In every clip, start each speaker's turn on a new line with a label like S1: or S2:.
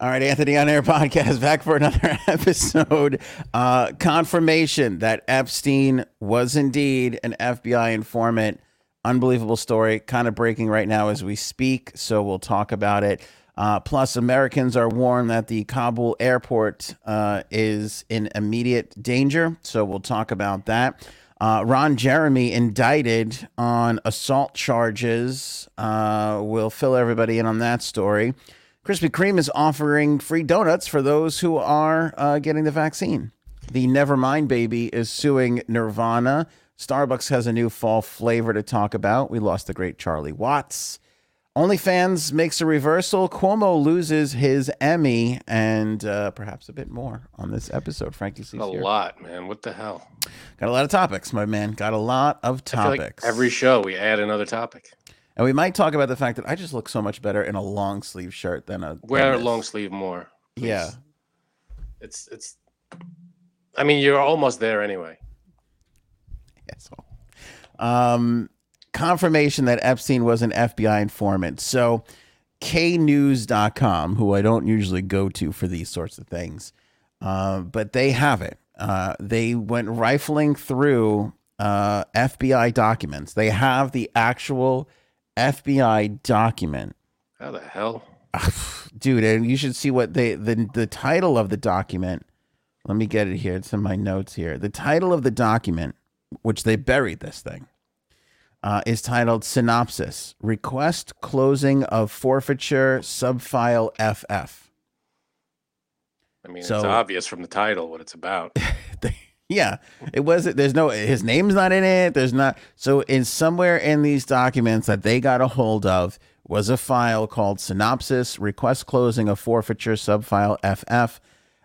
S1: All right, Anthony on Air podcast back for another episode. Uh, confirmation that Epstein was indeed an FBI informant. Unbelievable story, kind of breaking right now as we speak. So we'll talk about it. Uh, plus, Americans are warned that the Kabul airport uh, is in immediate danger. So we'll talk about that. Uh, Ron Jeremy indicted on assault charges. Uh, we'll fill everybody in on that story. Krispy Kreme is offering free donuts for those who are uh, getting the vaccine. The Nevermind baby is suing Nirvana. Starbucks has a new fall flavor to talk about. We lost the great Charlie Watts. OnlyFans makes a reversal. Cuomo loses his Emmy, and uh, perhaps a bit more on this episode. Frankie sees
S2: A lot, man. What the hell?
S1: Got a lot of topics, my man. Got a lot of
S2: feel like
S1: topics.
S2: every show we add another topic.
S1: And we might talk about the fact that I just look so much better in a long sleeve shirt than a
S2: Wear
S1: than
S2: a long sleeve more. please.
S1: Yeah.
S2: It's it's. I mean, you're almost there anyway.
S1: asshole. Um, confirmation that Epstein was an FBI informant. So, knews.com, who I don't usually go to for these sorts of things, uh, but they have it. Uh, they went rifling through uh, FBI documents. They have the actual FBI document.
S2: How the hell?
S1: Dude, and you should see what they the the title of the document. Let me get it here. It's in my notes here. The title of the document, which they buried this thing, uh, is titled Synopsis Request Closing of Forfeiture Subfile FF.
S2: I mean, it's obvious from the title what it's about.
S1: yeah, it wasn't. There's no, his name's not in it. There's not. So, in somewhere in these documents that they got a hold of was a file called Synopsis Request Closing of Forfeiture Subfile FF.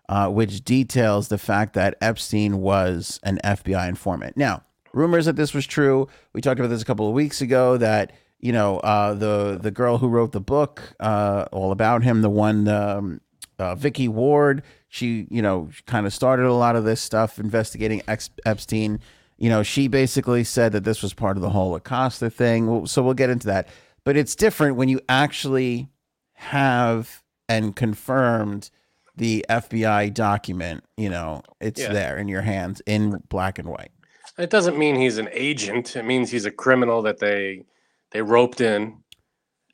S1: uh, which details the fact that Epstein was an FBI informant. Now, rumors that this was true. We talked about this a couple of weeks ago. That you know, uh, the the girl who wrote the book uh, all about him, the one um, uh, Vicky Ward, she you know kind of started a lot of this stuff investigating Epstein. You know, she basically said that this was part of the whole Acosta thing. So we'll get into that. But it's different when you actually have and confirmed the FBI document. You know, it's
S2: Yeah.
S1: there in your hands in black and white.
S2: It doesn't mean he's an agent. It means he's a criminal that they they roped in.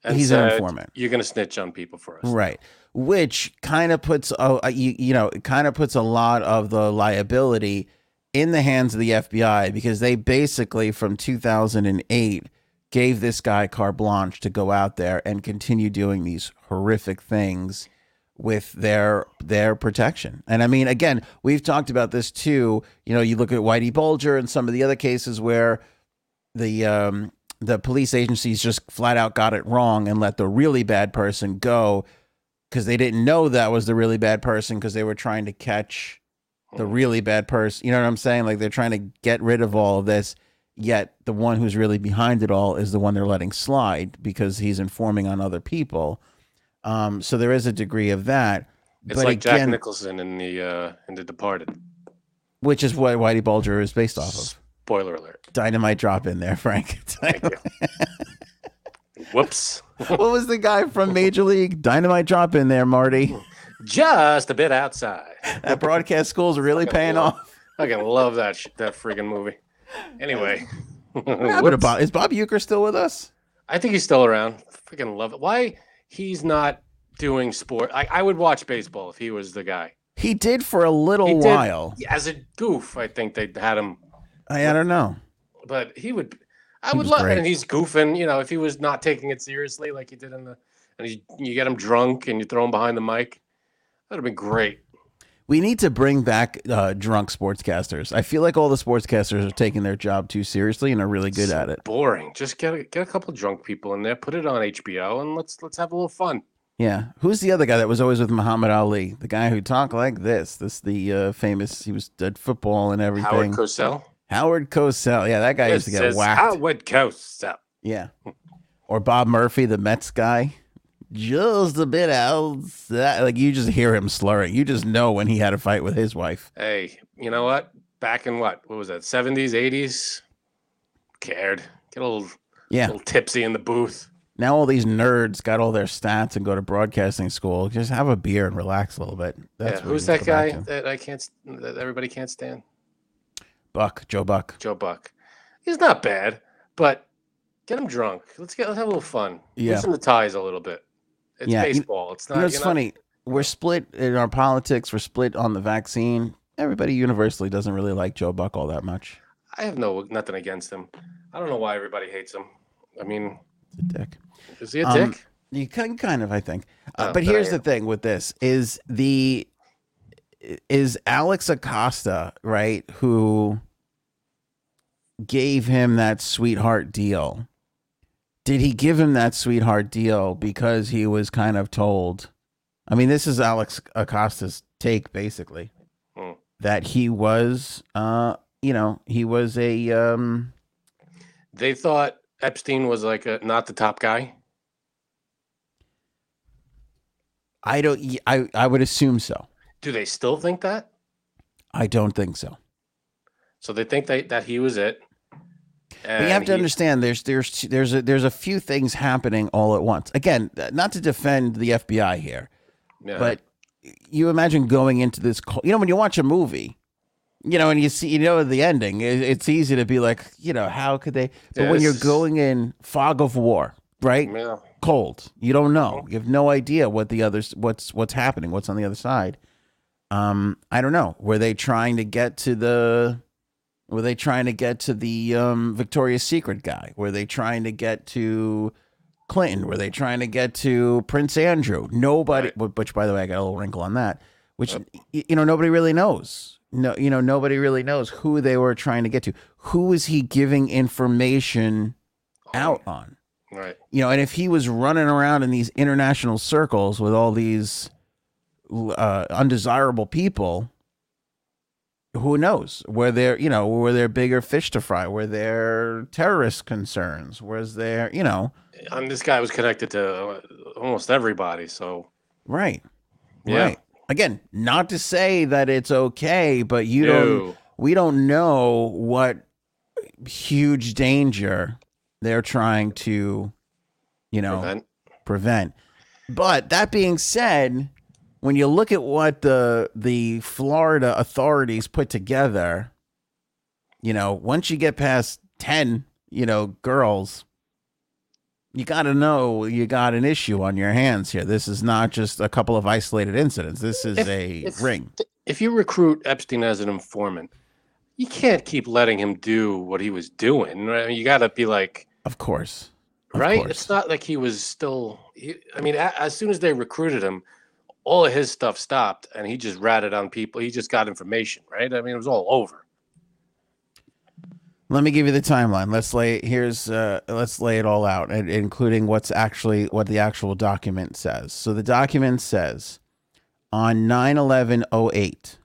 S2: And
S1: He's an informant.
S2: You're going to snitch on people for us.
S1: Right. Which kind of puts oh uh, you you know kind of puts a lot of the liability in the hands of the FBI because they basically from 2008 gave this guy carte blanche to go out there and continue doing these horrific things with their their protection. And I mean again, we've talked about this too. You know, you look at Whitey Bulger and some of the other cases where the um the police agencies just flat out got it wrong and let the really bad person go because they didn't know that was the really bad person because they were trying to catch the really bad person. You know what I'm saying? Like they're trying to get rid of all of this, yet the one who's really behind it all is the one they're letting slide because he's informing on other people. Um, so there is a degree of that.
S2: It's
S1: but
S2: like Jack Nicholson in the uh, in the Departed.
S1: which is what Whitey Bulger is based off of.
S2: Spoiler alert.
S1: Dynamite drop in there, Frank.
S2: Whoops.
S1: What was the guy from Major League? Dynamite drop in there, Marty.
S2: Just a bit outside.
S1: That broadcast school's really paying
S2: love-
S1: off.
S2: I can love that sh- that friggin' movie. Anyway,
S1: What happened to
S2: Whoops.
S1: Bob? Is Bob Uecker still with us?
S2: I think he's still around. Freaking love it. Why he's not doing sport? I, I would watch baseball if he was the guy.
S1: He did for a little
S2: He did-
S1: while.
S2: As a goof, I think they had him,
S1: I, I don't know.
S2: but he would. I
S1: He
S2: would love,
S1: great.
S2: and he's goofing. You know, if he was not taking it seriously like he did in the, and he, you get him drunk and you throw him behind the mic, that'd have been great.
S1: We need to bring back uh, drunk sportscasters. I feel like all the sportscasters are taking their job too seriously and are really good
S2: So
S1: at it.
S2: Boring. Just get a, get a couple drunk people in there, put it on HBO, and let's let's have a little fun.
S1: Yeah. Who's the other guy that was always with Muhammad Ali? The guy who talked like this. This the uh, famous. He was did football and everything.
S2: Howard Cosell.
S1: Howard Cosell. Yeah, that guy used to
S2: This
S1: get
S2: is
S1: whacked.
S2: Howard Cosell.
S1: Yeah. Or Bob Murphy, the Mets guy. Just a bit outside. Like you just hear him slurring. You just know when he had a fight with his wife.
S2: Hey, you know what? Back in what? What was that? Seventies, eighties? Cared. Get a little,
S1: Yeah.
S2: little tipsy in the booth.
S1: now all these nerds got all their stats and go to broadcasting school. Just have a beer and relax a little bit. That's
S2: yeah, who's that
S1: to go back
S2: guy that I can't that everybody can't stand?
S1: Buck, Joe Buck.
S2: Joe Buck. He's not bad, but get him drunk. Let's get let's have a little fun.
S1: Yeah.
S2: Loosen the ties a little bit. It's
S1: Yeah,
S2: baseball. It's not.
S1: You know, it's
S2: you're not-
S1: funny. We're split in our politics. We're split on the vaccine. Everybody universally doesn't really like Joe Buck all that much.
S2: I have no nothing against him. I don't know why everybody hates him. I mean,
S1: a dick.
S2: is he a
S1: Um,
S2: dick?
S1: You can kind of, I think. Uh,
S2: Oh,
S1: but here's the thing with this: is the is Alex Acosta right who gave him that sweetheart deal? Did he give him that sweetheart deal because he was kind of told? I mean, this is Alex Acosta's take, basically,
S2: Hmm.
S1: that he was, uh, you know, he was a. Um,
S2: They thought Epstein was like a not the top guy.
S1: I don't. I I would assume so.
S2: Do they still think that?
S1: I don't think so.
S2: So they think that that he was it.
S1: But you have to
S2: he-
S1: understand there's there's there's a, there's a few things happening all at once. Again, not to defend the FBI here,
S2: Yeah.
S1: but you imagine going into this. co- You know, when you watch a movie, you know, and you see, you know, the ending. it- It's easy to be like, you know, how could they? But
S2: Yeah,
S1: when you're going in fog of war, right?
S2: yeah.
S1: Cold, you don't know. You have no idea what the others, what's what's happening, what's on the other side. Um, I don't know. Were they trying to get to the? Were they trying to get to the um, Victoria's Secret guy? Were they trying to get to Clinton? Were they trying to get to Prince Andrew? Nobody.
S2: Right.
S1: Which, by the way, I got a little wrinkle on that. Which y- you know, nobody really knows. No, you know, nobody really knows who they were trying to get to. Who is he giving information out on?
S2: Right.
S1: you know, and if he was running around in these international circles with all these uh, undesirable people, who knows? Were there, you know, were there bigger fish to fry? Were there terrorist concerns? Was there, you know,
S2: And this guy was connected to uh, almost everybody. So
S1: right,
S2: Yeah.
S1: right. Again, not to say that it's okay, but you don't. We don't know what huge danger they're trying to, you know,
S2: prevent.
S1: prevent. But that being said, when you look at what the the Florida authorities put together, you know, once you get past 10, you know, girls, you got to know you got an issue on your hands here. This is not just a couple of isolated incidents. This is
S2: If-
S1: a
S2: if-
S1: ring.
S2: If you recruit Epstein as an informant, you can't keep letting him do what he was doing. Right? You got to be like,
S1: Of course. Of
S2: right?
S1: course.
S2: It's not like he was still. He, I mean, a, as soon as they recruited him, all of his stuff stopped, and he just ratted on people. He just got information, right? I mean, it was all over.
S1: Let me give you the timeline. Let's lay here's uh, let's lay it all out, including what's actually what the actual document says. So the document says on 9-11-08,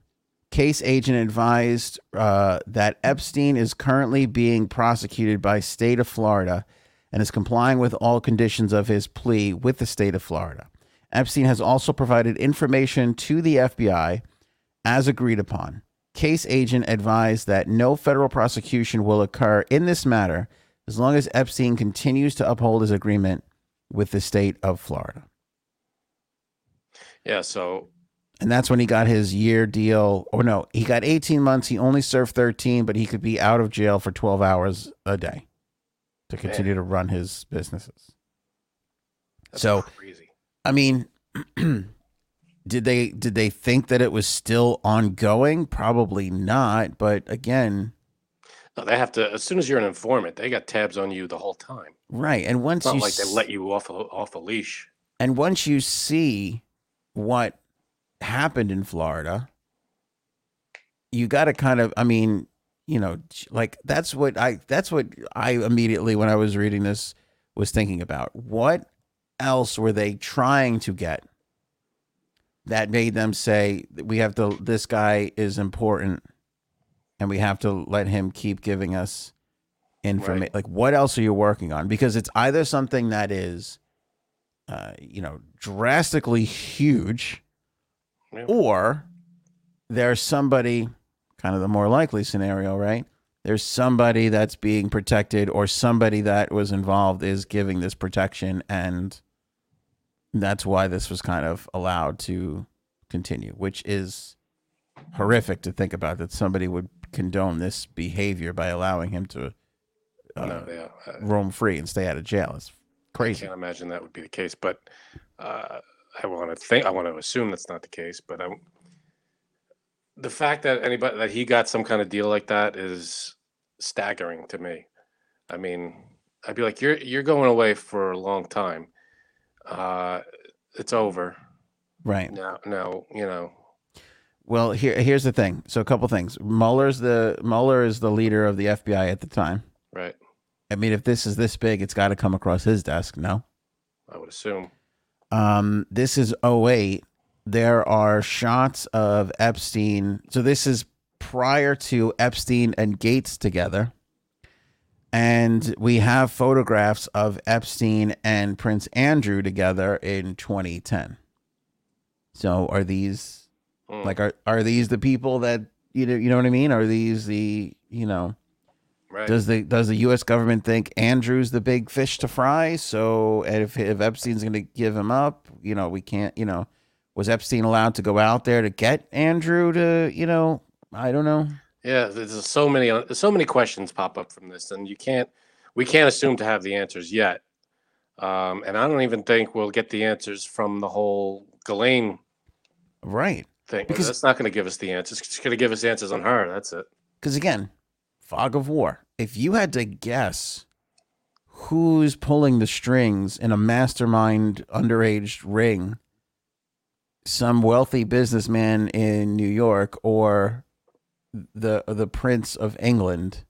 S1: case agent advised uh, that Epstein is currently being prosecuted by state of Florida and is complying with all conditions of his plea with the state of Florida. Epstein has also provided information to the FBI as agreed upon. Case agent advised that no federal prosecution will occur in this matter as long as Epstein continues to uphold his agreement with the state of Florida.
S2: Yeah. So
S1: And that's when he got his year deal. Or no, he got 18 months. He only served 13, but he could be out of jail for 12 hours a day to continue to run his businesses.
S2: that's
S1: So-
S2: crazy.
S1: I mean, did they did they think that it was still ongoing? Probably not. But again,
S2: No, they have to. As soon as you're an informant, they got tabs on you the whole time.
S1: right. And once
S2: It's not
S1: you
S2: like they let you off a, off a leash.
S1: and once you see what happened in Florida, you got to kind of, I mean, you know, like that's what I, that's what I immediately, when I was reading this, was thinking about. What else were they trying to get that made them say we have to, this guy is important and we have to let him keep giving us information?
S2: Right.
S1: Like, what else are you working on? Because it's either something that is, uh, you know, drastically huge,
S2: Yeah.
S1: or there's somebody, kind of the more likely scenario, right? there's somebody that's being protected or somebody that was involved is giving this protection and that's why this was kind of allowed to continue which is horrific to think about that somebody would condone this behavior by allowing him to uh,
S2: no, yeah, I-
S1: roam free and stay out of jail it's crazy.
S2: I can't imagine that would be the case, but uh, I want to think. I want to assume that's not the case. But I, the fact that anybody that he got some kind of deal like that is staggering to me. I mean, I'd be like, you're you're going away for a long time. Uh, it's over
S1: right
S2: now. Now you know.
S1: Well, here here's the thing. So a couple things. Mueller's the Mueller is the leader of the FBI at the time.
S2: Right.
S1: I mean, if this is this big, it's got to come across his desk. No.
S2: I would assume.
S1: Um, this is 08. There are shots of Epstein. So this is prior to Epstein and Gates together. And we have photographs of Epstein and Prince Andrew together in 2010. So are these
S2: Hmm.
S1: like are are these the people that you know you know what I mean? Are these the you know
S2: right.
S1: does the does the U.S. government think Andrew's the big fish to fry? So if if Epstein's going to give him up, you know, we can't. You know, was Epstein allowed to go out there to get Andrew to? You know, I don't know.
S2: Yeah, there's so many uh, so many questions pop up from this, and you can't we can't assume to have the answers yet. Um, and I don't even think we'll get the answers from the whole Ghislaine
S1: Right,
S2: thing.
S1: Because-
S2: that's not going to give us the answers. It's going to give us answers on her. That's it.
S1: because again, fog of war. If you had to guess who's pulling the strings in a mastermind underage ring, some wealthy businessman in New York or the the Prince of England.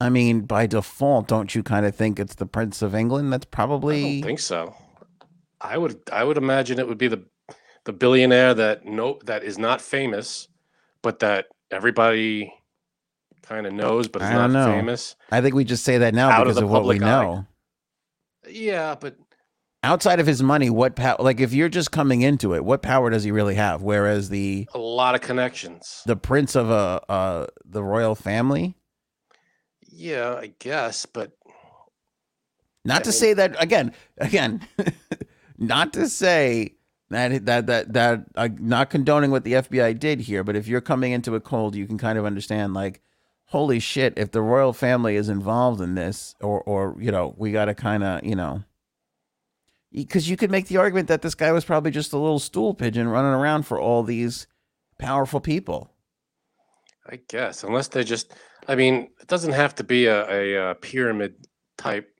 S1: I mean, by default, don't you kind of think it's the Prince of England? That's probably.
S2: I don't think so. I would I would imagine it would be the the billionaire that no that is not famous, but that everybody kind of knows, but is not
S1: know.
S2: famous.
S1: I think we just say that now
S2: Out of
S1: because
S2: the
S1: of, what we
S2: eye.
S1: know.
S2: Yeah, but
S1: Outside of his money, what power? Like, if you're just coming into it, what power does he really have? Whereas the
S2: a lot of connections.
S1: the prince of a uh, the royal family,
S2: Yeah, I guess, but
S1: not
S2: I
S1: to
S2: mean-
S1: say that again, again, not to say that that that that uh, not condoning what the FBI did here, but if you're coming into it cold, you can kind of understand like, holy shit, if the royal family is involved in this, or or you know, we got to kind of you know. Because you could make the argument that this guy was probably just a little stool pigeon running around for all these powerful people.
S2: I guess unless they just, I mean, it doesn't have to be a, a, uh pyramid type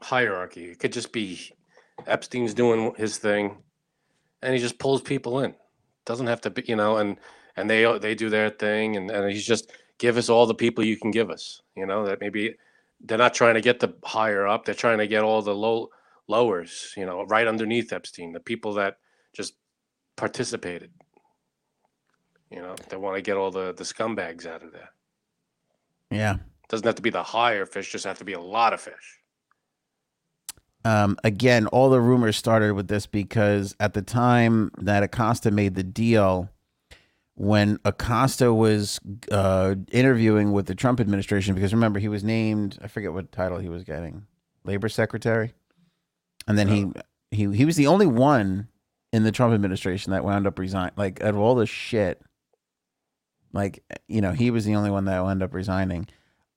S2: hierarchy. It could just be Epstein's doing his thing, and he just pulls people in. Doesn't have to be, you know, and and they they do their thing, and and he's just give us all the people you can give us. You know that maybe they're not trying to get the higher up; they're trying to get all the low lowers. You know, right underneath Epstein, the people that just participated. You know, they want to get all the the scumbags out of there.
S1: Yeah.
S2: Doesn't have to be the higher fish; just have to be a lot of fish.
S1: Um, again, all the rumors started with this because at the time that Acosta made the deal, when Acosta was uh, interviewing with the Trump administration, because remember he was named, I forget what title he was getting, labor secretary, and then he he he was the only one in the Trump administration that wound up resigning. Like out of all the shit, like you know, he was the only one that wound up resigning.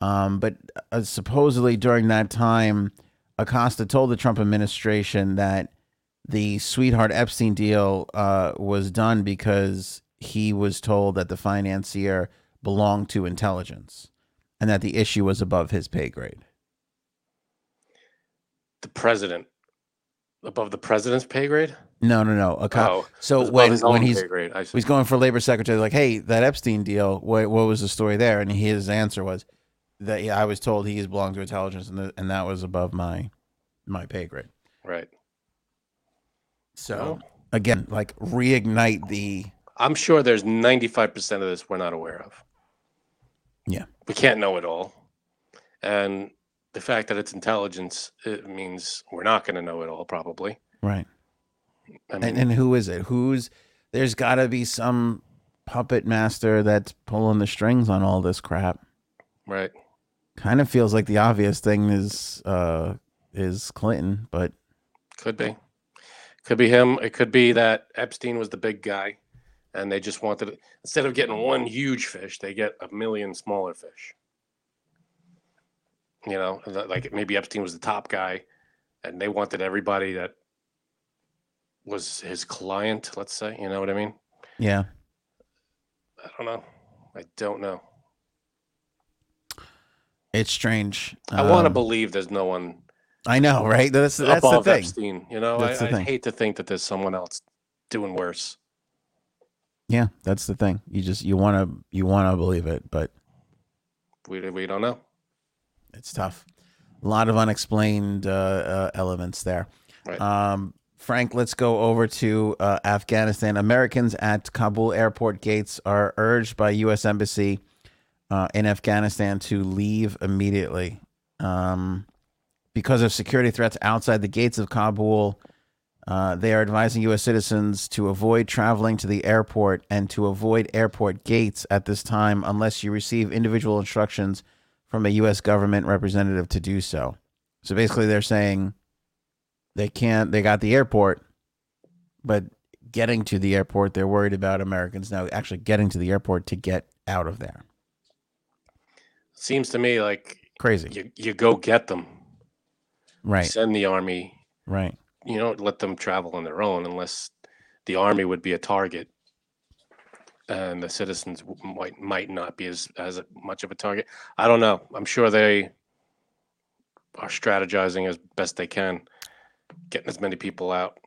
S1: Um, but uh, supposedly during that time, Acosta told the Trump administration that the sweetheart Epstein deal uh, was done because he was told that the financier belonged to intelligence and that the issue was above his pay grade.
S2: The president above the president's pay grade.
S1: No, no, no. Aco-
S2: Oh,
S1: so when when he's
S2: pay grade, I see.
S1: he's going for labor secretary, like, hey, that Epstein deal, what what was the story there? And his answer was that yeah, I was told he belonged to intelligence, and the, and that was above my my pay grade.
S2: right.
S1: So again, like reignite the
S2: I'm sure there's 95% of this we're not aware of.
S1: Yeah.
S2: We can't know it all. And the fact that it's intelligence, it means we're not going to know it all, probably.
S1: right.
S2: I mean,
S1: And, and who is it? Who's there's got to be some puppet master that's pulling the strings on all this crap.
S2: Right.
S1: Kind of feels like the obvious thing is uh is Clinton, but
S2: Could be. Could be him. It could be that Epstein was the big guy and they just wanted instead of getting one huge fish, they get a million smaller fish. You know, like maybe Epstein was the top guy and they wanted everybody that was his client, let's say, you know what I mean?
S1: yeah.
S2: I don't know. I don't know.
S1: It's strange.
S2: I want to
S1: Um,
S2: believe there's no one
S1: I know, right? That's that's the thing.
S2: Epstein. You know,
S1: That's
S2: I, I hate to think that there's someone else doing worse.
S1: Yeah, that's the thing. You just you want to you want to believe it, but
S2: We we don't know.
S1: It's tough. A lot of unexplained uh, uh, elements there.
S2: Right.
S1: Um, Frank, let's go over to uh, Afghanistan. Americans at Kabul airport gates are urged by U.S. Embassy uh, in Afghanistan to leave immediately um, because of security threats outside the gates of Kabul. Uh, they are advising U.S. citizens to avoid traveling to the airport and to avoid airport gates at this time unless you receive individual instructions from a U.S. government representative to do so. So basically, they're saying they can't, they got the airport, but getting to the airport, they're worried about Americans now actually getting to the airport to get out of there.
S2: Seems to me like
S1: Crazy.
S2: you you go get them,
S1: Right.
S2: send the army.
S1: Right.
S2: You don't let them travel on their own unless the army would be a target, and the citizens w- might might not be as as much of a target. I don't know. I'm sure they are strategizing as best they can, getting as many people out.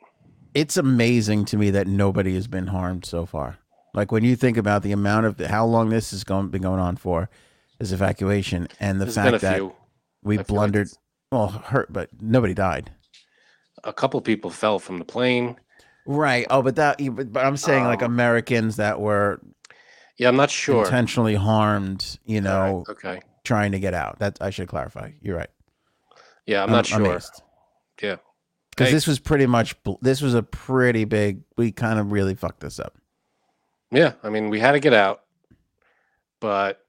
S1: It's amazing to me that nobody has been harmed so far. Like when you think about the amount of how long this has going, been going on for, this evacuation, and the
S2: There's been a
S1: fact that
S2: few.
S1: we
S2: I feel like
S1: blundered,
S2: it's-
S1: well, hurt, but nobody died.
S2: A couple people fell from the plane.
S1: Right. Oh, but that, but but I'm saying like
S2: Um,
S1: Americans that were
S2: Yeah, I'm not sure.
S1: intentionally harmed, you know,
S2: right, Okay.
S1: trying to get out. That I should clarify. You're right.
S2: Yeah, I'm not sure.
S1: amazed.
S2: Yeah.
S1: Because
S2: Hey.
S1: this was pretty much, this was a pretty big, we kind of really fucked this up.
S2: Yeah, I mean, we had to get out, but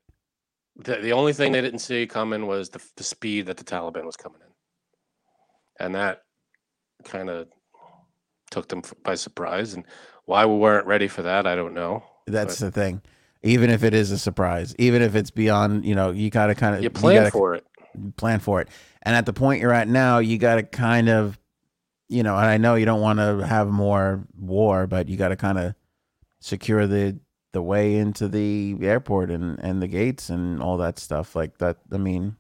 S2: the the only thing they didn't see coming was the the speed that the Taliban was coming in, and that kind of took them by surprise. And why we weren't ready for that, I don't know.
S1: That's the thing. Even if it is a surprise, even if it's beyond, you know, you got to kind of
S2: You plan
S1: gotta
S2: for it.
S1: plan for it. And at the point you're at now, you got to kind of, you know, and I know you don't want to have more war, but you got to kind of secure the the way into the airport and and the gates and all that stuff like that. I mean,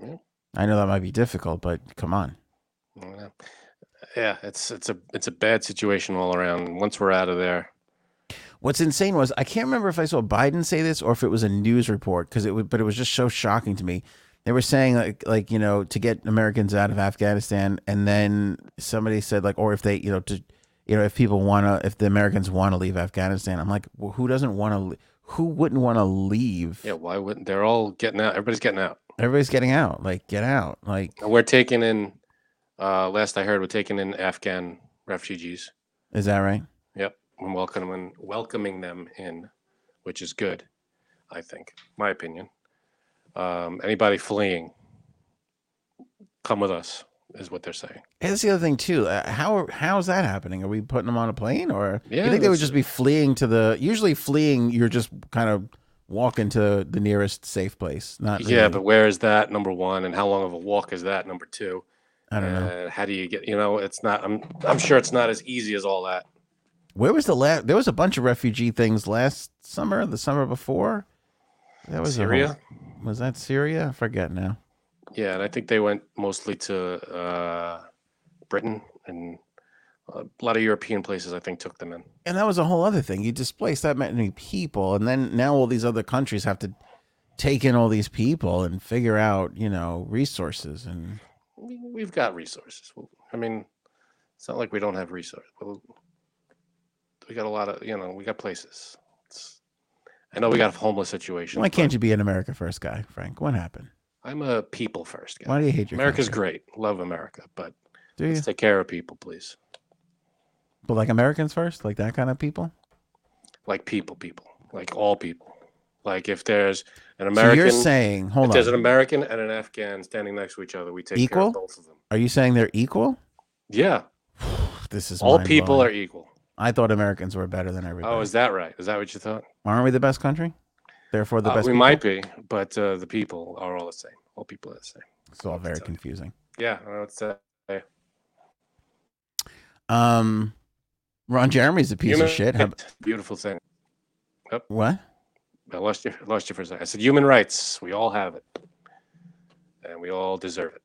S2: Yeah.
S1: I know that might be difficult, but come on.
S2: Yeah. Yeah, it's it's a it's a bad situation all around. Once we're out of there,
S1: What's insane was I can't remember if I saw Biden say this or if it was a news report because it was, but it was just so shocking to me. They were saying like like you know to get Americans out of Afghanistan, and then somebody said like, or if they you know to you know if people want to if the Americans want to leave Afghanistan, I'm like, well, who doesn't want to? Who wouldn't want to leave?
S2: yeah, why wouldn't they're all getting out? Everybody's getting out,
S1: Everybody's getting out. Like get out. Like
S2: and we're taking in. Uh, last I heard, we're taking in Afghan refugees.
S1: is that right?
S2: Yep, and welcoming welcoming them in, which is good, I think, my opinion. Um, anybody fleeing, come with us, is what they're saying.
S1: And that's the other thing too. Uh, how how is that happening? Are we putting them on a plane, or
S2: Yeah,
S1: you think they would just be fleeing to the? Usually, fleeing, you're just kind of walking to the nearest safe place. Not
S2: Yeah, but where is that? Number one, and how long of a walk is that? Number two,
S1: I don't know.
S2: Uh, how do you get? You know, it's not. I'm I'm sure it's not as easy as all that.
S1: Where was the last? There was a bunch of refugee things last summer, the summer before. That was a whole-
S2: Syria.
S1: was that Syria? I forget now.
S2: Yeah, and I think they went mostly to uh, Britain and a lot of European places. I think took them in.
S1: And that was a whole other thing. You displaced that many people, and then now all these other countries have to take in all these people and figure out, you know, resources and
S2: we, we've got resources. Well, I mean, it's not like we don't have resources. Well, we got a lot of, you know, we got places. It's, I know we got a homeless situation.
S1: why can't you be an America first guy, Frank? What happened?
S2: I'm a people first guy.
S1: Why do you hate your
S2: America's
S1: country?
S2: great. Love America, but
S1: Do you?
S2: take care of people, please.
S1: But like Americans first, like that kind of people.
S2: Like people, people. like all people. Like if there's an
S1: So you're saying, hold
S2: if there's
S1: on,
S2: an American and an Afghan standing next to each other, we take care
S1: Equal?
S2: of both of them.
S1: are you saying they're equal?
S2: Yeah,
S1: This is
S2: all people are equal.
S1: I thought Americans were better than everybody.
S2: Oh, is that right? Is that what you thought?
S1: Aren't we the best country? Therefore, the
S2: Uh,
S1: best.
S2: we
S1: people?
S2: might be, but uh, the people are all the same. All people are the same.
S1: It's all very confusing.
S2: Yeah, I it's uh,
S1: Um, Ron Jeremy's a piece
S2: human
S1: of shit. How,
S2: beautiful thing.
S1: what?
S2: I lost you. Lost you for a second. I said human rights. We all have it, and we all deserve it.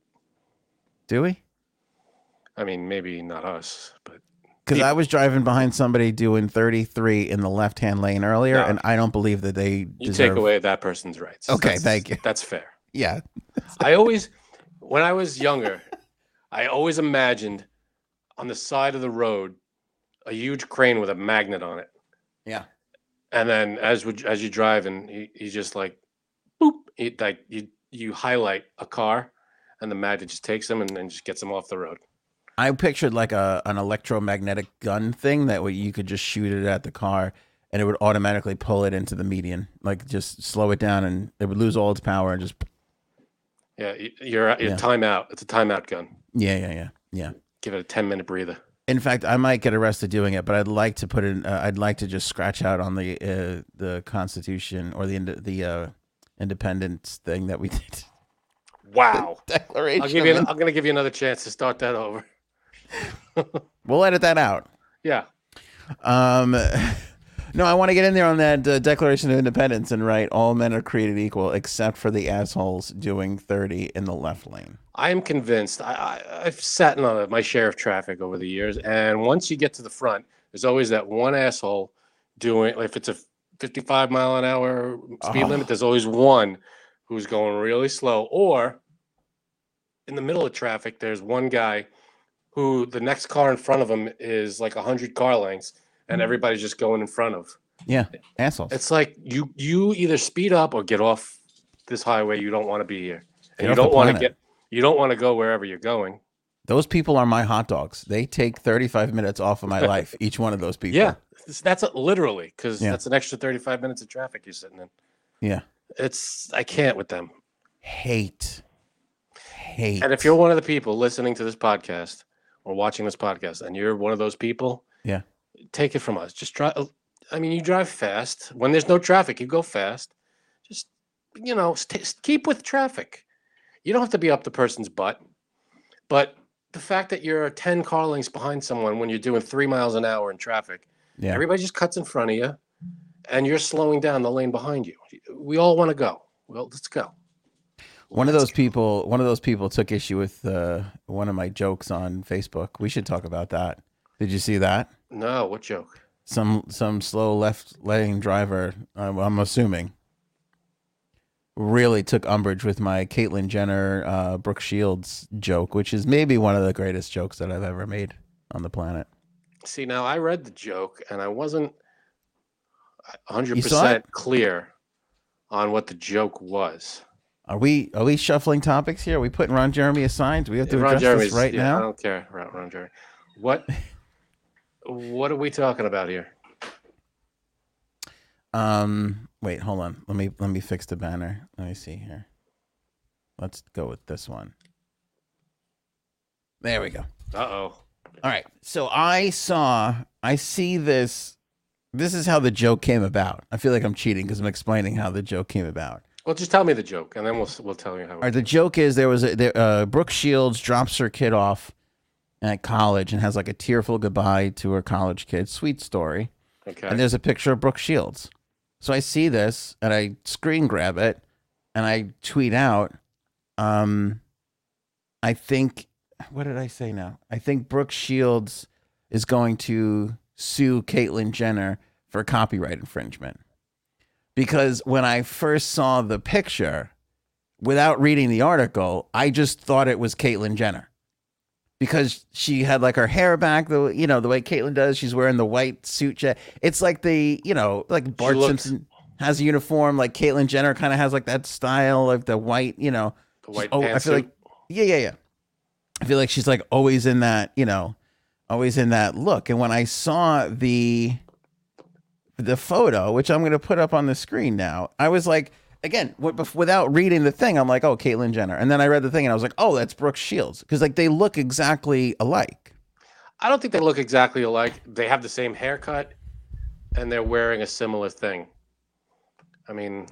S1: Do we?
S2: I mean, maybe not us, but
S1: Because I was driving behind somebody doing 33 in the left-hand lane earlier,
S2: No.
S1: and I don't believe that they
S2: you
S1: deserve.
S2: take away that person's rights.
S1: Okay,
S2: That's-
S1: thank you.
S2: That's fair.
S1: Yeah,
S2: I always, when I was younger, I always imagined on the side of the road a huge crane with a magnet on it.
S1: yeah.
S2: And then as would as you drive and you, you just like boop it like you you highlight a car and the magnet just takes them and, then just gets them off the road
S1: I pictured like a an electromagnetic gun thing that way you could just shoot it at the car, and it would automatically pull it into the median, like just slow it down, and it would lose all its power and just.
S2: yeah you're you're
S1: Yeah.
S2: timeout it's a timeout gun
S1: Yeah, yeah, yeah, yeah.
S2: give it a 10 minute breather
S1: In fact, I might get arrested doing it, but I'd like to put in. Uh, I'd like to just scratch out on the uh, the Constitution or the the uh, Independence thing that we did.
S2: wow
S1: Declaration.
S2: I'll give you. An, I'm gonna give you another chance to start that over
S1: we'll edit that out.
S2: yeah
S1: Um, no, I want to get in there on that uh, Declaration of Independence and write all men are created equal except for the assholes doing 30 in the left lane.
S2: i am convinced I, I i've sat in on my share of traffic over the years and once you get to the front there's always that one asshole doing if it's a 55 mile an hour speed
S1: Oh.
S2: limit there's always one who's going really slow or in the middle of traffic there's one guy who the next car in front of him is like 100 car lengths and mm. everybody's just going in front of
S1: Yeah, assholes.
S2: it's like you you either speed up or get off this highway you don't want to be here and you don't want to get you don't want to go wherever you're going
S1: those people are my hot dogs. They take 35 minutes off of my life, each one of those people.
S2: yeah that's- that's a, literally because
S1: Yeah.
S2: that's an extra 35 minutes of traffic you're sitting in
S1: Yeah.
S2: it's i can't with them
S1: Hate. Hate.
S2: And if you're one of the people listening to this podcast or watching this podcast and you're one of those people,
S1: Yeah.
S2: Take it from us. Just drive. I mean, you drive fast. When there's no traffic, you go fast. Just, you know, st- keep with traffic. You don't have to be up the person's butt. But the fact that you're 10 car lengths behind someone when you're doing three miles an hour in traffic,
S1: yeah.
S2: everybody just cuts in front of you and you're slowing down the lane behind you. We all want to go. Well, let's go.
S1: One of
S2: Let's
S1: those
S2: go.
S1: people, one of those people took issue with uh, one of my jokes on Facebook. We should talk about that. Did you see that?
S2: No, what joke?
S1: Some some slow left lane driver, I'm, I'm assuming, really took umbrage with my Caitlyn Jenner, uh, Brooke Shields joke, which is maybe one of the greatest jokes that I've ever made on the planet.
S2: See, now I read the joke and I wasn't 100% clear on what the joke was.
S1: Are we are we shuffling topics here? Are we putting Ron Jeremy aside? Do we have to
S2: Ron
S1: address
S2: Jeremy's
S1: this right
S2: yeah, I don't care, Ron, Ron Jeremy. What what are we talking about here?
S1: Um, wait, hold on. Let me let me fix the banner. Let me see here. Let's go with this one. There we go.
S2: Uh-oh.
S1: All right. So I saw, I see this. This is how the joke came about. I feel like I'm cheating because I'm explaining how the joke came about.
S2: Well, just tell me the joke and then we'll we'll tell you how.
S1: All right. The joke is there was a there, uh, Brooke Shields drops her kid off at college and has like a tearful goodbye to her college kid. Sweet story.
S2: okay.
S1: and there's a picture of Brooke Shields. So I see this and I screen grab it and I tweet out, um, I think, what did I say now? I think Brooke Shields is going to sue Caitlyn Jenner for copyright infringement. Because when I first saw the picture, without reading the article, I just thought it was Caitlyn Jenner because she had like her hair back the you know the way Caitlyn does. She's wearing the white suit. ja- It's like the you know like Bart Simpson has a uniform. Like Caitlyn Jenner kind of has like that style of the white. You know,
S2: the white
S1: oh, I feel like yeah, yeah, yeah. I feel like she's like always in that you know, always in that look. And when I saw the the photo, which I'm going to put up on the screen now, I was like, again, w- without reading the thing, I'm like, oh, Caitlyn Jenner. And then I read the thing and I was like, oh, that's Brooke Shields. Because like they look exactly alike.
S2: I don't think they look exactly alike. They have the same haircut, and they're wearing a similar thing. I mean,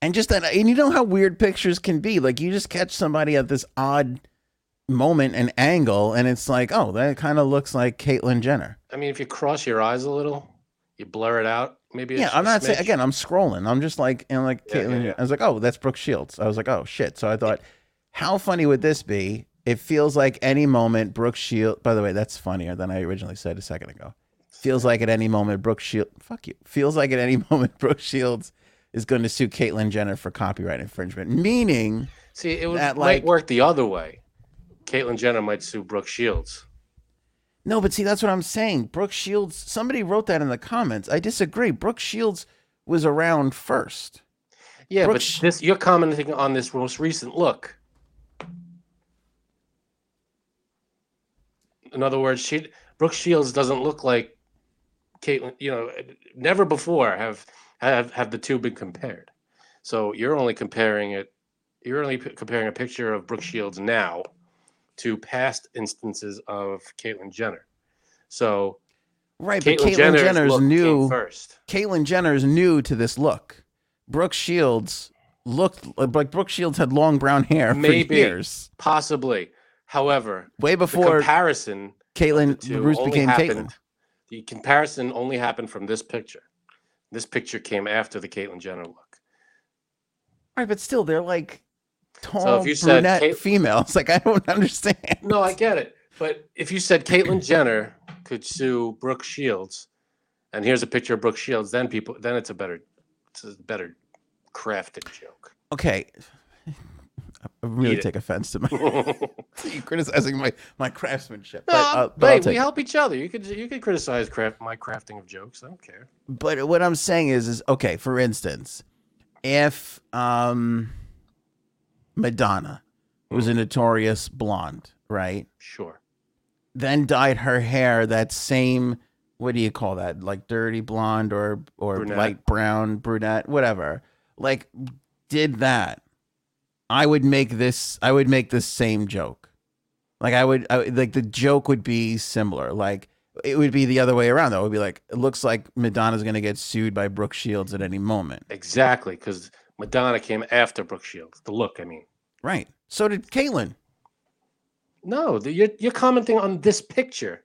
S1: And just that, and you know how weird pictures can be. Like you just catch somebody at this odd moment and angle, and it's like, oh, that kind of looks like Caitlyn Jenner.
S2: I mean, if you cross your eyes a little, you blur it out. Maybe
S1: Yeah, I'm not saying again. I'm scrolling. I'm just like, and like
S2: Yeah, yeah,
S1: Caitlyn.
S2: yeah.
S1: I was like, oh, that's Brooke Shields. I was like, oh shit. So I thought, how funny would this be? It feels like any moment Brooke Shields. By the way, that's funnier than I originally said a second ago. Feels like at any moment Brooke Shields. Fuck you. Feels like at any moment Brooke Shields is going to sue Caitlyn Jenner for copyright infringement. Meaning,
S2: See, it would
S1: that,
S2: might work the other way. Caitlyn Jenner might sue Brooke Shields.
S1: No, but see, that's what I'm saying. Brooke Shields. Somebody wrote that in the comments. I disagree. Brooke Shields was around first.
S2: Yeah,
S1: Brooke
S2: but
S1: Sh-
S2: this you're commenting on this most recent look. In other words, she Brooke Shields doesn't look like Caitlyn. You know, never before have have have the two been compared. So you're only comparing it. You're only p- comparing a picture of Brooke Shields now to past instances of Caitlyn Jenner. So
S1: Right, but
S2: Caitlyn
S1: Caitlyn
S2: Jenner's,
S1: Jenner's new.
S2: first.
S1: Caitlyn Jenner's new to this look. Brooke Shields looked like Brooke Shields had long brown hair
S2: Maybe.
S1: for years,
S2: Possibly. However,
S1: way
S2: the
S1: before
S2: comparison
S1: Caitlyn Bruce became
S2: happened-
S1: Caitlyn.
S2: The comparison only happened from this picture. This picture came after the Caitlyn Jenner look.
S1: Right, but still, they're like tall
S2: if you said
S1: brunette
S2: Cait-
S1: females. Like I don't understand.
S2: No, I get it. But if you said Caitlyn Jenner could sue Brooke Shields, and here's a picture of Brooke Shields, then people, then it's a better, it's a better crafted joke.
S1: Okay, I really
S2: Eat it.
S1: take offense to my you criticizing my my craftsmanship.
S2: No,
S1: But, uh, but,
S2: hey, we
S1: it.
S2: help each other. You could you could criticize craft my crafting of jokes. I don't care.
S1: but what I'm saying is, is okay. For instance, if um, Madonna who was a notorious blonde, right?
S2: Sure.
S1: then dyed her hair that same what do you call that? Like dirty blonde or or
S2: Brunette.
S1: light brown brunette whatever. Like did that. I would make this i would make the same joke. Like i would, I like the joke would be similar. Like it would be the other way around though. It would be like it looks like madonna's going to get sued by brooke shields at any moment.
S2: Exactly, because Madonna came after Brooke Shields. The look, I mean.
S1: right so did caitlyn
S2: No, the, you're you're commenting on this picture.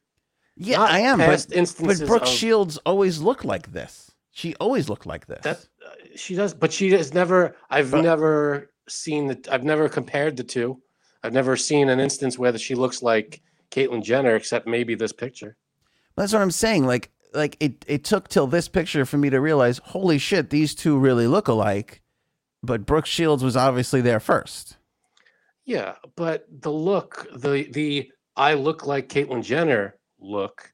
S1: yeah i am but, but brooke
S2: of-
S1: shields always looked like this she always looked like this
S2: That uh, she does, but she has never. I've
S1: But-
S2: never seen the. I've never compared the two. I've never seen an instance where she looks like Caitlyn Jenner, except maybe this picture.
S1: That's what I'm saying. Like, like it, it took till this picture for me to realize, holy shit, these two really look alike. But Brooke Shields was obviously there first.
S2: Yeah, but the look, the the I look like Caitlyn Jenner look,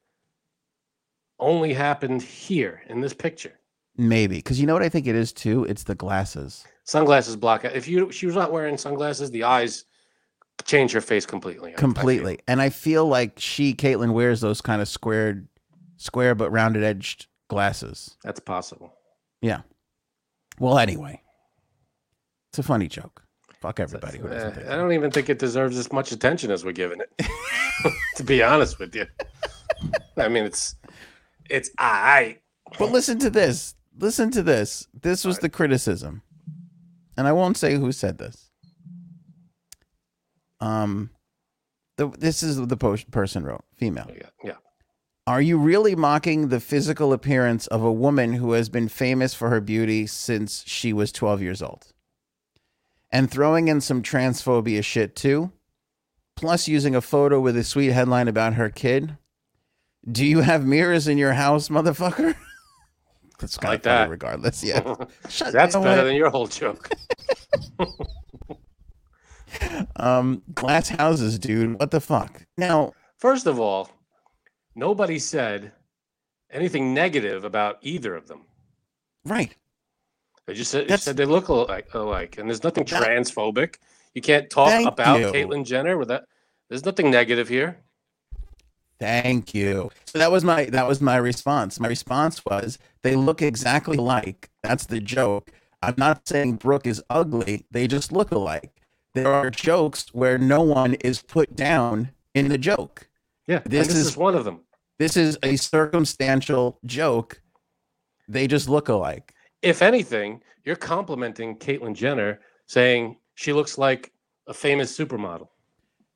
S2: only happened here in this picture.
S1: Maybe. Because you know what I think it is too? It's the glasses.
S2: Sunglasses block out. If you she was not wearing sunglasses, the eyes change her face completely. I- I.
S1: Completely. And I feel like she, Caitlyn, wears those kind of squared, square but rounded edged glasses.
S2: That's possible.
S1: Yeah. Well, anyway, it's a funny joke. Fuck everybody who doesn't
S2: Eh,
S1: think
S2: I don't even think it deserves as much attention as we're giving it. to be honest with you, I mean it's it's I.
S1: But listen to this. Listen to this. This was the criticism. And I won't say who said this. Um the, this is what the po- person wrote, female.
S2: Yeah, yeah.
S1: Are you really mocking the physical appearance of a woman who has been famous for her beauty since she was 12 years old? And throwing in some transphobia shit too? Plus using a photo with a sweet headline about her kid? Do you have mirrors in your house, motherfucker? That's kind
S2: like
S1: of
S2: that.
S1: regardless. Yeah.
S2: That's better than your whole joke.
S1: um glass houses, dude. What the fuck? Now,
S2: First of all, nobody said anything negative about either of them.
S1: right.
S2: They just said, said they look alike, alike, and there's nothing
S1: That-
S2: transphobic. You can't talk about
S1: you.
S2: Caitlyn Jenner with that. There's nothing negative here.
S1: Thank you. So that was my that was my response. My response was they look exactly alike. That's the joke. I'm not saying Brooke is ugly. They just look alike. There are jokes where no one is put down in the joke.
S2: Yeah,
S1: This
S2: this,
S1: is-
S2: is, one of them.
S1: This is a circumstantial joke. They just look alike.
S2: If anything, you're complimenting Caitlyn Jenner, saying she looks like a famous supermodel.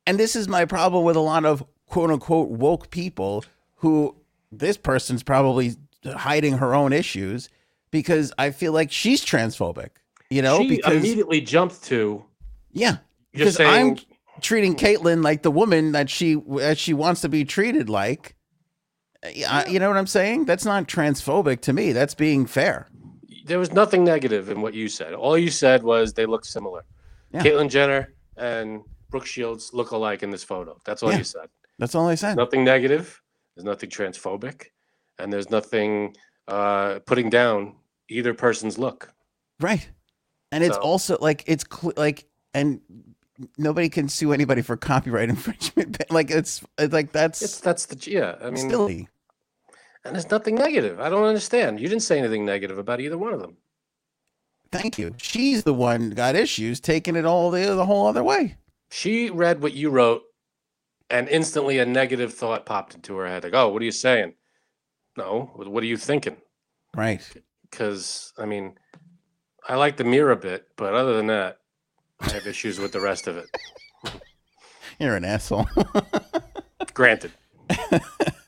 S1: And this is my problem with a lot of quote unquote woke people who this person's probably hiding her own issues because I feel like she's transphobic. You know,
S2: she
S1: because
S2: immediately jumped to
S1: yeah,
S2: you're
S1: because
S2: saying
S1: I'm treating hmm. Caitlyn like the woman that she she wants to be treated like. Yeah, you know what I'm saying? That's not transphobic to me. That's being fair.
S2: There was nothing negative in what you said. All you said was they look similar.
S1: Yeah.
S2: Caitlyn Jenner and Brooke Shields look alike in this photo. That's all
S1: Yeah.
S2: you said.
S1: That's all I said.
S2: Nothing negative. There's nothing transphobic, and there's nothing uh, putting down either person's look.
S1: Right. And it's also like it's cl- like and nobody can sue anybody for copyright infringement. Like it's, it's like that's
S2: It's that's the yeah. I mean,
S1: silly.
S2: And there's nothing negative. I don't understand. You didn't say anything negative about either one of them.
S1: Thank you. She's the one got issues taking it all the the whole other way.
S2: She read what you wrote, and instantly a negative thought popped into her head. Like, oh, what are you saying? No, what are you thinking?
S1: Right.
S2: because I mean, I like the mirror bit, but other than that, I have issues with the rest of it.
S1: You're an asshole.
S2: Granted,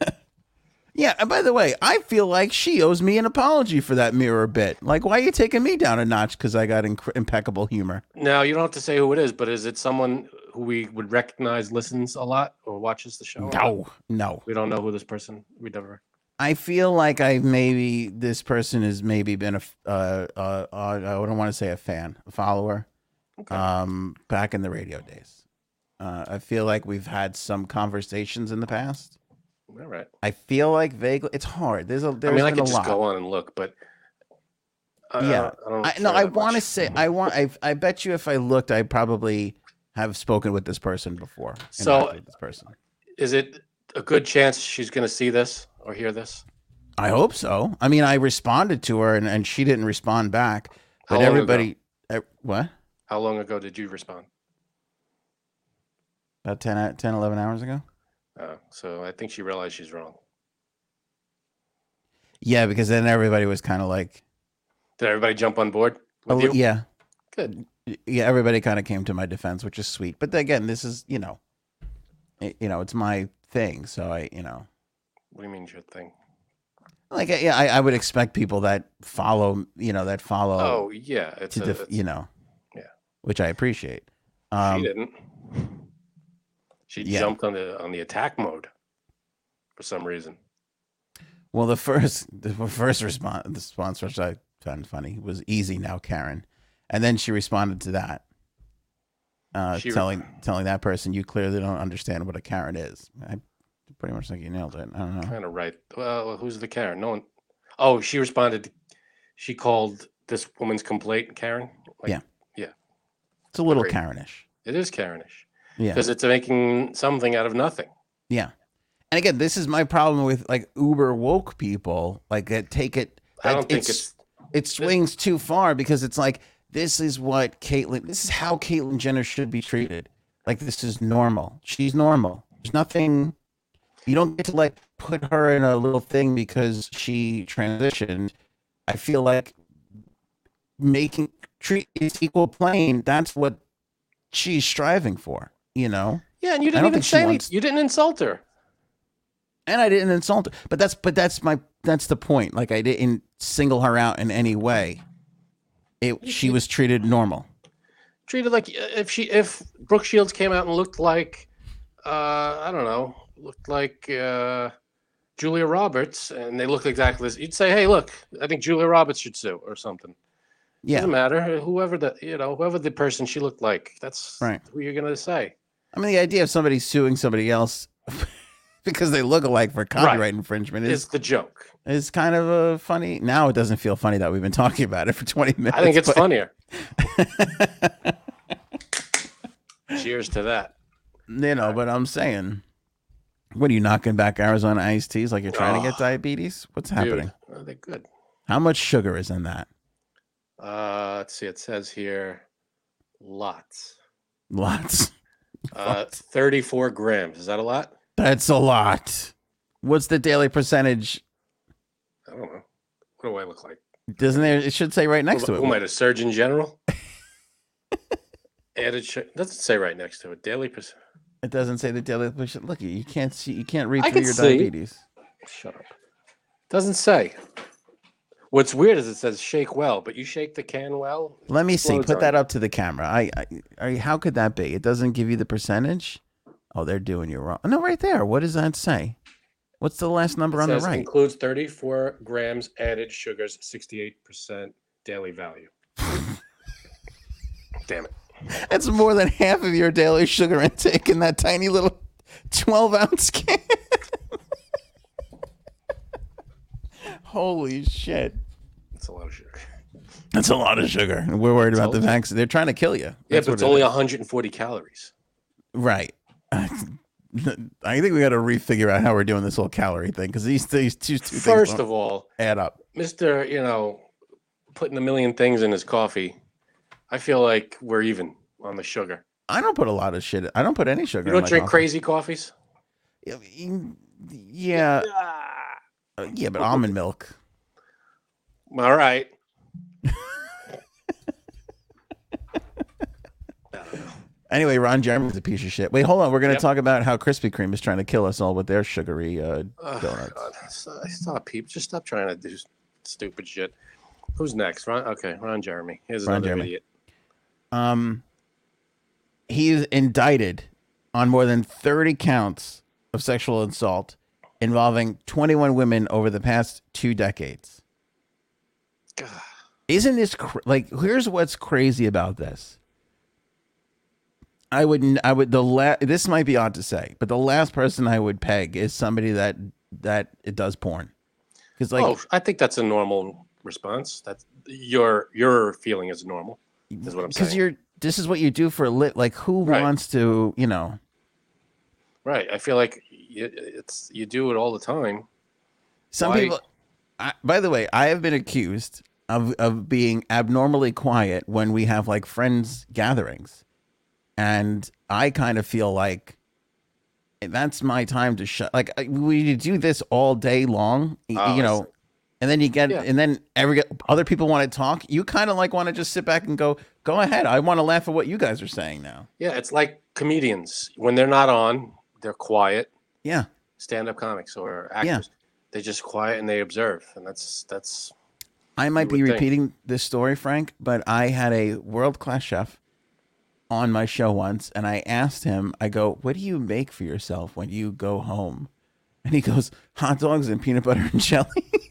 S1: yeah. And by the way, I feel like she owes me an apology for that mirror bit. Like, why are you taking me down a notch because I got inc- impeccable humor?
S2: now you don't have to say who it is, but is it someone who we would recognize, listens a lot, or watches the show?
S1: No, no.
S2: we don't know who this person. We never.
S1: I feel like I maybe this person has maybe been a uh, uh, uh, I don't want to say a fan, a follower.
S2: Okay.
S1: um, back in the radio days. Uh, I feel like we've had some conversations in the past.
S2: All right.
S1: I feel like vaguely it's hard. There's a there's
S2: I mean, I could just
S1: lot.
S2: go on and look, but I,
S1: Yeah.
S2: I don't.
S1: I,
S2: care
S1: no, I want to say I want I I bet you if I looked, I probably have spoken with this person before.
S2: So-
S1: this person.
S2: Is it a good chance she's going to see this or hear this?
S1: I hope so. I mean, I responded to her and, and she didn't respond back.
S2: How
S1: But everybody, eh, what?
S2: How long ago did you respond?
S1: About 10, 10, 11 hours ago?
S2: Uh, so I think she realized she's wrong.
S1: Yeah, because then everybody was kind of like,
S2: Did everybody jump on board with
S1: oh,
S2: you?
S1: yeah,
S2: Good.
S1: yeah, everybody kind of came to my defense, which is sweet. But again, this is you know, it, you know, it's my thing, so I you know,
S2: What do you mean your thing?
S1: like yeah, I, I would expect people that follow you know that follow
S2: Oh yeah, it's,
S1: to
S2: a,
S1: def-
S2: it's
S1: you know,
S2: yeah.
S1: which I appreciate.
S2: she
S1: Um,
S2: didn't. She
S1: yeah.
S2: jumped on the on the attack mode for some reason.
S1: well, the first the first response the response which I found funny was easy now, Karen, and then she responded to that. Uh,
S2: She re-
S1: telling telling that person you clearly don't understand what a Karen is. I pretty much think you nailed it. I don't know.
S2: Kind of right. Well, who's the Karen? No one. Oh, she responded. She called this woman's complaint Karen. Like,
S1: Yeah. It's a little
S2: Agreed.
S1: Karenish.
S2: It is Karenish
S1: Yeah.
S2: because it's making something out of nothing.
S1: Yeah. And again, this is my problem with like uber woke people, like that take it.
S2: I don't think it's.
S1: it swings too far because it's like this is what Caitlyn. This is how Caitlyn Jenner should be treated. Like this is normal. She's normal. There's nothing. You don't get to like put her in a little thing because she transitioned. I feel like making treat is equal plane. That's what she's striving for. You know.
S2: Yeah, and you didn't even say anything.
S1: wants-
S2: You didn't insult her.
S1: and I didn't insult her. But that's but that's my that's the point. Like I didn't single her out in any way. It she was treated normal.
S2: treated like if she if Brooke Shields came out and looked like uh I don't know, looked like uh Julia Roberts and they looked exactly this, you'd say, Hey, look, I think Julia Roberts should sue or something.
S1: Yeah.
S2: Doesn't matter. Whoever the you know, whoever the person she looked like, that's
S1: Right.
S2: who you're gonna say.
S1: I mean the idea of somebody suing somebody else because they look alike for copyright infringement
S2: Is
S1: is
S2: the joke.
S1: is kind of a funny now it doesn't feel funny that we've been talking about it for 20 minutes.
S2: I think it's
S1: but-
S2: funnier. Cheers to that.
S1: you know, but I'm saying What are you knocking back Arizona iced teas like you're trying to get
S2: Oh,
S1: diabetes? What's happening?
S2: Dude, are they good?
S1: How much sugar is in that?
S2: Uh, let's see. It says here, lots.
S1: Lots.
S2: Uh, 34 grams. Is that a lot?
S1: That's a lot. What's the daily percentage?
S2: I don't know. What do I look like?
S1: Doesn't there? It should say right next
S2: who,
S1: to it.
S2: Who am I, the Surgeon General? Added sh- doesn't say right next to it. Daily percent.
S1: It doesn't say the daily percent. Look, you can't see. You can't read
S2: I
S1: through
S2: can
S1: your
S2: see.
S1: diabetes.
S2: Shut up. Doesn't say. What's weird is it says shake well, but you shake the can well.
S1: Let me see. Put
S2: on
S1: that up to the camera. I, I, I. How could that be? It doesn't give you the percentage. Oh, they're doing you wrong. No, right there. What does that say? What's the last number
S2: It
S1: on the right?
S2: includes 34 grams added sugars, 68% daily value. Damn it.
S1: That's more than half of your daily sugar intake in that tiny little twelve ounce can. Holy shit.
S2: It's a lot of sugar.
S1: That's a lot of sugar. We're worried about the vaccine. They're trying to kill you.
S2: Yeah,
S1: That's
S2: but
S1: what
S2: it's
S1: it
S2: only
S1: is.
S2: 140 calories.
S1: right. I think we got to refigure out how we're doing this whole calorie thing because these these two, two
S2: First
S1: things
S2: of all,
S1: don't add up.
S2: Mr. You know, putting a million things in his coffee, I feel like we're even on the sugar.
S1: I don't put a lot of shit. I don't put any sugar.
S2: You
S1: in
S2: don't
S1: my
S2: drink
S1: coffee.
S2: crazy coffees?
S1: Yeah, uh, yeah, but almond milk.
S2: All right.
S1: Anyway, Ron Jeremy's a piece of shit. Wait, hold on. We're going to
S2: Yep.
S1: talk about how Krispy Kreme is trying to kill us all with their sugary uh,
S2: Oh,
S1: donuts.
S2: God. Stop, stop, peep. Just stop trying to do stupid shit. Who's next? Ron? Okay, Ron Jeremy. Here's
S1: Ron
S2: another
S1: Jeremy.
S2: idiot.
S1: Um, he's indicted on more than 30 counts of sexual assault involving 21 women over the past two decades.
S2: God.
S1: Isn't this cr- like? Here's what's crazy about this. I would, I would the last, This might be odd to say, but the last person I would peg is somebody that that it does porn, because like
S2: oh, I think that's a normal response. That's your your feeling is normal. Is what I'm saying.
S1: because
S2: saying.
S1: you're this is what you do for a lit. Like who
S2: Right.
S1: wants to, you know?
S2: Right. I feel like it's you do it all the time.
S1: Some
S2: Why-
S1: people. I, by the way, I have been accused of of being abnormally quiet when we have like friends gatherings, and I kind of feel like that's my time to shut. Like we do this all day long,
S2: Oh,
S1: you know, and then you get,
S2: Yeah.
S1: and then every other people want to talk. You kind of like want to just sit back and go, go ahead. I want to laugh at what you guys are saying now.
S2: Yeah, it's like comedians when they're not on, they're quiet.
S1: Yeah.
S2: Stand-up comics or actors, they're just quiet and they observe, and that's that's
S1: I might be
S2: would think.
S1: repeating this story, Frank, but I had a world class chef on my show once, and I asked him, I go, What do you make for yourself when you go home? And he goes, Hot dogs and peanut butter and jelly.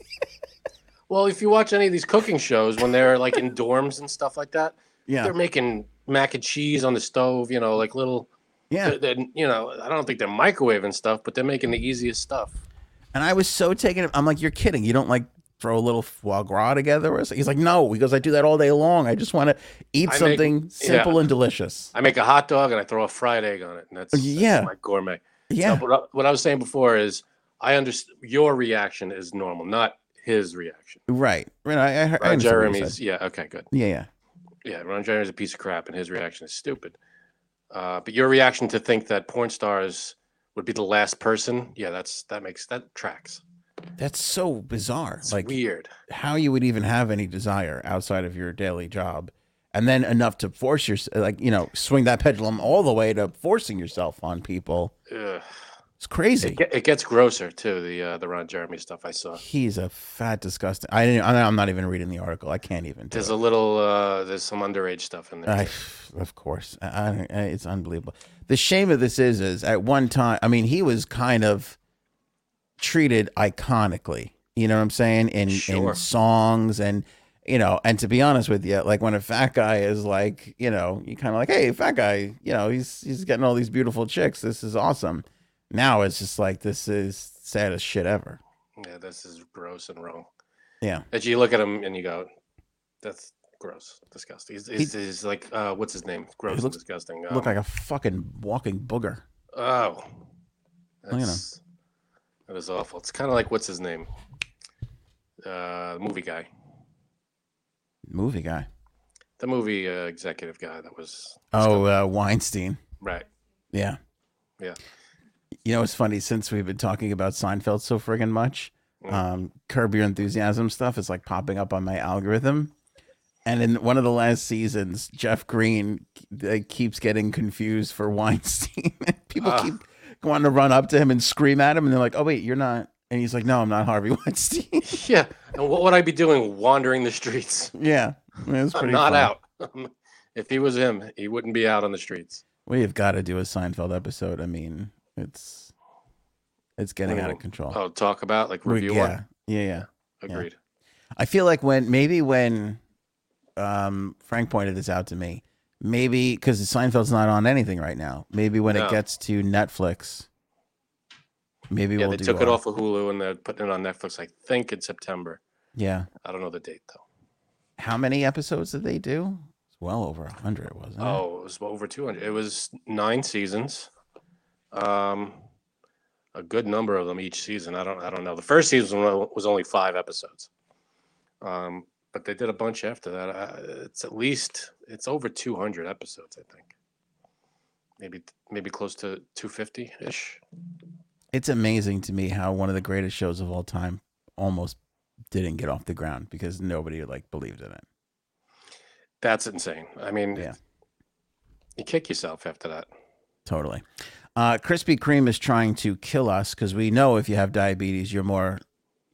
S2: Well, if you watch any of these cooking shows when they're like in dorms and stuff like that,
S1: yeah.
S2: they're making mac and cheese on the stove, you know, like little
S1: Yeah.
S2: they're, they're- you know, I don't think they're microwaving stuff, but they're making the easiest stuff.
S1: And I was so taken. I'm like, You're kidding. You don't like throw a little foie gras together? Or something? He's like, No. He goes, I do that all day long. I just want to eat
S2: I make-
S1: something simple
S2: yeah.
S1: and delicious.
S2: I make a hot dog and I throw a fried egg on it, and that's, that's
S1: Yeah.
S2: my gourmet.
S1: Yeah.
S2: So, what, I, what I was saying before is, I understand your reaction is normal, not his reaction.
S1: Right. Right. I, I, I
S2: Ron Jeremy's, yeah, okay, good.
S1: Yeah. Yeah.
S2: Yeah, Ron Jeremy's a piece of crap, and his reaction is stupid. Uh, but your reaction to think that porn stars would be the last person, yeah, that's that makes that tracks.
S1: That's so bizarre.
S2: It's
S1: like,
S2: weird.
S1: how you would even have any desire outside of your daily job and then enough to force your like you know swing that pendulum all the way to forcing yourself on people
S2: Ugh.
S1: It's crazy
S2: It, ge- it gets grosser too. The uh, the Ron Jeremy stuff I saw.
S1: he's a fat disgusting i didn't i'm not even reading the article i can't even
S2: There's
S1: it.
S2: a little uh, there's some underage stuff in there.
S1: I, of course I, I, it's unbelievable the shame of this is is at one time i mean he was kind of treated iconically you know what i'm saying in
S2: Sure.
S1: in songs and you know and to be honest with you like when a fat guy is like you know you kind of like hey fat guy you know he's he's getting all these beautiful chicks this is awesome now it's just like this is saddest shit ever
S2: yeah, this is gross and wrong.
S1: yeah
S2: That you look at him and you go, that's gross, disgusting. He's, he's, he's like, uh, what's his name? Gross
S1: looks-
S2: and disgusting.
S1: look
S2: Um,
S1: like a fucking walking booger
S2: oh,
S1: you know.
S2: That's, That is awful. It's kind of like what's his name? Uh, movie guy,
S1: Movie guy.
S2: the movie uh, executive guy that was.
S1: Oh, uh, Weinstein.
S2: right.
S1: Yeah.
S2: Yeah.
S1: You know, it's funny since we've been talking about Seinfeld so friggin' much.
S2: Mm.
S1: Um, Curb Your Enthusiasm stuff is like popping up on my algorithm. And in one of the last seasons, Jeff Greene uh, keeps getting confused for Weinstein. People
S2: Ah.
S1: keep wanting to run up to him and scream at him, and they're like, "Oh wait, you're not." And he's like, "No, I'm not Harvey Weinstein."
S2: Yeah. And what would I be doing wandering the streets?
S1: yeah, it was
S2: I'm not
S1: funny.
S2: out. if he was him, he wouldn't be out on the streets.
S1: We have got to do a Seinfeld episode. I mean, it's it's getting out of control.
S2: Oh, talk about like
S1: We-
S2: review
S1: yeah,
S2: one.
S1: yeah, yeah.
S2: Agreed.
S1: I feel like when maybe when um, Frank pointed this out to me, maybe because Seinfeld's not on anything right now. Maybe when
S2: No.
S1: it gets to Netflix, maybe
S2: Yeah,
S1: we'll
S2: they
S1: do.
S2: took it off of Hulu and they're putting it on Netflix. I think in September.
S1: Yeah,
S2: I don't know the date though.
S1: how many episodes did they do? It's well over a hundred, wasn't it?
S2: Oh, it was over 200. It was nine seasons. Um, a good number of them each season. I don't, I don't know. The first season was only five episodes. Um, but they did a bunch after that. Uh, it's at least it's over 200 episodes. I think. Maybe, maybe close to 250 ish.
S1: It's amazing to me how one of the greatest shows of all time almost didn't get off the ground because nobody like believed in it.
S2: That's insane. I mean,
S1: Yeah.
S2: you kick yourself after that.
S1: Totally. Uh, Krispy Kreme is trying to kill us because we know if you have diabetes, you're more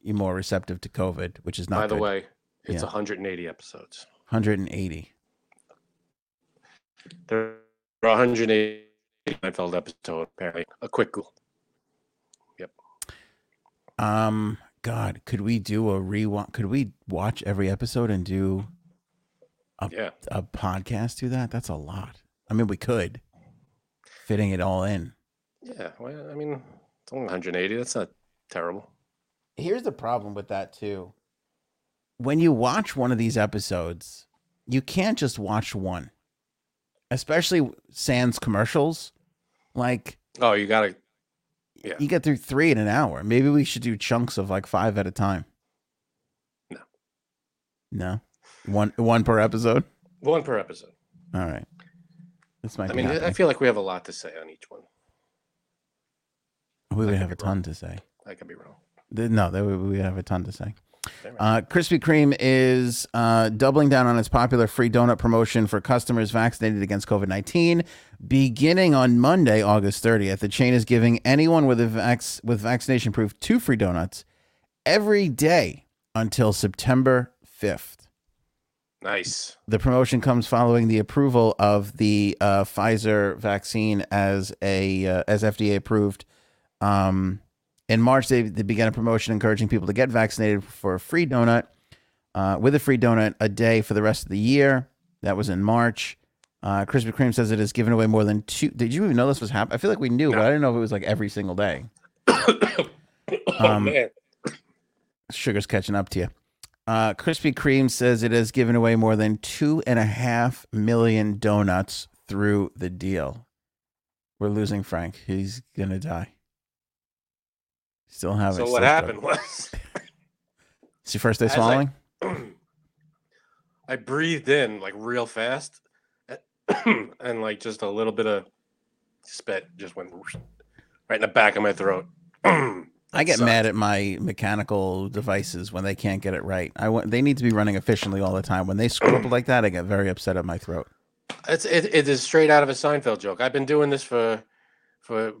S1: you're more receptive to COVID, which is not
S2: By the
S1: good.
S2: way, it's
S1: Yeah.
S2: 180 episodes.
S1: 180.
S2: There are 180 Seinfeld episode apparently. A quick Google. Yep.
S1: Um, God, could we do a rewatch? Could we watch every episode and do a,
S2: Yeah.
S1: a podcast to that? That's a lot. I mean, we could fitting it all in.
S2: Yeah. Well, I mean, it's only 180. That's not terrible.
S1: Here's the problem with that too. When you watch one of these episodes, you can't just watch one, especially sans commercials. Like
S2: Oh, you got to. Yeah.
S1: you get through three in an hour. Maybe we should do chunks of like five at a time.
S2: No.
S1: No, one one per episode.
S2: One per episode.
S1: All right. This might
S2: I mean, I feel like we have a lot to say on each one.
S1: we would have a
S2: be wrong.
S1: ton to say.
S2: I could be wrong.
S1: No, there we would have a ton to say. Uh, Krispy Kreme is uh, doubling down on its popular free donut promotion for customers vaccinated against COVID 19. Beginning on Monday, August 30th, the chain is giving anyone with, a with vaccination proof two free donuts every day until September 5th.
S2: Nice.
S1: The promotion comes following the approval of the uh, Pfizer vaccine as a uh, as FDA approved. Um, in March, they, they began a promotion encouraging people to get vaccinated for a free donut, uh, with a free donut a day for the rest of the year. That was in March. Uh, Krispy Kreme says it has given away more than two. Did you even know this was happening? I feel like we knew, but I didn't know if it was like every single day.
S2: oh
S1: Um,
S2: man.
S1: Sugar's catching up to you. Uh, Krispy Kreme says it has given away more than two and a half million donuts through the deal. We're losing Frank. He's gonna die. Still have it.
S2: So what happened
S1: struggling.
S2: was
S1: It's your first day
S2: As I-
S1: swallowing.
S2: I breathed in like real fast, and like just a little bit of spit just went right in the back of my throat.
S1: I get
S2: sucked.
S1: mad at my mechanical devices when they can't get it right. I want they need to be running efficiently all the time. When they screw up like that, I get very upset at my throat.
S2: It's it, it is straight out of a Seinfeld joke. I've been doing this for for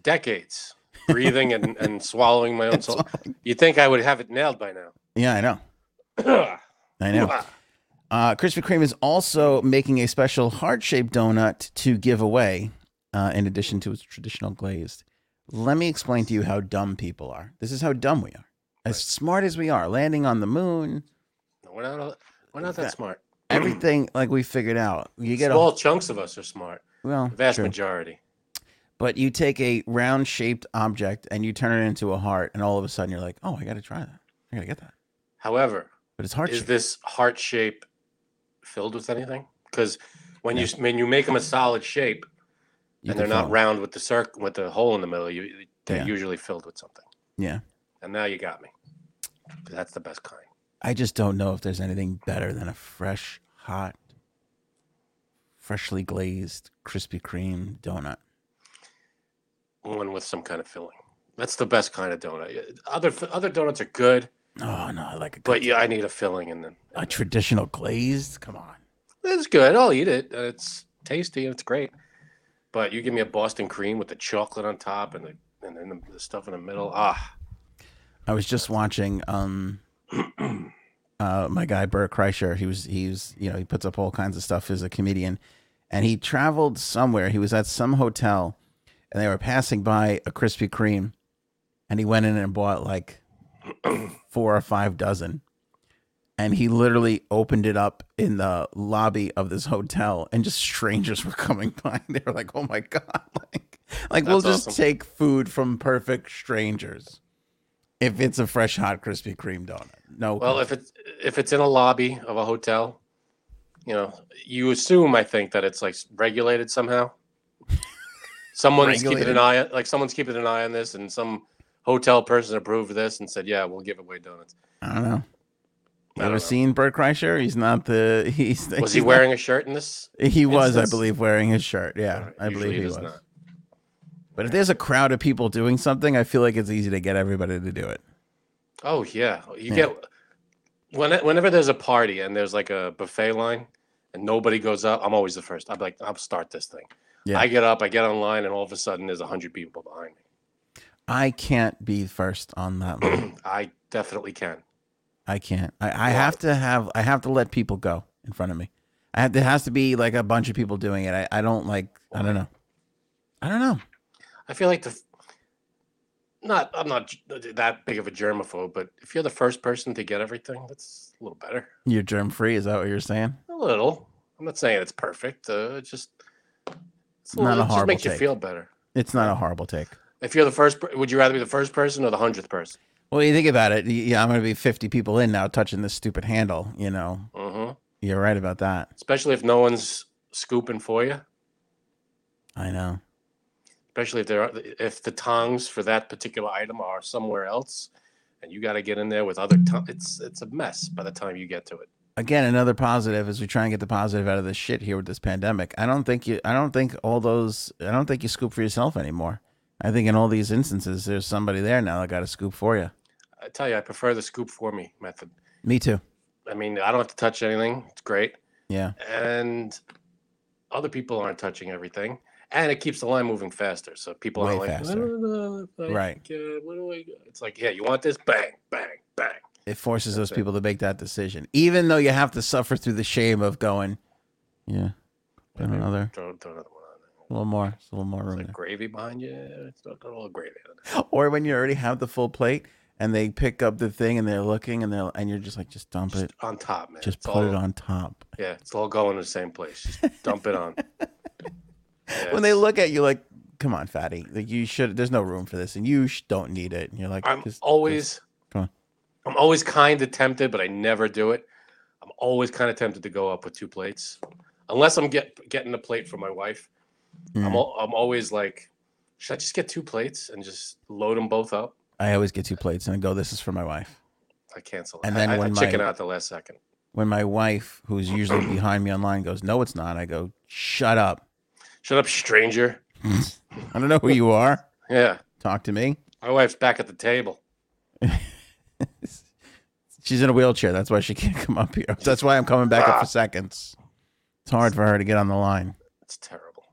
S2: decades, breathing and, and swallowing my own soul. You'd think I would have it nailed by now.
S1: Yeah, I know. I know. Uh, Krispy Kreme is also making a special heart-shaped donut to give away, uh, in addition to its traditional glazed. Let me explain to you how dumb people are. This is how dumb we are. As
S2: Right.
S1: smart as we are, landing on the moon,
S2: No, we're not. We're not that
S1: That-
S2: smart.
S1: everything like we figured out. You get
S2: Small
S1: a
S2: chunks of us are smart.
S1: well,
S2: The vast
S1: true.
S2: majority.
S1: but you take a round-shaped object and you turn it into a heart, and all of a sudden you're like, oh, I got to try that. I got to get that.
S2: However,
S1: But it's heart
S2: is this heart shape filled with anything? Because when you when you make them a solid shape
S1: You
S2: and they're not round with the circle with the hole in the middle, you They're
S1: Yeah.
S2: usually filled with something.
S1: Yeah.
S2: And now you got me. That's the best kind.
S1: I just don't know if there's anything better than a fresh, hot, freshly glazed Krispy Kreme donut.
S2: One with some kind of filling. That's the best kind of donut. Other other donuts are good,
S1: Oh no, I like a,
S2: but yeah, I need a filling and then
S1: a traditional glazed. Come on.
S2: it's good. I'll eat it. It's tasty it's great. But you give me a Boston cream with the chocolate on top and the and then the, stuff in the middle. Ah,
S1: I was just watching um uh my guy Bert Kreischer. He was he was you know he puts up all kinds of stuff as a comedian, and he traveled somewhere. He was at some hotel, and they were passing by a Krispy Kreme, and he went in and bought like four or five dozen. And he literally opened it up in the lobby of this hotel, and just strangers were coming by. They were like, "Oh my god!" Like, like we'll just
S2: awesome.
S1: take food from perfect strangers if it's a fresh hot Krispy Kreme donut. No,
S2: well, if it's if it's in a lobby of a hotel, you know, you assume I think that it's like regulated somehow. Someone's keeping an eye, like someone's keeping an eye on this, and some hotel person approved this and said, "Yeah, we'll give away donuts."
S1: I don't know.
S2: I
S1: You
S2: don't
S1: ever
S2: know.
S1: seen Bert Kreischer? He's not the. He's
S2: Was he
S1: he's not-
S2: wearing a shirt in this?
S1: he was, I believe, wearing his shirt. Yeah,
S2: Uh,
S1: I believe he
S2: does
S1: was.
S2: not.
S1: But if there's a crowd of people doing something, I feel like it's easy to get everybody to do it.
S2: Oh yeah, you
S1: Yeah.
S2: get when whenever there's a party and there's like a buffet line and nobody goes up. I'm always the first. I'm like, I'll start this thing.
S1: Yeah.
S2: I get up, I get online, and all of a sudden there's a hundred people behind me.
S1: I can't be first on that line.
S2: I definitely can.
S1: I can't. I, I have to have. I have to let people go in front of me. I have. There has to be like a bunch of people doing it. I, I don't like. I don't know. I don't know.
S2: I feel like the not. I'm not that big of a germaphobe, but if you're the first person to get everything, that's a little better.
S1: You're germ free. Is that what you're saying?
S2: A little. I'm not saying it's perfect. Uh, it just it's
S1: Not a horrible.
S2: it just makes you feel better.
S1: It's not a horrible take.
S2: If you're the first, would you rather be the first person or the hundredth person?
S1: Well, you think about it. Yeah, I'm going to be 50 people in now touching this stupid handle. You know,
S2: hmm
S1: you're right about that.
S2: Especially if no one's scooping for you.
S1: I know.
S2: Especially if there are, if the tongs for that particular item are somewhere else, and you got to get in there with other. To- it's it's a mess by the time you get to it.
S1: Again, another positive as we try and get the positive out of this shit here with this pandemic. I don't think you. I don't think all those. I don't think you scoop for yourself anymore. I think in all these instances, there's somebody there now that got a scoop for you.
S2: I tell you, I prefer the scoop for me method.
S1: Me too.
S2: I mean, I don't have to touch anything. It's great.
S1: Yeah.
S2: and other people aren't touching everything, and it keeps the line moving faster. So people
S1: Way
S2: aren't like,
S1: faster.
S2: "I don't know if I
S1: Right.
S2: can- uh, what do I? go-" It's like, yeah, you want this? Bang, bang, bang.
S1: It forces those
S2: it.
S1: people to make that decision, even though you have to suffer through the shame of going, yeah, put
S2: Maybe
S1: another,
S2: Throw, throw another one
S1: a little more, just a little more
S2: It's
S1: room
S2: like gravy behind you. It's not a little gravy.
S1: Or when you already have the full plate and they pick up the thing and they're looking and they're and you're just like, just dump it,
S2: on top, man.
S1: just
S2: It's
S1: put
S2: all,
S1: it on top.
S2: Yeah, it's all going to the same place. Just dump it on. Yeah,
S1: when they look at you like, come on, fatty, like you should. There's no room for this, and you sh- don't need it. And you're like,
S2: I'm
S1: just-
S2: always,
S1: just- come on.
S2: I'm always kind of tempted, but I never do it. I'm always kind of tempted to go up with two plates, unless I'm get getting a plate for my wife. I'm
S1: Mm.
S2: al- I'm always like, should I just get two plates and just load them both up?
S1: I always get two plates and I go, this is for my wife.
S2: I cancel.
S1: And then
S2: I, I,
S1: when
S2: chicken
S1: my-
S2: out the last second.
S1: When my wife, who's usually behind me online, goes, no, it's not. I go, shut up.
S2: Shut up, stranger.
S1: I don't know who you are.
S2: Yeah,
S1: Talk to me.
S2: my wife's back at the table.
S1: She's in a wheelchair. That's why she can't come up here. That's why I'm coming back up for ah. seconds. It's hard for her to get on the line.
S2: It's terrible.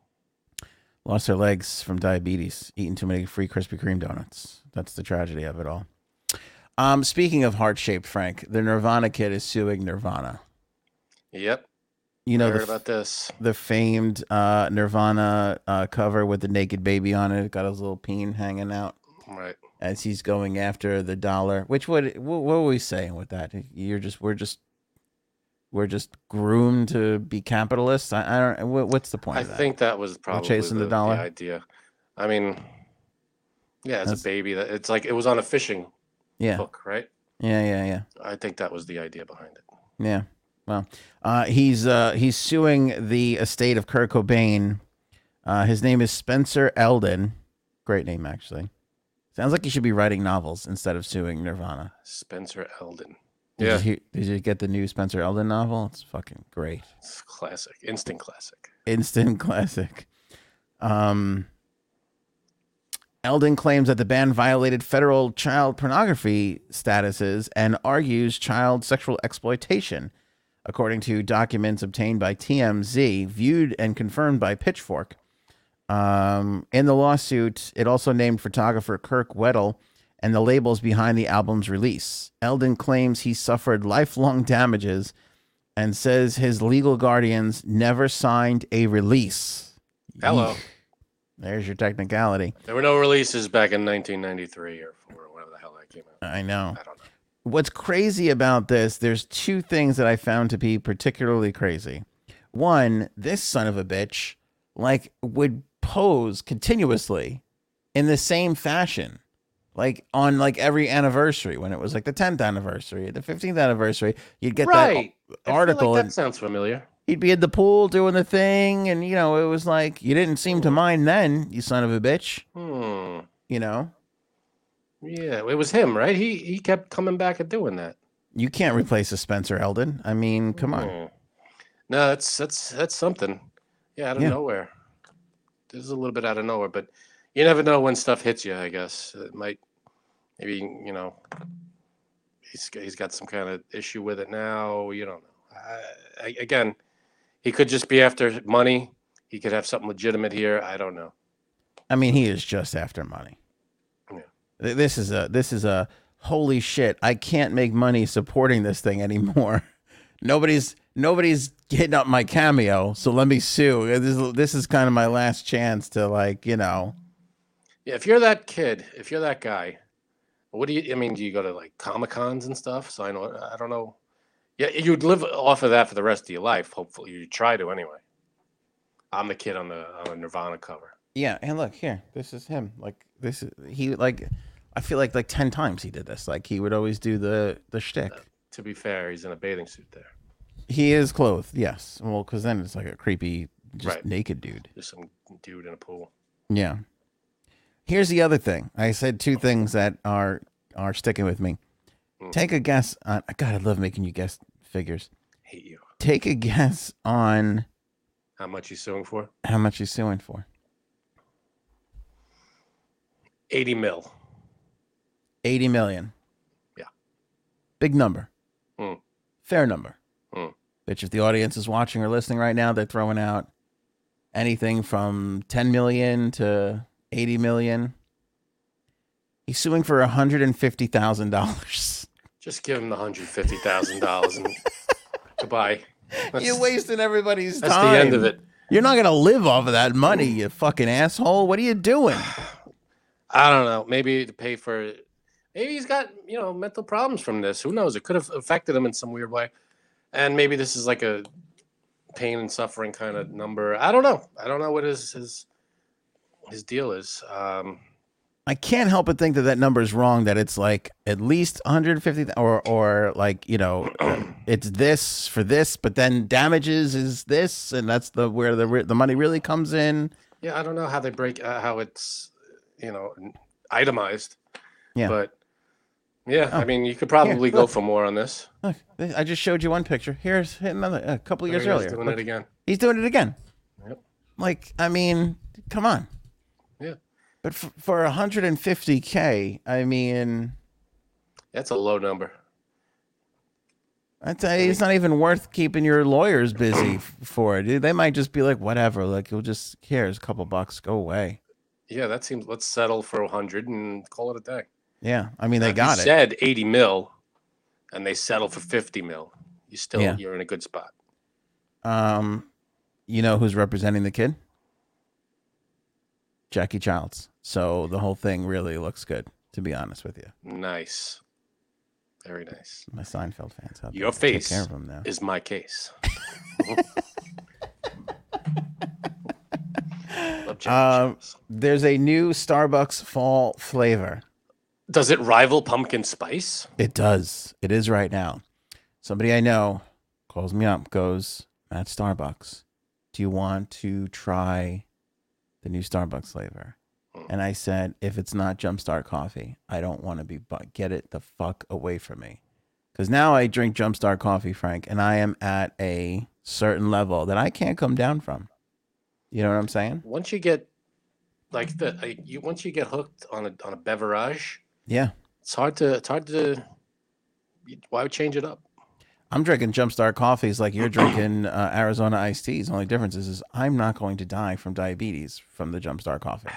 S1: Lost her legs from diabetes, eating too many free Krispy Kreme donuts. That's the tragedy of it all. Um, speaking of heart shaped, Frank, the Nirvana kid is suing Nirvana.
S2: Yep.
S1: You know
S2: I heard
S1: the,
S2: about this.
S1: the famed uh, Nirvana uh, cover with the naked baby on it. Got his little peen hanging out
S2: Right.
S1: as he's going after the dollar. Which would what, what were we saying with that? You're just we're just we're just groomed to be capitalists. I, I don't. What's the point?
S2: I
S1: of that?
S2: think that was probably
S1: chasing the dollar?
S2: idea. I mean, yeah, as
S1: That's-
S2: a baby, that it's like it was on a fishing
S1: Yeah,
S2: hook, right?
S1: yeah, yeah, yeah.
S2: I think that was the idea behind it.
S1: Yeah. Well, uh, he's uh, he's suing the estate of Kurt Cobain. Uh, his name is Spencer Elden. Great name, actually. Sounds like he should be writing novels instead of suing Nirvana.
S2: Spencer Elden.
S1: Did
S2: Yeah,
S1: You did you get the new Spencer Elden novel? It's fucking great.
S2: it's classic, instant classic.
S1: Instant classic. Um, Elden claims that the ban violated federal child pornography statuses and argues child sexual exploitation, according to documents obtained by TMZ, viewed and confirmed by Pitchfork. Um, in the lawsuit, it also named photographer Kirk Weddle and the labels behind the album's release. Elden claims he suffered lifelong damages and says his legal guardians never signed a release.
S2: Hello.
S1: There's your technicality.
S2: There were no releases back in 1993 or four, whatever the hell that came out.
S1: I know.
S2: I don't know.
S1: What's crazy about this, there's two things that I found to be particularly crazy. One, this son of a bitch, like, would pose continuously in the same fashion. Like on like every anniversary when it was like the 10th anniversary, the 15th anniversary, you'd get
S2: Right.
S1: That article
S2: like
S1: and
S2: that sounds familiar.
S1: He'd be in the pool doing the thing and you know, it was like you didn't seem to mind then, you son of a bitch,
S2: Hmm.
S1: you know.
S2: Yeah, it was him, right? He he kept coming back and doing that.
S1: You can't replace a Spencer Elden. I mean, come on.
S2: Hmm. No, that's that's that's something. Yeah, out of
S1: Yeah.
S2: nowhere. This is a little bit out of nowhere, but you never know when stuff hits you. I guess it might, maybe you know, he's he's got some kind of issue with it now. You don't know. I, I, again, he could just be after money. He could have something legitimate here. I don't know.
S1: I mean, he is just after money.
S2: Yeah.
S1: This is a this is a holy shit. I can't make money supporting this thing anymore. nobody's nobody's getting up my cameo, so let me sue. Uh, this is, this is kind of my last chance to like, you know.
S2: Yeah, if you're that kid, if you're that guy, what do you? I mean, do you go to like comic cons and stuff? So I know. I don't know. Yeah, you'd live off of that for the rest of your life. Hopefully, you try to anyway. I'm the kid on the on the Nirvana cover.
S1: Yeah, and look here. This is him. Like this is he like I feel like like 10 times he did this. Like he would always do the the shtick.
S2: Uh, to be fair, he's in a bathing suit there.
S1: He is clothed, yes. Well, because then it's like a creepy, just
S2: Right.
S1: naked dude.
S2: There's some dude in a pool.
S1: Yeah. Here's the other thing. I said two things that are are sticking with me. Take a guess on. God, I love making you guess figures.
S2: Hate you.
S1: Take a guess on
S2: How much he's suing for?
S1: how much he's suing for.
S2: 80 mil.
S1: Eighty million.
S2: Yeah.
S1: Big number.
S2: Mm.
S1: Fair number.
S2: Mm.
S1: Bitch, if the audience is watching or listening right now, they're throwing out anything from ten million to eighty million. He's suing for hundred and fifty thousand dollars.
S2: Just give him the hundred fifty thousand dollars and goodbye. That's,
S1: You're wasting everybody's
S2: that's
S1: time.
S2: the end of it.
S1: You're not gonna live off of that money, you fucking asshole. What are you doing?
S2: I don't know. Maybe to pay for. Maybe he's got you know mental problems from this. Who knows? It could have affected him in some weird way, and maybe this is like a pain and suffering kind of number. I don't know. I don't know what his his his deal is. Um,
S1: I can't help but think that that number is wrong. That it's like at least 150, or or like you know, it's this for this, but then damages is this, and that's the where the the money really comes in.
S2: yeah, I don't know how they break uh, how it's you know itemized.
S1: Yeah.
S2: But yeah,
S1: Oh,
S2: I mean, you could probably go for more on this.
S1: Look, I just showed you one picture. Here's another a couple
S2: There
S1: years earlier.
S2: doing
S1: Look,
S2: it again.
S1: he's doing it again.
S2: Yep.
S1: Like, I mean, come on. But for, for 150k, I mean,
S2: That's a low number.
S1: I'd say it's not even worth keeping your lawyers busy for it. They might just be like, whatever. Like, you'll just here's a couple bucks, go away.
S2: Yeah, that seems. Let's settle for a hundred and call it a day.
S1: Yeah, I mean, they
S2: if
S1: got
S2: you
S1: it.
S2: Said eighty mil, and they settle for fifty mil. You still
S1: Yeah.
S2: you're in a good spot.
S1: Um, you know who's representing the kid? Jackie Chiles. So the whole thing really looks good, to be honest with you.
S2: Nice, very nice.
S1: My Seinfeld fans out there.
S2: Your
S1: Take
S2: face
S1: care of them now.
S2: is my case. Love Jackie
S1: Um,
S2: Chiles.
S1: There's a new Starbucks fall flavor.
S2: Does it rival pumpkin spice?
S1: It does. It is right now. Somebody I know calls me up, goes, at Starbucks, do you want to try the new Starbucks flavor?
S2: Hmm.
S1: and I said, if it's not Jumpstart coffee, I don't want to be. But get it the fuck away from me, because now I drink Jumpstart coffee, Frank, and I am at a certain level that I can't come down from. You know what I'm saying?
S2: Once you get like the uh, you once you get hooked on a on a beverage,
S1: Yeah,
S2: it's hard to it's hard to. Why would change it up?
S1: I'm drinking Jumpstart coffees like you're drinking uh, Arizona iced teas. The only difference is, is I'm not going to die from diabetes from the Jumpstart coffee.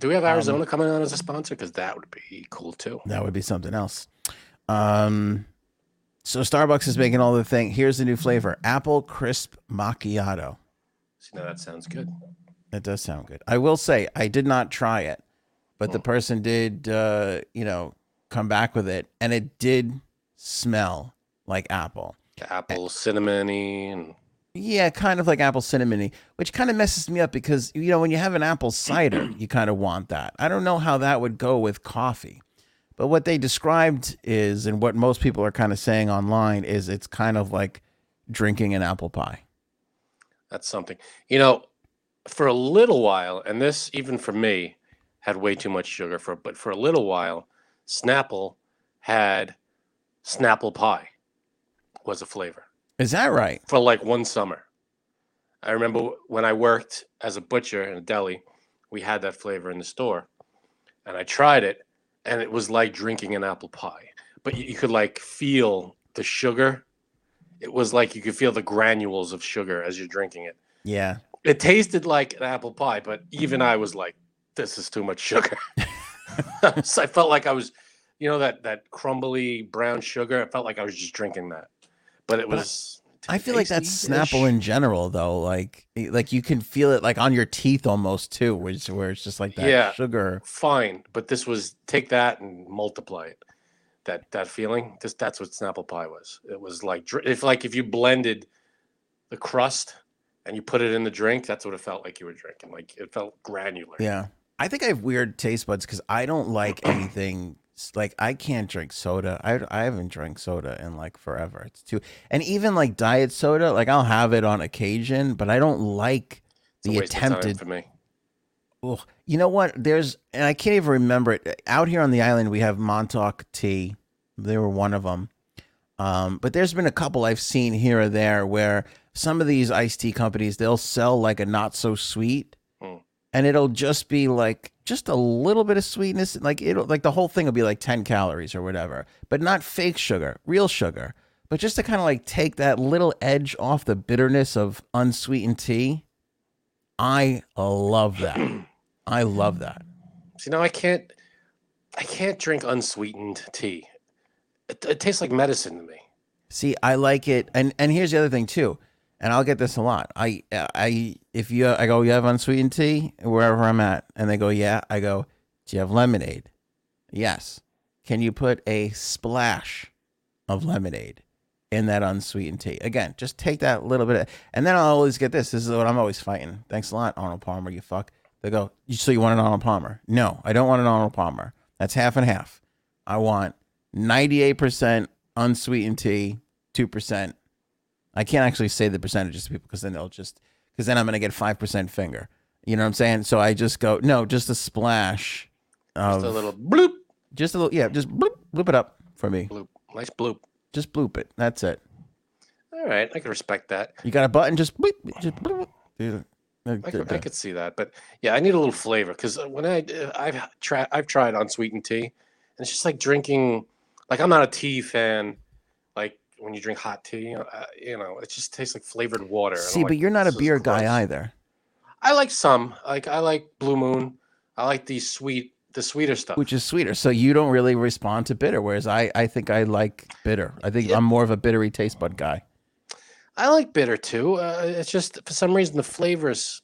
S2: Do we have
S1: Um,
S2: Arizona coming on as a sponsor? Because that would be cool too.
S1: That would be something else. Um, so Starbucks is making all the thing. Here's the new flavor: apple crisp macchiato.
S2: See, now that sounds good.
S1: It does sound good. I will say I did not try it, but
S2: Hmm.
S1: the person did, uh, you know, come back with it, and it did smell like apple.
S2: Apple, cinnamony, and
S1: Yeah, kind of like apple cinnamony, which kind of messes me up because you know when you have an apple cider, you kind of want that. I don't know how that would go with coffee. But what they described is and what most people are kind of saying online is it's kind of like drinking an apple pie.
S2: that's something. You know, for a little while, and this even for me had way too much sugar for, but for a little while, Snapple had Snapple pie was a flavor.
S1: Is that right?
S2: for like one summer. I remember when I worked as a butcher in a deli, we had that flavor in the store, and I tried it, and it was like drinking an apple pie. But you, you could like feel the sugar. It was like you could feel the granules of sugar as you're drinking it.
S1: Yeah.
S2: It tasted like an apple pie, but even I was like, "This is too much sugar." so I felt like I was, you know, that that crumbly brown sugar. I felt like I was just drinking that, but it
S1: But I-
S2: was.
S1: I feel like that's. Snapple in general though. Like like you can feel it like on your teeth almost too, which where it's just like that
S2: Yeah.
S1: sugar.
S2: fine, but this was take that and multiply it. That that feeling, this that's what Snapple pie was. It was like if like if you blended the crust and you put it in the drink, that's what it felt like you were drinking. Like it felt granular.
S1: Yeah. I think I have weird taste buds because I don't like anything like I can't drink soda. I I haven't drank soda in like forever. It's too and even like diet soda, like I'll have it on occasion, but I don't like the
S2: waste of time
S1: attempted.
S2: for me.
S1: Ugh. You know what? There's and I can't even remember it. Out here on the island, we have Montauk tea. They were one of them. Um, but there's been a couple I've seen here or there where some of these iced tea companies they'll sell like a not so sweet. And it'll just be like just a little bit of sweetness. Like it'll like the whole thing will be like ten calories or whatever, but not fake sugar, real sugar. But just to kind of like take that little edge off the bitterness of unsweetened tea. I love that. I love that.
S2: See now I can't I can't drink unsweetened tea. It, it tastes like medicine to me.
S1: See, I like it, and and here's the other thing too, and I'll get this a lot. I I if you I go, you have unsweetened tea wherever I'm at, and they go, yeah. I go, do you have lemonade? Yes. Can you put a splash of lemonade in that unsweetened tea? Again, just take that little bit, of, and then I'll always get this. This is what I'm always fighting. Thanks a lot, Arnold Palmer. You fuck. They go, so you want an Arnold Palmer? No, I don't want an Arnold Palmer. That's half and half. I want 98% unsweetened tea, 2%. I can't actually say the percentages to people because then they'll just, because then I'm going to get 5% finger. You know what I'm saying? So I just go, no, just a splash of,
S2: Just a little bloop,
S1: just a little, yeah, just bloop, bloop it up for me.
S2: bloop, nice bloop.
S1: Just bloop it. That's it.
S2: All right, I can respect that.
S1: You got a button, just bloop, just bloop.
S2: I could, I could see that, but yeah, I need a little flavor because when I uh, I've tried I've tried unsweetened tea, and it's just like drinking. Like I'm not a tea fan. When you drink hot tea, uh, you know, it just tastes like flavored water.
S1: See, but
S2: like,
S1: you're not a beer guy
S2: gross."
S1: either.
S2: I like some. Like I like Blue Moon. I like the sweet, the sweeter stuff.
S1: which is sweeter. So you don't really respond to bitter, whereas I, I think I like bitter. I think
S2: Yeah.
S1: I'm more of a bittery taste bud guy.
S2: I like bitter too. Uh, it's just for some reason the flavors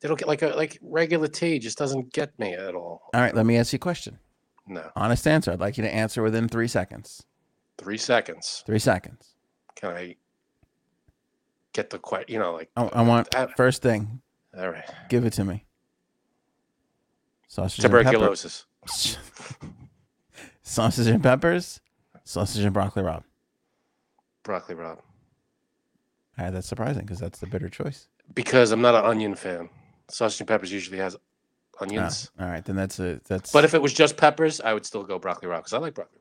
S2: they don't get like a like regular tea just doesn't get me at all.
S1: All right, let me ask you a question.
S2: No,
S1: Honest answer. I'd like you to answer within three seconds.
S2: Three seconds.
S1: Three seconds.
S2: Can I get the question? You know, like
S1: I, I want
S2: Uh,
S1: first thing.
S2: all right.
S1: Give it to me. Sausage and pepper. Sausage and peppers. Sausage and broccoli rabe.
S2: Broccoli Rob.
S1: That's surprising because that's the bitter choice.
S2: Because I'm not an onion fan. Sausage and peppers usually has
S1: Oh,
S2: onions.
S1: all right, then that's a that's.
S2: But if it was just peppers, I would still go broccoli raw because I like broccoli.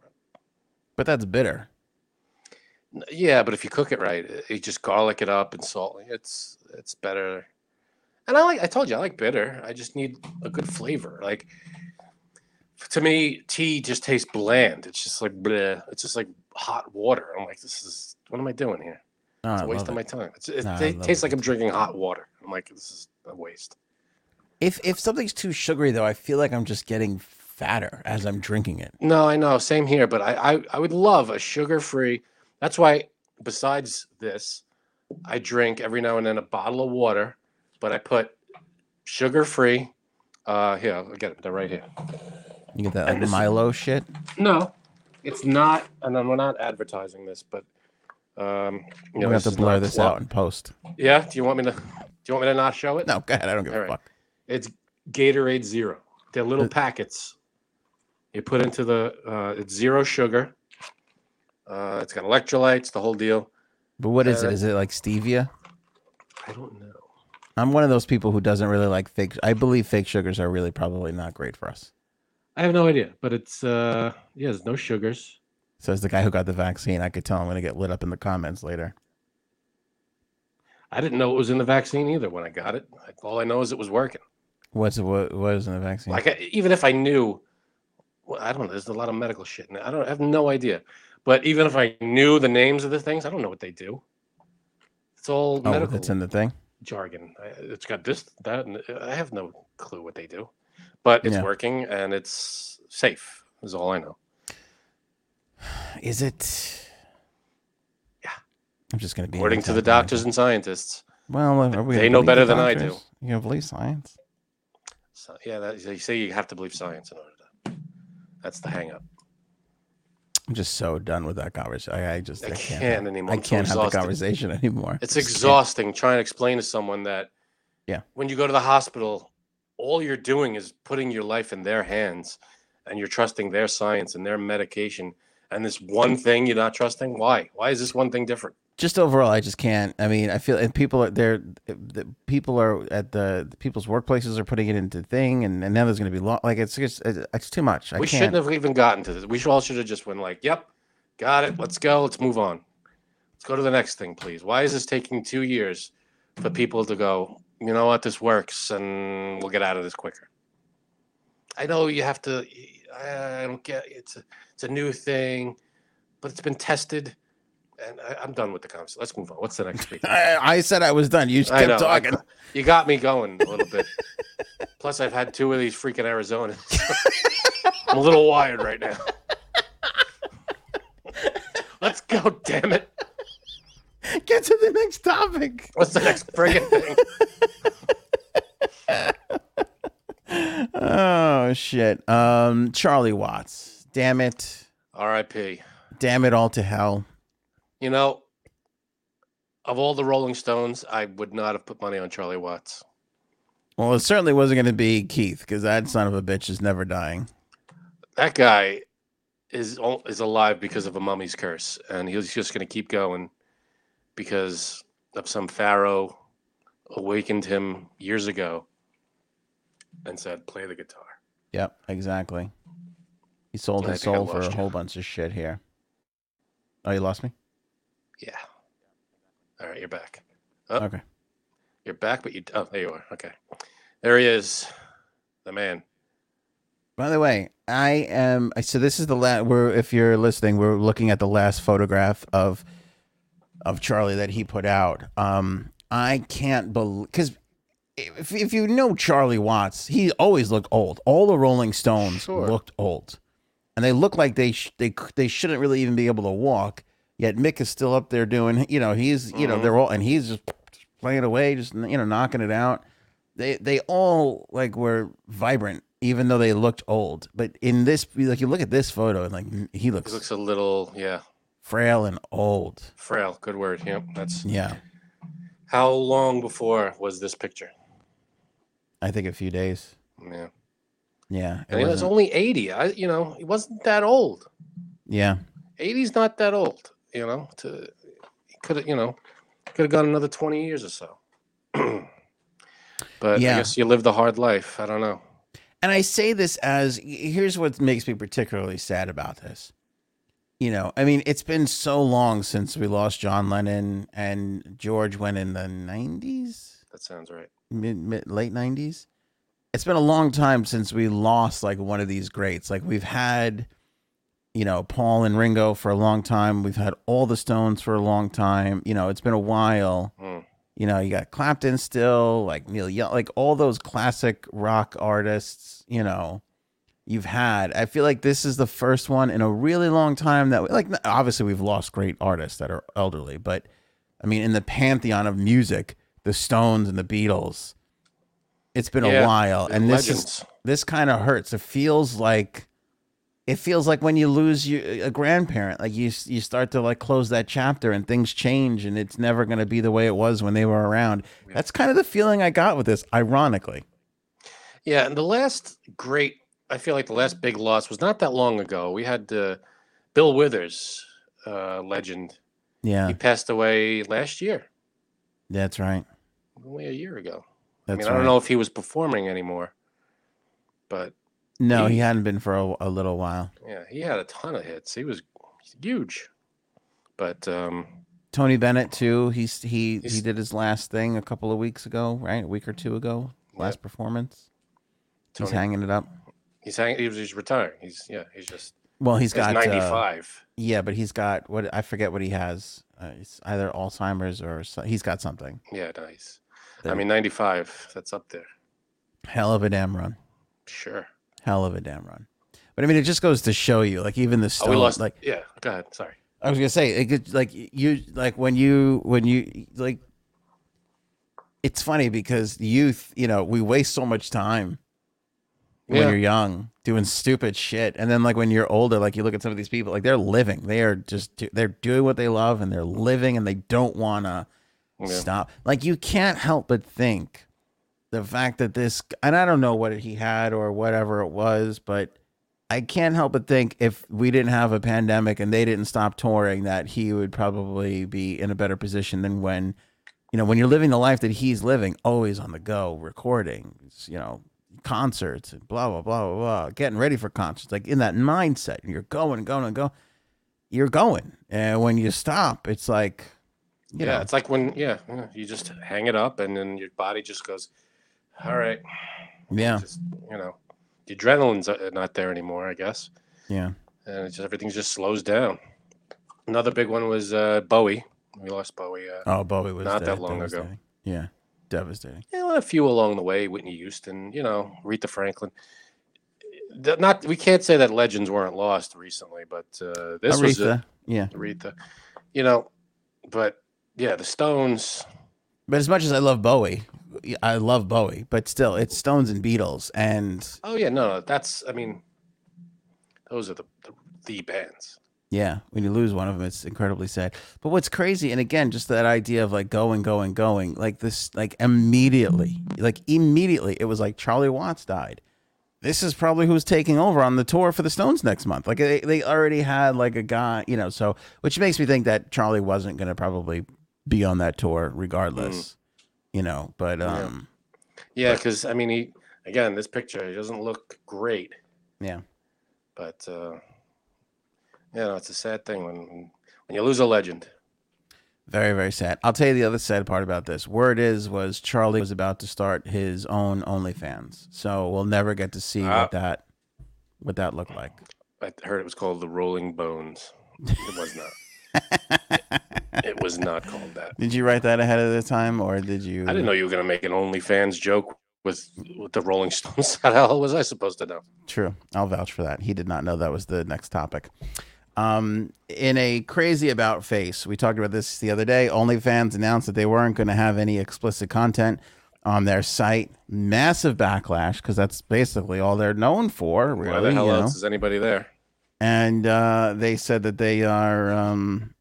S1: But that's bitter.
S2: Yeah, but if you cook it right, you just garlic it up and salt. It's it's better. And I like I told you I like bitter. I just need a good flavor. Like to me, tea just tastes bland. It's just like bleh. It's just like hot water. I'm like, this is what am I doing here?
S1: Oh,
S2: It's a waste of
S1: it.
S2: my time. It's, it
S1: No, love
S2: tastes
S1: it.
S2: like I'm drinking hot water. I'm like, this is a waste.
S1: If if something's too sugary though, I feel like I'm just getting fatter as I'm drinking it.
S2: No, I know. Same here, but I, I, I would love a sugar free. That's why, besides this, I drink every now and then a bottle of water, but I put sugar free. Uh, here, I'll get it. They're right here.
S1: You get that like
S2: this-
S1: Milo shit.
S2: No, it's not. And then we're not advertising this, but um, you know,
S1: we have to blur this out in post.
S2: Yeah. Do you want me to? Do you want me to not show it?
S1: No, go ahead. I don't give
S2: All
S1: a
S2: right.
S1: fuck.
S2: It's Gatorade Zero. They're little
S1: Uh,
S2: packets. You put into the. Uh, it's zero sugar. Uh, it's got electrolytes, the whole deal.
S1: But what is
S2: Uh,
S1: it? Is it like stevia?
S2: I don't know.
S1: I'm one of those people who doesn't really like fake. I believe fake sugars are really probably not great for us.
S2: I have no idea, but it's uh yeah, there's no sugars.
S1: Says the guy who got the vaccine. I could tell I'm going to get lit up in the comments later.
S2: I didn't know it was in the vaccine either when I got it. All I know is it was working.
S1: What's what? What is in the vaccine?
S2: Like I, even if I knew, well, I don't know. There's a lot of medical shit. In it. I don't I have no idea. But even if I knew the names of the things, I don't know what they do. It's all
S1: oh,
S2: medical
S1: that's in the thing.
S2: jargon. I- It's got this, that, and uh, I have no clue what they do. But it's
S1: Yeah.
S2: working and it's safe. Is all I know.
S1: Is it?
S2: Yeah.
S1: I'm just going to be
S2: According to the doctors and scientists.
S1: Well, we
S2: They know better
S1: the
S2: than I do.
S1: You gonna believe science?
S2: So, yeah, that, they say you have to believe science in order. That's the hang up.
S1: I'm just so done with that conversation. I, I just
S2: I
S1: I
S2: can't,
S1: can't.
S2: anymore.
S1: I
S2: so
S1: can't have the conversation anymore.
S2: It's
S1: Just can't.
S2: exhausting trying to explain to someone that
S1: Yeah.
S2: when you go to the hospital, all you're doing is putting your life in their hands and you're trusting their science and their medication. And this one thing you're not trusting, why? Why is this one thing different?
S1: Just overall, I just can't. I mean, I feel and people are there. The people are at the, the people's workplaces are putting it into thing, and, and now there's going to be law. Like it's just it's, it's too much. I
S2: we
S1: can't.
S2: shouldn't have even gotten to this. We should all should have just went like, "Yep, got it. Let's go. Let's move on. Let's go to the next thing, please." Why is this taking two years for people to go? You know what? This works, and we'll get out of this quicker. I know you have to. I I don't get it's a it's a new thing, but it's been tested, and I, I'm done with the conversation. Let's move on. What's the next speaker?
S1: I, I said I was done. You kept
S2: know. I-
S1: talking.
S2: you got me going a little bit. Plus, I've had two of these freaking Arizonans. I'm a little wired right now. Let's go, damn it.
S1: Get to the next topic.
S2: What's the next friggin' thing?
S1: Oh shit. Um, Charlie Watts. Damn it.
S2: R.I.P.
S1: Damn it all to hell.
S2: You know, of all the Rolling Stones, I would not have put money on Charlie Watts.
S1: Well, it certainly wasn't going to be Keith because that son of a bitch is never dying.
S2: That guy is is alive because of a mummy's curse, and he's just going to keep going because of some pharaoh awakened him years ago and said, "Play the guitar."
S1: Yep, exactly. He sold his soul for a
S2: you.
S1: whole bunch of shit here. Oh, you lost me?
S2: Yeah. All right, you're back. Oh.
S1: Okay.
S2: You're back, but you oh there you are. Okay, there he is, the man.
S1: By the way, I am. So this is the last. We're if you're listening, we're looking at the last photograph of of Charlie that he put out. Um, I can't believe because if if you know Charlie Watts, he always looked old. All the Rolling Stones
S2: Sure.
S1: looked old, and they look like they sh- they they shouldn't really even be able to walk. Yet Mick is still up there doing. You know, he's you know
S2: Mhm.
S1: they're all and he's just playing away, just you know knocking it out. They they all like were vibrant, even though they looked old. But in this, like you look at this photo, and like he
S2: He
S1: looks,
S2: looks a little yeah
S1: frail and old.
S2: frail. Good word. Yep. That's
S1: Yeah,
S2: how long before was this picture?
S1: I think a few days.
S2: Yeah,
S1: Yeah, it
S2: and he was only eighty. I you know he wasn't that old.
S1: yeah.
S2: 80's not that old. You know, to could have you know could have gone another twenty years or so. But
S1: Yeah.
S2: I guess you live the hard life. I don't know.
S1: And I say this as here's what makes me particularly sad about this. You know, I mean, it's been so long since we lost John Lennon and George went in the 90s,
S2: That sounds right.
S1: mid, mid late 90s. It's been a long time since we lost like one of these greats. Like we've had you know, Paul and Ringo for a long time. We've had all the Stones for a long time. You know, it's been a while.
S2: Hmm.
S1: You know, you got Clapton still, like Neil Young, like all those classic rock artists, you know, you've had. I feel like this is the first one in a really long time that, like, obviously we've lost great artists that are elderly, but I mean, in the pantheon of music, the Stones and the Beatles, it's been
S2: Yeah,
S1: a while. And this is, this kind of hurts. It feels like, it feels like when you lose you, a grandparent, like you you start to like close that chapter and things change and it's never going to be the way it was when they were around. That's kind of the feeling I got with this, ironically.
S2: Yeah, and the last great, I feel like the last big loss was not that long ago. We had uh, Bill Withers, uh, legend.
S1: Yeah,
S2: He passed away last year,
S1: that's right.
S2: only a year ago.
S1: That's
S2: I mean,
S1: right.
S2: I don't know if he was performing anymore, but
S1: No, he
S2: he-
S1: hadn't been for a, a little while.
S2: yeah, he had a ton of hits. He was huge, but um,
S1: Tony Bennett too. He's he he did his last thing a couple of weeks ago, right? A week or two ago. Last performance. He's hanging it up.
S2: he's hanging. He was he's retiring. He's yeah. He's just
S1: Well, he's
S2: he's
S1: got uh,
S2: ninety five.
S1: yeah, but he's got what I forget what he has. Uh, it's either Alzheimer's or so, he's got something.
S2: yeah, nice. I mean, ninety five. That's up there.
S1: Hell of a damn run.
S2: Sure.
S1: Hell of a damn run. But I mean, it just goes to show you, like even the
S2: Oh,
S1: stone,
S2: we lost.
S1: like
S2: yeah. Go ahead. Sorry.
S1: I was gonna say, it could, like you, like when you, when you, like, it's funny because youth, you know, we waste so much time when you're young doing stupid shit, and then like when you're older, like you look at some of these people, like they're living, they are just, do- they're doing what they love, and they're living, and they don't wanna
S2: Yeah.
S1: stop. Like you can't help but think the fact that this, and I don't know what he had or whatever it was, but I can't help but think if we didn't have a pandemic and they didn't stop touring, that he would probably be in a better position than when, you know, when you're living the life that he's living, always on the go, recording, you know, concerts and blah blah blah blah blah, getting ready for concerts, like in that mindset, and you're going going and go, you're going, and when you stop, it's like,
S2: yeah,
S1: know,
S2: it's like when yeah, you just hang it up and then your body just goes, all right,
S1: yeah,
S2: just you know, the adrenaline's uh, not there anymore, I guess,
S1: yeah.
S2: and it's just everything just slows down. Another big one was uh, Bowie. We lost Bowie. Uh,
S1: Oh, Bowie was
S2: Not that long ago.
S1: Yeah, devastating.
S2: yeah, well, a few along the way, Whitney Houston, you know, Aretha Franklin. Not we can't say that legends weren't lost recently, but uh, this was a,
S1: yeah.
S2: Aretha, you know, but yeah, the Stones.
S1: But as much as I love Bowie, I love Bowie, but still, it's Stones and Beatles, and
S2: Oh yeah, no, no, that's I mean, those are the the, the bands.
S1: yeah, when you lose one of them, it's incredibly sad. But what's crazy, and again, just that idea of like going, going, going, like this, like immediately, like immediately, it was like Charlie Watts died. This is probably who's taking over on the tour for the Stones next month. Like they, they already had like a guy, you know, so which makes me think that Charlie wasn't going to probably be on that tour regardless, mm. You know. But
S2: Yeah.
S1: um,
S2: Yeah, because I mean, he again, this picture he doesn't look great,
S1: yeah.
S2: but uh, you know, it's a sad thing when when you lose a legend.
S1: Very, very sad. I'll tell you the other sad part about this. Word is was Charlie was about to start his own OnlyFans, so we'll never get to see
S2: Ah.
S1: what that what that looked like.
S2: I heard it was called the Rolling Bones. It was not. was not called that.
S1: Did you write that ahead of the time, or did you?
S2: I didn't know you were gonna make an OnlyFans joke with with the Rolling Stones. How the hell was I supposed to know?
S1: True. I'll vouch for that. He did not know that was the next topic. Um, in a crazy about face, we talked about this the other day. OnlyFans announced that they weren't going to have any explicit content on their site. Massive backlash because that's basically all they're known for. Really,
S2: Why the hell
S1: you know?
S2: else is anybody there?
S1: and uh, they said that they are um,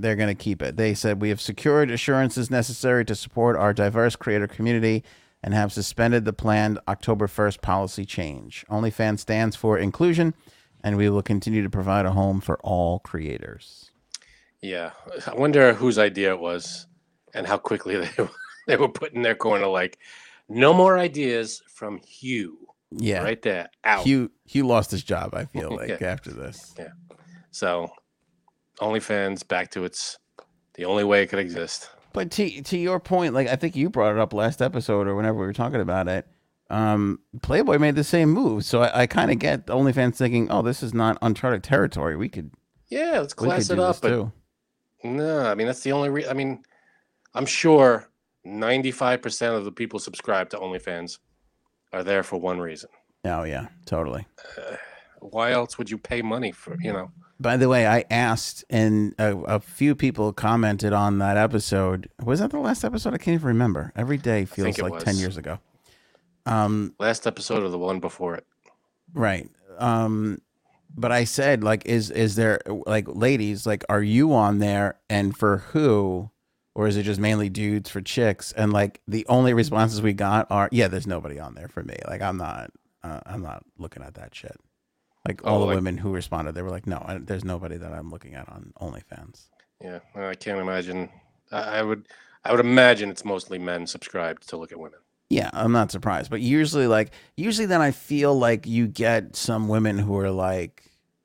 S1: they're going to keep it. They said we have secured assurances necessary to support our diverse creator community and have suspended the planned October 1st policy change. OnlyFans stands for inclusion, and we will continue to provide a home for all creators.
S2: Yeah, I wonder whose idea it was, and how quickly they they were put in their corner. Like, No more ideas from Hugh.
S1: Yeah.
S2: Right there. Out.
S1: Hugh Hugh lost his job, I feel like,
S2: Yeah.
S1: after this. Yeah.
S2: So OnlyFans back to its the only way it could exist.
S1: But to to your point, like I think you brought it up last episode or whenever we were talking about it. Um, Playboy made the same move, so I, I kind of get OnlyFans thinking, "Oh, this is not uncharted territory. We could,
S2: Yeah, let's class it up. But
S1: too."
S2: no, I mean that's the only re- I mean, I'm sure 95% of the people subscribed to OnlyFans are there for one reason.
S1: Oh yeah, totally.
S2: Why else would you pay money for, you know?
S1: By the way, I asked, and a, a few people commented on that episode. Was that the last episode? I can't even remember. Every day feels like ten years ago. Um,
S2: Last episode or the one before it.
S1: Right. Um but I said like is is there like ladies like are you on there and for who or is it just mainly dudes for chicks and like the only responses we got are yeah there's nobody on there for me like I'm not uh, I'm not looking at that shit. Like all
S2: Oh,
S1: the
S2: like-
S1: women who responded they were like no I, there's nobody that I'm looking at on OnlyFans.
S2: Yeah, I can't imagine. I, I would, I would imagine it's mostly men subscribed to look at women.
S1: Yeah, I'm not surprised. But usually, like, usually then I feel like you get some women who are like,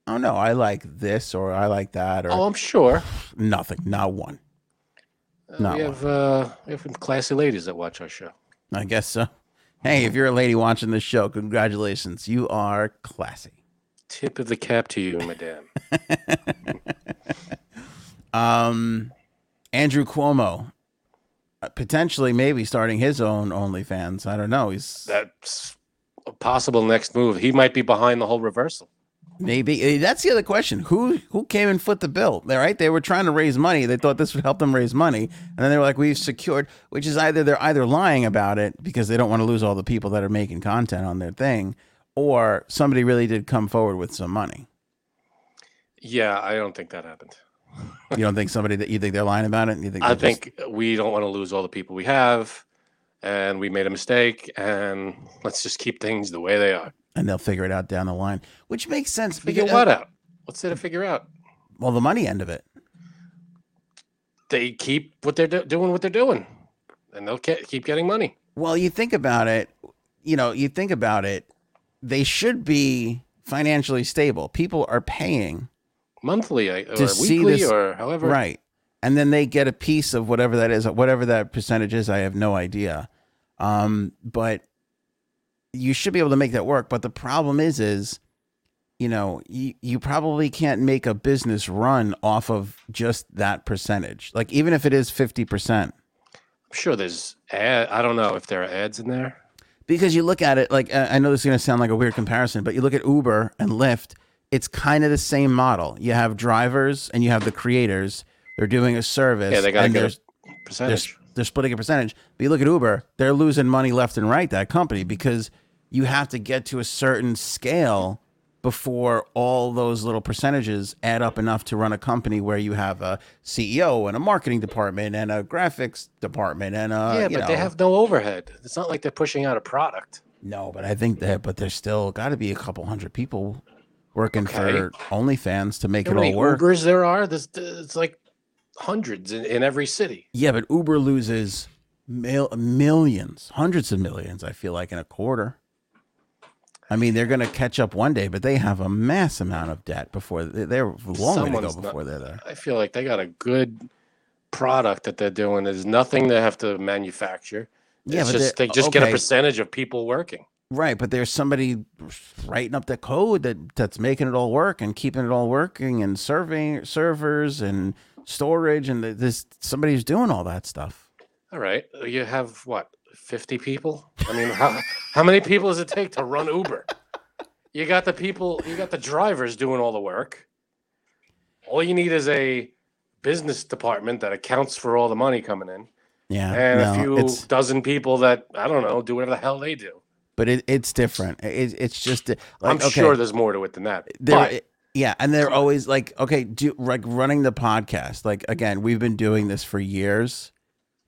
S1: oh no, I like this or I like that or
S2: Oh, I'm sure.
S1: nothing, not one.
S2: Uh,
S1: Not
S2: we
S1: one.
S2: have uh, we have classy ladies that watch our show.
S1: I guess so. Hey, if you're a lady watching this show, congratulations. You are classy.
S2: Tip of the cap to you, madame.
S1: Um, Andrew Cuomo, uh, potentially maybe starting his own OnlyFans. I don't know. He's
S2: That's a possible next move. He might be behind the whole reversal.
S1: maybe eh, that's the other question. Who who came and foot the bill? They right? They were trying to raise money. They thought this would help them raise money, and then they were like, "We've secured," which is either they're either lying about it because they don't want to lose all the people that are making content on their thing, or somebody really did come forward with some money.
S2: Yeah, I don't think that happened.
S1: You don't think somebody that you think they're lying about it? You think
S2: I
S1: they're just-
S2: think we don't want to lose all the people we have, and we made a mistake, and let's just keep things the way they are.
S1: and they'll figure it out down the line, which makes sense.
S2: Figure
S1: because- uh,
S2: what out? What's there to figure out?
S1: Well, the money end of it.
S2: They keep what they're do- doing, what they're doing, and they'll ke- keep getting money.
S1: Well, you think about it, you know, you think about it, they should be financially stable. People are paying,
S2: monthly uh,
S1: To
S2: or
S1: see
S2: weekly
S1: this-
S2: or however.
S1: right? And then they get a piece of whatever that is, whatever that percentage is. I have no idea. Um, but you should be able to make that work. But the problem is, is you know, you, you probably can't make a business run off of just that percentage. Like even if it is fifty percent.
S2: I'm sure there's ad. I don't know if there are ads in there.
S1: Because you look at it like I know this is going to sound like a weird comparison, but you look at Uber and Lyft, it's kind of the same model. You have drivers and you have the creators. They're doing a service.
S2: Yeah, they got to get
S1: they're, they're,
S2: percentage.
S1: they're splitting a percentage. But you look at Uber, they're losing money left and right. That company because you have to get to a certain scale before all those little percentages add up enough to run a company where you have a CEO and a marketing department and a graphics department and a
S2: yeah,
S1: you
S2: but they have no overhead. It's not like they're pushing out a product.
S1: No, but I think that, but there's still got to be a couple hundred people working
S2: Okay.
S1: for OnlyFans to make
S2: How
S1: it all work.
S2: Ubers there are? There's, it's like hundreds in, in every city.
S1: Yeah, but Uber loses mil- millions, hundreds of millions. I feel like in a quarter. I mean, they're going to catch up one day, but they have a mass amount of debt before they- they're long way to go
S2: Someone's not-
S1: before they're there.
S2: I feel like they got a good product that they're doing. There's nothing they have to manufacture.
S1: Yeah,
S2: it's
S1: but
S2: just they just get a percentage of people working.
S1: Right, but there's somebody writing up the code that that's making it all work and keeping it all working and serving servers and storage and this somebody's doing all that stuff.
S2: All right, you have what? 50 people? I mean, how how many people does it take to run Uber? You got the people, you got the drivers doing all the work. All you need is a business department that accounts for all the money coming in,
S1: Yeah,
S2: and
S1: no,
S2: a few dozen people that I don't know do whatever the hell they do.
S1: but it, it's different. It, it's just uh, like
S2: I'm
S1: okay,
S2: sure there's more to it than that.
S1: there,
S2: but
S1: yeah, and they're always like, okay, do like running the podcast. Like again, we've been doing this for years.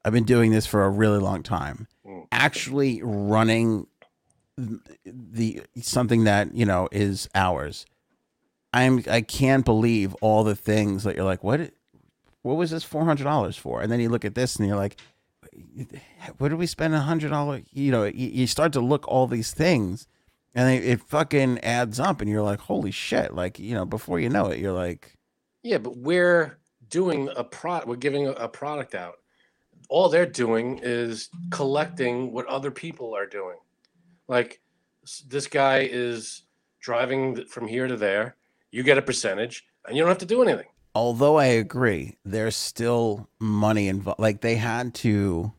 S1: I've been doing this for a really long time. Actually, running the something that you know is ours. I'm I can't believe all the things that you're like, what? What was this four hundred dollars for? And then you look at this and you're like, what did we spend a hundred dollar? You know, you, you start to look all these things, and it, it fucking adds up, and you're like, holy shit! Like you know, before you know it, you're like,
S2: Yeah, but we're doing a product. We're giving a, a product out. All they're doing is collecting what other people are doing. Like this guy is driving from here to there. You get a percentage, and you don't have to do anything.
S1: although I agree, there's still money involved. Like they had to.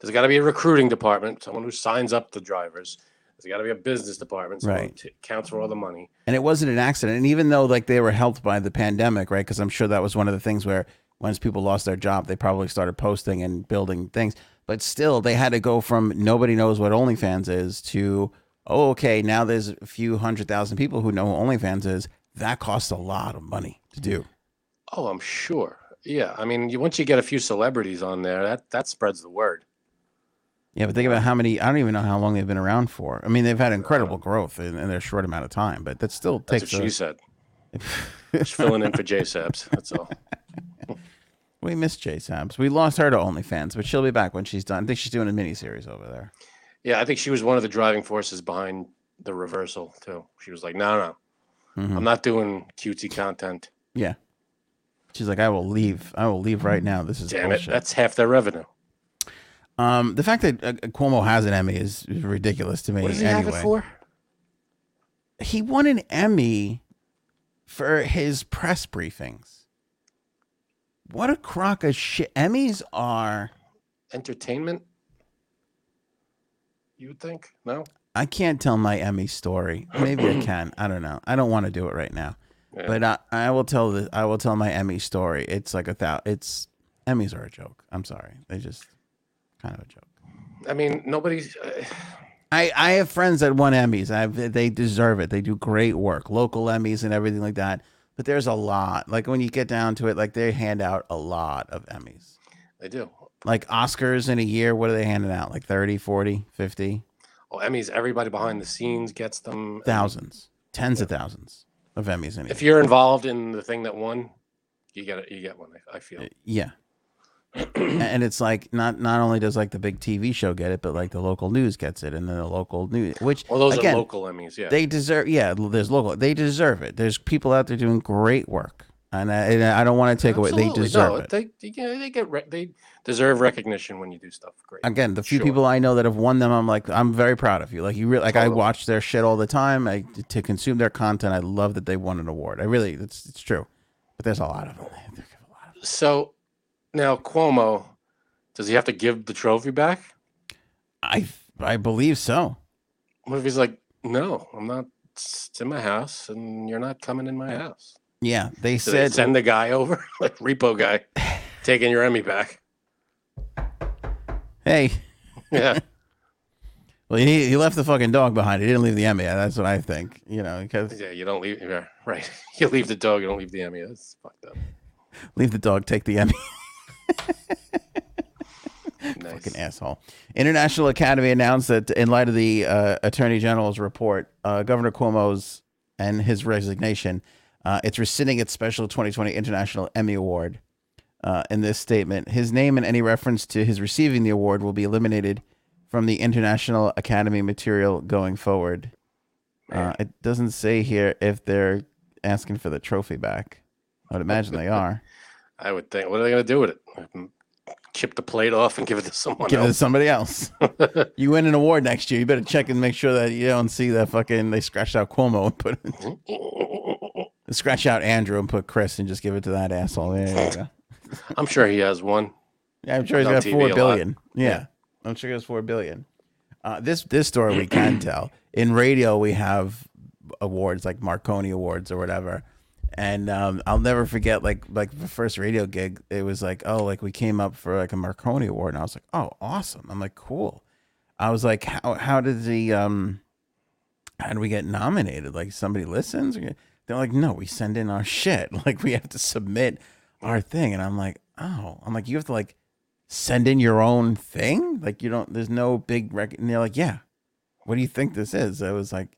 S2: There's got to be a recruiting department, someone who signs up the drivers. There's got to be a business department,
S1: Right.
S2: who t- counts for all the money.
S1: and it wasn't an accident. And even though like they were helped by the pandemic, right? Because I'm sure that was one of the things where once people lost their job, they probably started posting and building things. But still, they had to go from nobody knows what OnlyFans is to oh, okay, now there's a few hundred thousand people who know who OnlyFans is. That costs a lot of money to do.
S2: Oh, I'm sure. Yeah, I mean, you, once you get a few celebrities on there, that that spreads the word.
S1: Yeah, but think about how many. I don't even know how long they've been around for. I mean, they've had incredible growth in, in their short amount of time, but that still
S2: That's
S1: takes.
S2: what she
S1: a,
S2: said. Just filling in for J Sabs. That's all.
S1: we miss Jay Sabs. We lost her to OnlyFans, but she'll be back when she's done. I think she's doing a miniseries over there.
S2: Yeah, I think she was one of the driving forces behind the reversal too. She was like, "No, no,
S1: Mhm.
S2: I'm not doing cutesy content.
S1: Yeah. She's like, I will leave. I will leave right now. This is
S2: Damn
S1: bullshit.
S2: it, that's half their revenue."
S1: um, the fact that uh, Cuomo has an Emmy is, is ridiculous to me.
S2: What does he
S1: anyway,
S2: have it for?
S1: he won an Emmy for his press briefings. What a crock of shit! Emmys are.
S2: Entertainment? You would think? No.
S1: I can't tell my Emmy story. Maybe I can. I don't know. I don't want to do it right now.
S2: Yeah.
S1: But I, I will tell the I will tell my Emmy story. It's like a thou. It's Emmys are a joke. I'm sorry. They just kind of a joke.
S2: I mean, nobody's. Uh,
S1: I, I have friends that won Emmys. I have, they deserve it. They do great work, local Emmys and everything like that. But there's a lot. Like when you get down to it, like they hand out a lot of Emmys.
S2: they do.
S1: Like Oscars in a year, what are they handing out? Like 30, 40, 50,
S2: Oh, Emmys. Everybody behind the scenes gets them.
S1: thousands, tens of thousands of Emmys in a
S2: If
S1: year.
S2: you're involved in the thing that won, you get it. You get one. I, I feel.
S1: Uh, yeah. And it's like not not only does like the big TV show get it, but like the local news gets it, and then the local news, which
S2: Well, those
S1: again,
S2: are local Emmys. Yeah.
S1: they deserve yeah there's local they deserve it there's people out there doing great work and i, and I don't want to take away they
S2: Absolutely.
S1: deserve
S2: no,
S1: it
S2: They, yeah, they get. Re- they deserve recognition when you do stuff great.
S1: again the few
S2: Sure.
S1: people i know that have won them i'm like i'm very proud of you like you really like i watch their shit all the time i to consume their content i love that they won an award i really it's it's true but there's a lot of them
S2: So now Cuomo, does he have to give the trophy back?
S1: i i believe so
S2: What if he's like, no, I'm not. It's in my house, and you're not coming in my house.
S1: yeah they
S2: So they
S1: said
S2: send the guy over, like repo guy, taking your Emmy back.
S1: hey
S2: Yeah,
S1: well he, he left the fucking dog behind he didn't leave the emmy that's what i think you know because
S2: yeah. You don't leave. Yeah, right. You leave the dog. You don't leave the Emmy. That's fucked up.
S1: leave the dog take the emmy
S2: Nice.
S1: Fucking asshole. International Academy announced that in light of the uh, Attorney General's report, uh, Governor Cuomo's and his resignation, uh, it's rescinding its special 2020 International Emmy Award. Uh, in this statement, his name and any reference to his receiving the award will be eliminated from the International Academy material going forward. Uh, it doesn't say here if they're asking for the trophy back. I would imagine they are.
S2: I would think. What are they going to do with it? Chip the plate off and give it to someone else.
S1: Give it to somebody else. you win an award next year. You better check and make sure that you don't see that fucking they scratched out Cuomo and put scratch out Andrew and put Chris and just give it to that asshole. There you go.
S2: I'm sure he has one.
S1: Yeah, I'm sure he's got four
S2: a
S1: Yeah. I'm sure he has four billion. Uh, this this story we can tell. In radio, we have awards like Marconi Awards or whatever. And um, I'll never forget like like the first radio gig. It was like oh like we came up for like a Marconi Award, and I was like oh awesome. I'm like cool. I was like how how did the um how do we get nominated? Like somebody listens? They're like no, we send in our shit. Like we have to submit our thing, and I'm like oh I'm like you have to like send in your own thing? Like you don't there's no big record. and they're like, Yeah. What do you think this is? I was like,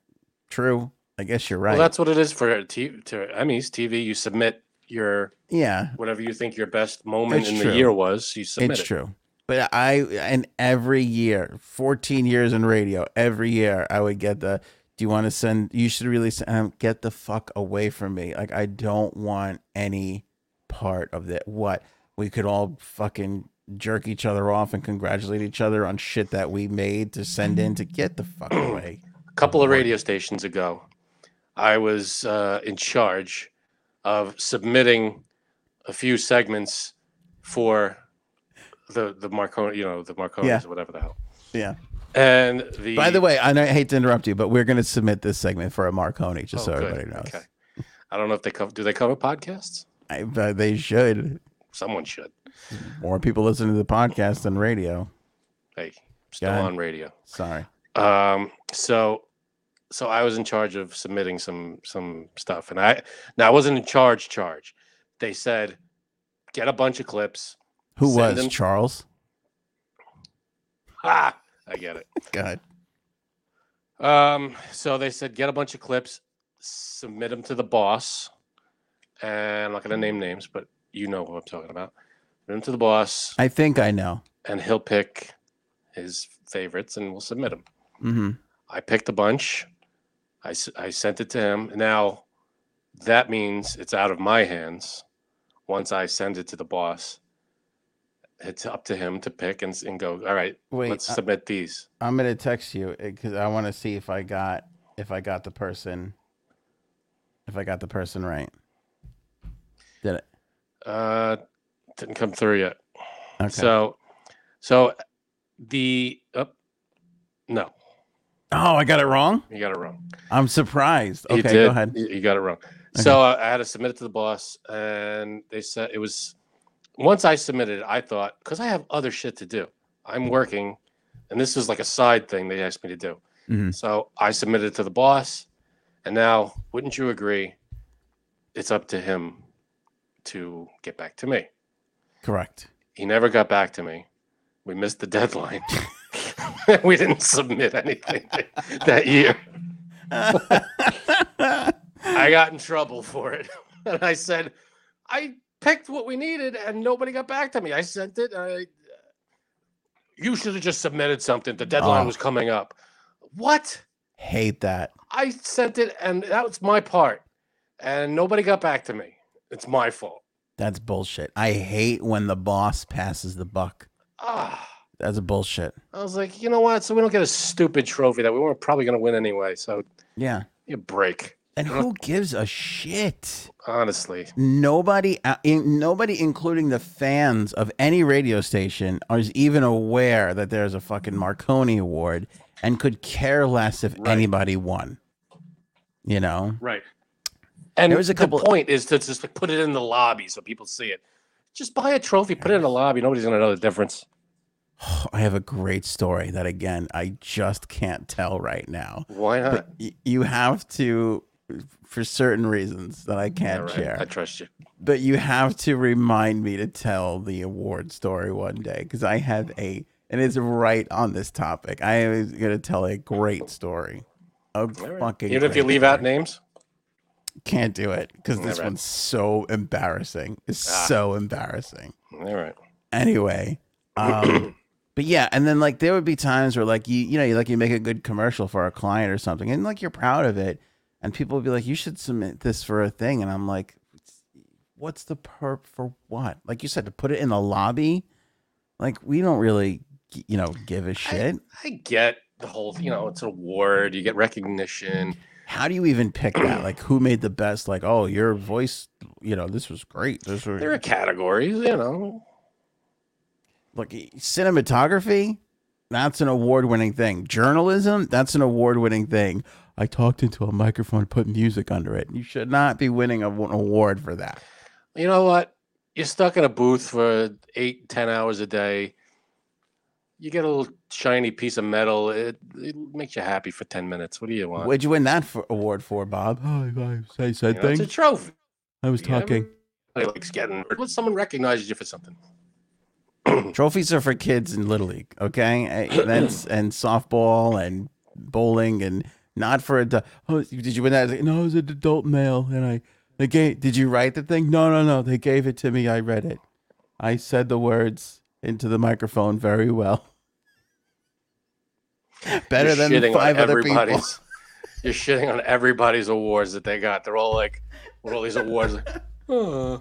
S1: True. I guess you're right.
S2: Well, that's what it is for t- to Emmys TV. You submit your
S1: yeah.
S2: whatever you think your best moment
S1: It's
S2: in
S1: true.
S2: the year was. You submit
S1: It's
S2: it.
S1: true. But I and every year, 14 years in radio, every year I would get the do you want to send you should really send um, get the fuck away from me. Like I don't want any part of that. What? We could all fucking jerk each other off and congratulate each other on shit that we made to send in to get the fuck away.
S2: A couple of radio stations ago, I was uh, in charge of submitting a few segments for the the Marconi, you know, the Marconis
S1: Yeah.
S2: or whatever the hell.
S1: Yeah.
S2: And the
S1: By the way, I, know, I hate to interrupt you, but we're going to submit this segment for a Marconi, just
S2: Oh,
S1: so
S2: good.
S1: everybody knows.
S2: Okay. I don't know if they cover. Do they cover podcasts?
S1: I, but they should.
S2: Someone should.
S1: More people listen to the podcast than radio.
S2: Hey, still on radio.
S1: Sorry.
S2: Um, so, so I was in charge of submitting some some stuff, and I now I wasn't in charge. Charge. They said, get a bunch of clips.
S1: Who was
S2: them-
S1: Charles?
S2: Ah, I get it.
S1: Go ahead.
S2: Um, so they said, get a bunch of clips, submit them to the boss, and I'm not gonna name names, but you know who I'm talking about. Submit them to the boss,
S1: I think I know.
S2: and he'll pick his favorites, and we'll submit them.
S1: hmm
S2: I picked a bunch. I, s- I sent it to him. Now, that means it's out of my hands. Once I send it to the boss, it's up to him to pick and, s- and go. All right,
S1: Wait,
S2: let's
S1: I-
S2: submit these.
S1: I'm gonna text you because I want to see if I got if I got the person if I got the person right. Did it?
S2: Uh, didn't come through yet.
S1: Okay.
S2: So, so the up. no,
S1: oh, I got it wrong.
S2: you got it wrong.
S1: I'm surprised. Okay, go ahead.
S2: You, got it wrong. So uh, I had to submit it to the boss, and they said it was. Once I submitted it, I thought because I have other shit to do. I'm working, and this is like a side thing they asked me to do.
S1: Mhm.
S2: So I submitted it to the boss, and now, wouldn't you agree? It's up to him to get back to me.
S1: Correct.
S2: He never got back to me. We missed the deadline. we didn't submit anything that year. I got in trouble for it. And I said, I picked what we needed and nobody got back to me. I sent it. I, you should have just submitted something. The deadline
S1: Oh.
S2: was coming up. What?
S1: Hate that.
S2: I sent it and that was my part. And nobody got back to me. It's my fault.
S1: That's bullshit. I hate when the boss passes the buck.
S2: Ah.
S1: That's a bullshit.
S2: I was like, you know what? So we don't get a stupid trophy that we weren't probably going to win anyway. So
S1: Yeah.
S2: you break.
S1: And who gives a shit?
S2: Honestly,
S1: Nobody, uh, in, nobody, including the fans of any radio station, is even aware that there's a fucking Marconi Award, and could care less if
S2: Right.
S1: anybody won. You know,
S2: right. And
S1: There was a couple-
S2: the point is to just put it in the lobby so people see it. Just buy a trophy, put it in the lobby. Nobody's going to know the difference.
S1: I have a great story that again I just can't tell right now.
S2: Why not?
S1: Y- you have to, for certain reasons that I can't
S2: right.
S1: share.
S2: I trust you.
S1: But you have to remind me to tell the award story one day because I have a, and it's right on this topic. I am going to tell a great story. A
S2: right.
S1: fucking
S2: Even if you leave out names.
S1: Can't do it because this
S2: right.
S1: one's so embarrassing. It's
S2: Ah.
S1: so embarrassing.
S2: All right.
S1: Anyway, um, but yeah, and then like there would be times where like you, you know, you like you make a good commercial for a client or something, and like you're proud of it, and people would be like, you should submit this for a thing, and I'm like, what's the perp for what? Like you said, to put it in the lobby, like we don't really, you know, give a shit.
S2: I get the whole, you know, it's an award. You get recognition.
S1: How do you even pick that? Like, who made the best? Like, oh, your voice, you know, this was great. This
S2: There are categories, you know.
S1: Look, cinematography, that's an award winning thing. Journalism, that's an award winning thing. I talked into a microphone and put music under it. You should not be winning an award for that.
S2: You know what? You're stuck in a booth for eight, ten hours a day. You get a little shiny piece of metal. It, it makes you happy for ten minutes. What do you want?
S1: What'd you win that for, award for, Bob? Oh, I, I
S2: You
S1: said
S2: know, it's a trophy.
S1: I was
S2: Yeah,
S1: talking.
S2: Everybody likes getting. When someone recognizes you for something.
S1: Trophies are for kids in Little League, okay? That's and softball and bowling and not for a. Oh, did you win that? No, it was an adult male, and I. They gave. Did you write the thing? No, no, no. They gave it to me. I read it. I said the words. into the microphone very well. Better
S2: You're
S1: than five other people.
S2: everybody's. You're shitting on everybody's awards that they got. They're all like, with all these awards. "Uh."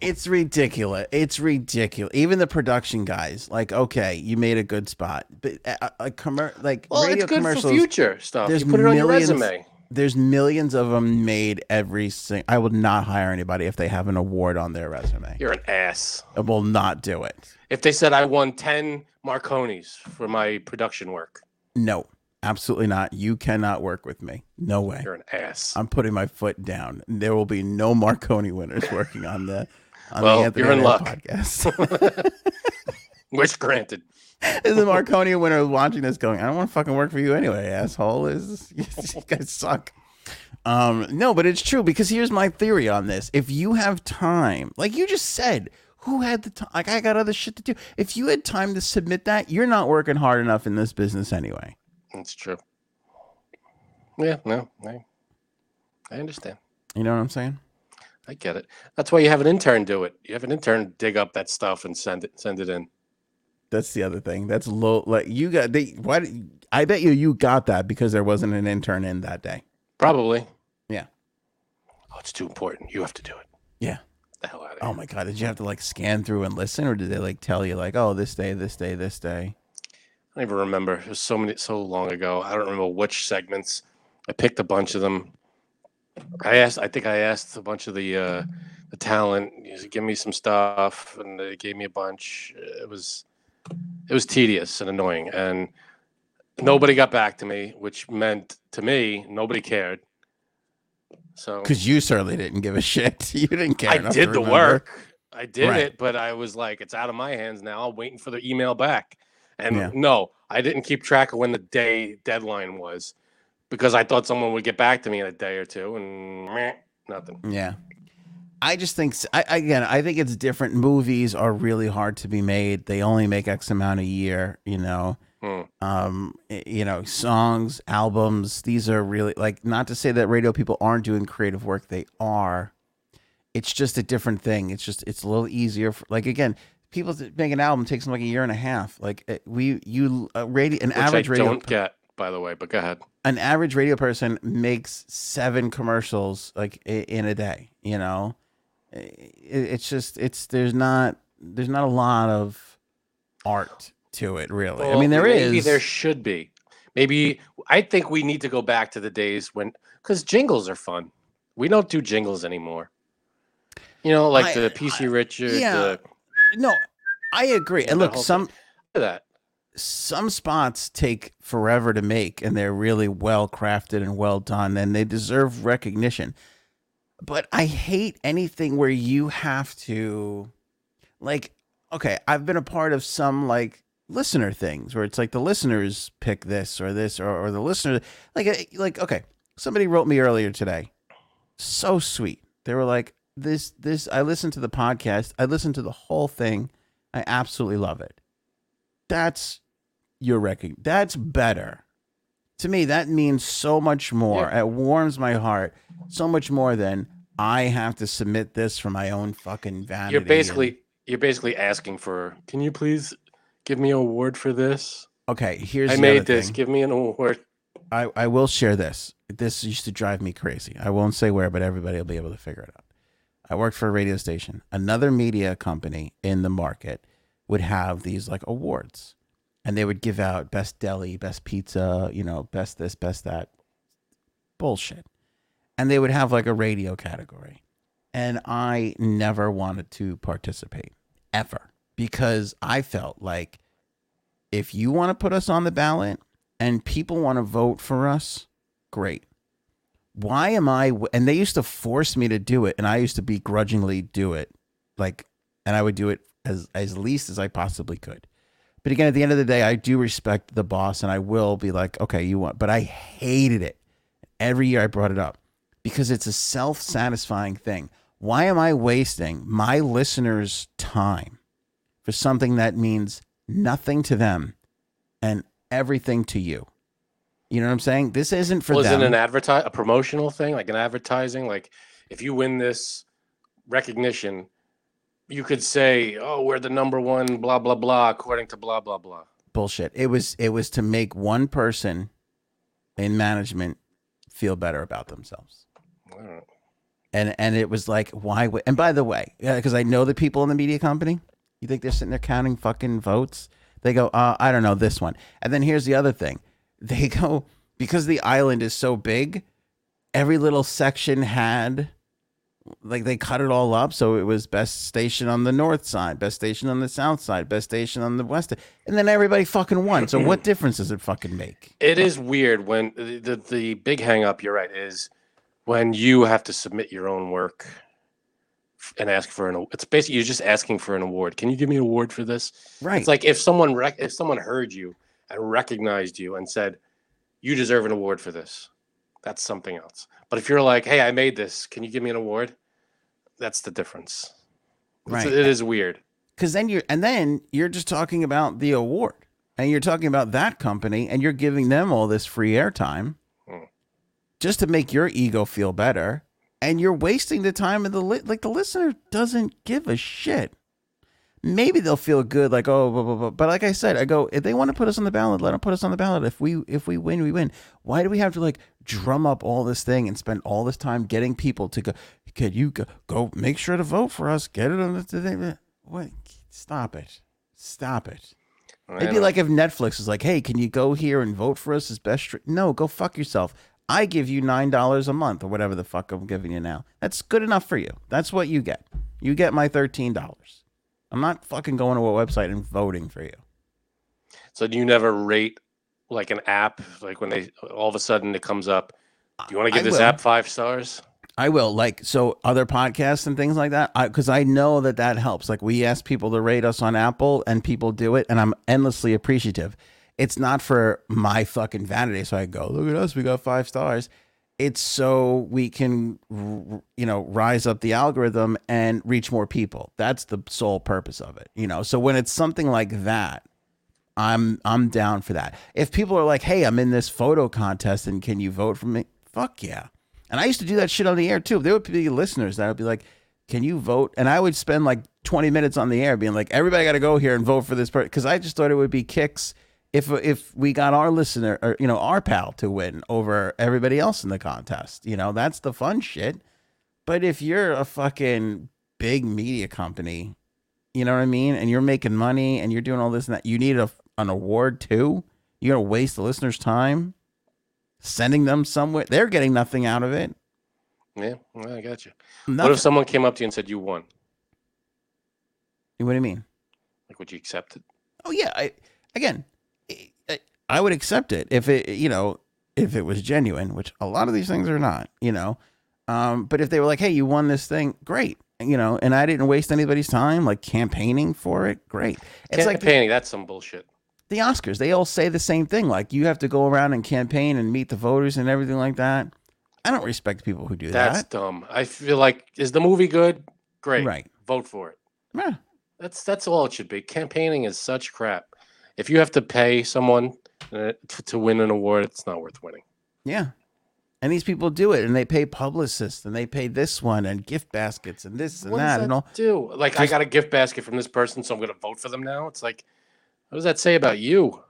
S1: It's ridiculous. It's ridiculous. Even the production guys, like, okay, you made a good spot, but a, a commer- like
S2: Well,
S1: radio
S2: it's good for
S1: commercials.
S2: future stuff.
S1: there's
S2: You put it on your resume.
S1: There's millions of them made every single. I would not hire anybody if they have an award on their resume.
S2: You're an ass.
S1: I will not do it.
S2: If they said I won 10 Marconis for my production work,
S1: No, absolutely not. You cannot work with me. No way.
S2: you're an ass.
S1: I'm putting my foot down. There will be no Marconi winners working on the on
S2: Well,
S1: the Anthony
S2: you're in luck.
S1: podcast.
S2: Which granted.
S1: Is the Marconi winner watching this going, I don't want to fucking work for you anyway, asshole. Is you guys suck. Um, no, but it's true because here's my theory on this. If you have time, like you just said, who had the time? Like I got other shit to do. If you had time to submit that, you're not working hard enough in this business anyway.
S2: That's true. Yeah, no, I, I understand.
S1: You know what I'm saying?
S2: I get it. That's why you have an intern do it. You have an intern dig up that stuff and send it send it in.
S1: That's the other thing. That's low. Like you got they. Why? did- I bet you you got that because there wasn't an intern in that day.
S2: Probably.
S1: Yeah.
S2: Oh, it's too important. You have to do it.
S1: Yeah.
S2: The hell out of oh here.
S1: Oh my god! Did you have to like scan through and listen, or did they like tell you like, oh, this day, this day, this day?
S2: I don't even remember. It was so many so long ago. I don't remember which segments. I picked a bunch of them. I asked. I think I asked a bunch of the uh, the talent. you Give me some stuff, and they gave me a bunch. It was it was tedious and annoying, and nobody got back to me, which meant to me nobody cared. So
S1: Because you certainly didn't give a shit. You didn't care.
S2: I did the
S1: remember.
S2: work. I did
S1: Right.
S2: it, but I was like, it's out of my hands now. I'm waiting for the email back. And
S1: Yeah.
S2: no, I didn't keep track of when the day deadline was because I thought someone would get back to me in a day or two, and meh, nothing.
S1: Yeah. I just think I, again, I think it's different. Movies are really hard to be made. They only make X amount a year. You know.
S2: Hmm.
S1: um you know songs albums these are really like not to say that radio people aren't doing creative work they are it's just a different thing it's just it's a little easier for, like again people make an album takes them like a year and a half like uh, we you uh, radio an
S2: Which
S1: average
S2: I
S1: radio
S2: don't get, by the way. But go ahead.
S1: an average radio person makes seven commercials like in a day you know it, it's just it's there's not there's not a lot of art to it really i mean there is.
S2: maybe there should be. Maybe I think we need to go back to the days when because jingles are fun. We don't do jingles anymore. You know, like
S1: I-
S2: the PC Richard,
S1: yeah.
S2: the
S1: No, I agree. And look, some
S2: that.
S1: some spots take forever to make, and they're really well crafted and well done, and they deserve recognition. But I hate anything where you have to, like, okay, I've been a part of some like listener things where it's like the listeners pick this or this or, or the listener like like okay somebody wrote me earlier today so sweet they were like this this i listened to the podcast i listened to the whole thing i absolutely love it that's your record that's better to me that means so much more
S2: Yeah.
S1: it warms my heart so much more than i have to submit this for my own fucking vanity
S2: You're
S1: and-
S2: basically you're basically asking for. Can you please give me an award for this?
S1: okay here's
S2: I made this.
S1: thing.
S2: Give me an award.
S1: I, I will share this. This used to drive me crazy. I won't say where, but everybody will be able to figure it out. I worked for a radio station. Another media company in the market would have these like awards, and they would give out best deli, best pizza, you know, best this, best that. Bullshit. And they would have like a radio category. And I never wanted to participate ever because I felt like if you want to put us on the ballot, and people want to vote for us, great. Why am I? And they used to force me to do it, and I used to begrudgingly do it, like, and I would do it as as least as I possibly could. But again, at the end of the day, I do respect the boss, and I will be like, okay, you want. But I hated it. Every year I brought it up because it's a self satisfying thing. Why am I wasting my listeners' time for something that means nothing to them and everything to you. You know what I'm saying? This isn't for
S2: Was
S1: them.
S2: it an advertise a promotional thing, like an advertising? Like if you win this recognition, you could say, "Oh, we're the number one," blah blah blah, according to blah blah blah.
S1: Bullshit. It was it was to make one person in management feel better about themselves. And and it was like, why would and by the way, because I know the people in the media company, you think they're sitting there counting fucking votes? They go, uh, I don't know this one. And then here's the other thing. They go, because the island is so big, every little section had like they cut it all up so it was best station on the north side best station on the south side best station on the west and then everybody fucking won so what difference does it fucking make
S2: It is weird when the, the the big hang up, you're right, is when you have to submit your own work and ask for an it's basically you're just asking for an award. Can you give me an award for this?
S1: right
S2: It's like if someone rec- if someone heard you and recognized you and said, "You deserve an award for this." That's something else. But if you're like, "Hey, I made this. Can you give me an award?" That's the difference. It's-
S1: Right.
S2: It is weird.
S1: because then you're and then you're just talking about the award and you're talking about that company and you're giving them all this free airtime
S2: Hmm.
S1: just to make your ego feel better and you're wasting the time of the li- like the listener doesn't give a shit maybe they'll feel good like oh blah, blah, blah. but like i said i go if they want to put us on the ballot let them put us on the ballot if we if we win we win why do we have to like drum up all this thing and spend all this time getting people to go could you go, go make sure to vote for us get it on the thing what stop it stop it
S2: I
S1: It'd be
S2: know.
S1: like if Netflix is like, "Hey, can you go here and vote for us as best?" No, go fuck yourself. I give you nine dollars a month or whatever the fuck I'm giving you now. That's good enough for you. That's what you get. You get my thirteen dollars. I'm not fucking going to a website and voting for you.
S2: So do you never rate like an app, like when they all of a sudden it comes up? Do you want to
S1: I
S2: give this
S1: will.
S2: app five stars?
S1: I will like so other podcasts and things like that. I because I know that that helps. Like we ask people to rate us on Apple, and people do it, and I'm endlessly appreciative. It's not for my fucking vanity, so I go look at us, we got five stars. It's so we can, you know, rise up the algorithm and reach more people. That's the sole purpose of it, you know. So when it's something like that, I'm I'm down for that. If people are like, "Hey, I'm in this photo contest and can you vote for me?" Fuck yeah. And I used to do that shit on the air too. There would be listeners that would be like, "Can you vote?" And I would spend like 20 minutes on the air being like, "Everybody got to go here and vote for this person," because I just thought it would be kicks if if we got our listener or you know our pal to win over everybody else in the contest. You know, that's the fun shit. But if you're a fucking big media company, you know what I mean, and you're making money and you're doing all this and that, you need a, an award too. You're gonna waste the listeners' time sending them somewhere. They're getting nothing out of it.
S2: Yeah, well, I got you.
S1: Nothing.
S2: What if someone came up to you and said you won?
S1: what do you mean?
S2: Like, would you accept it?
S1: Oh yeah, I again, I, would accept it if it you know if it was genuine, which a lot of these things are not. You know, um, but if they were like, hey, you won this thing, great. You know, and I didn't waste anybody's time like campaigning for it. Great. It's like the,
S2: Campaigning, that's some bullshit.
S1: the Oscars. They all say the same thing. Like you have to go around and campaign and meet the voters and everything like that. I don't respect people who do
S2: That's
S1: that.
S2: That's dumb. I feel like is the movie good? Great.
S1: Right.
S2: Vote for it.
S1: Yeah.
S2: That's that's all it should be. Campaigning is such crap. If you have to pay someone to, to win an award, it's not worth winning.
S1: Yeah. And these people do it and they pay publicists and they pay this one and gift baskets and this and that,
S2: that
S1: and all.
S2: do? Like, I got a gift basket from this person, so I'm going to vote for them now. It's like, what does that say about you?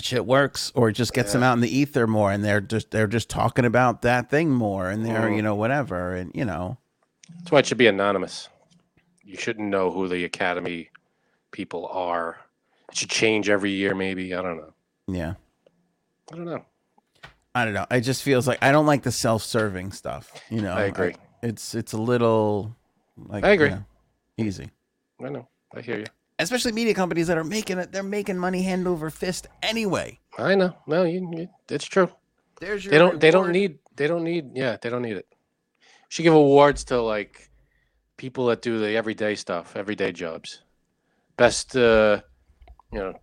S1: Shit works or it just gets them out in the ether more and they're just they're just talking about that thing more and they're,
S2: Mm.
S1: you know, whatever. And you know.
S2: That's why it should be anonymous. You shouldn't know who the Academy people are. It should change every year, maybe. I don't know.
S1: Yeah.
S2: I don't know.
S1: I don't know. It just feels like I don't like the self serving stuff. You know.
S2: I agree.
S1: it's it's a little like
S2: I agree.
S1: you know, easy.
S2: I know. I hear you.
S1: Especially media companies that are making it they're making money hand over fist anyway.
S2: I know. No, you, you it's true.
S1: There's your
S2: They don't. They don't need. They don't need. Yeah, they don't need it. Should give awards to like people that do the everyday stuff, everyday jobs. Best, uh, you know,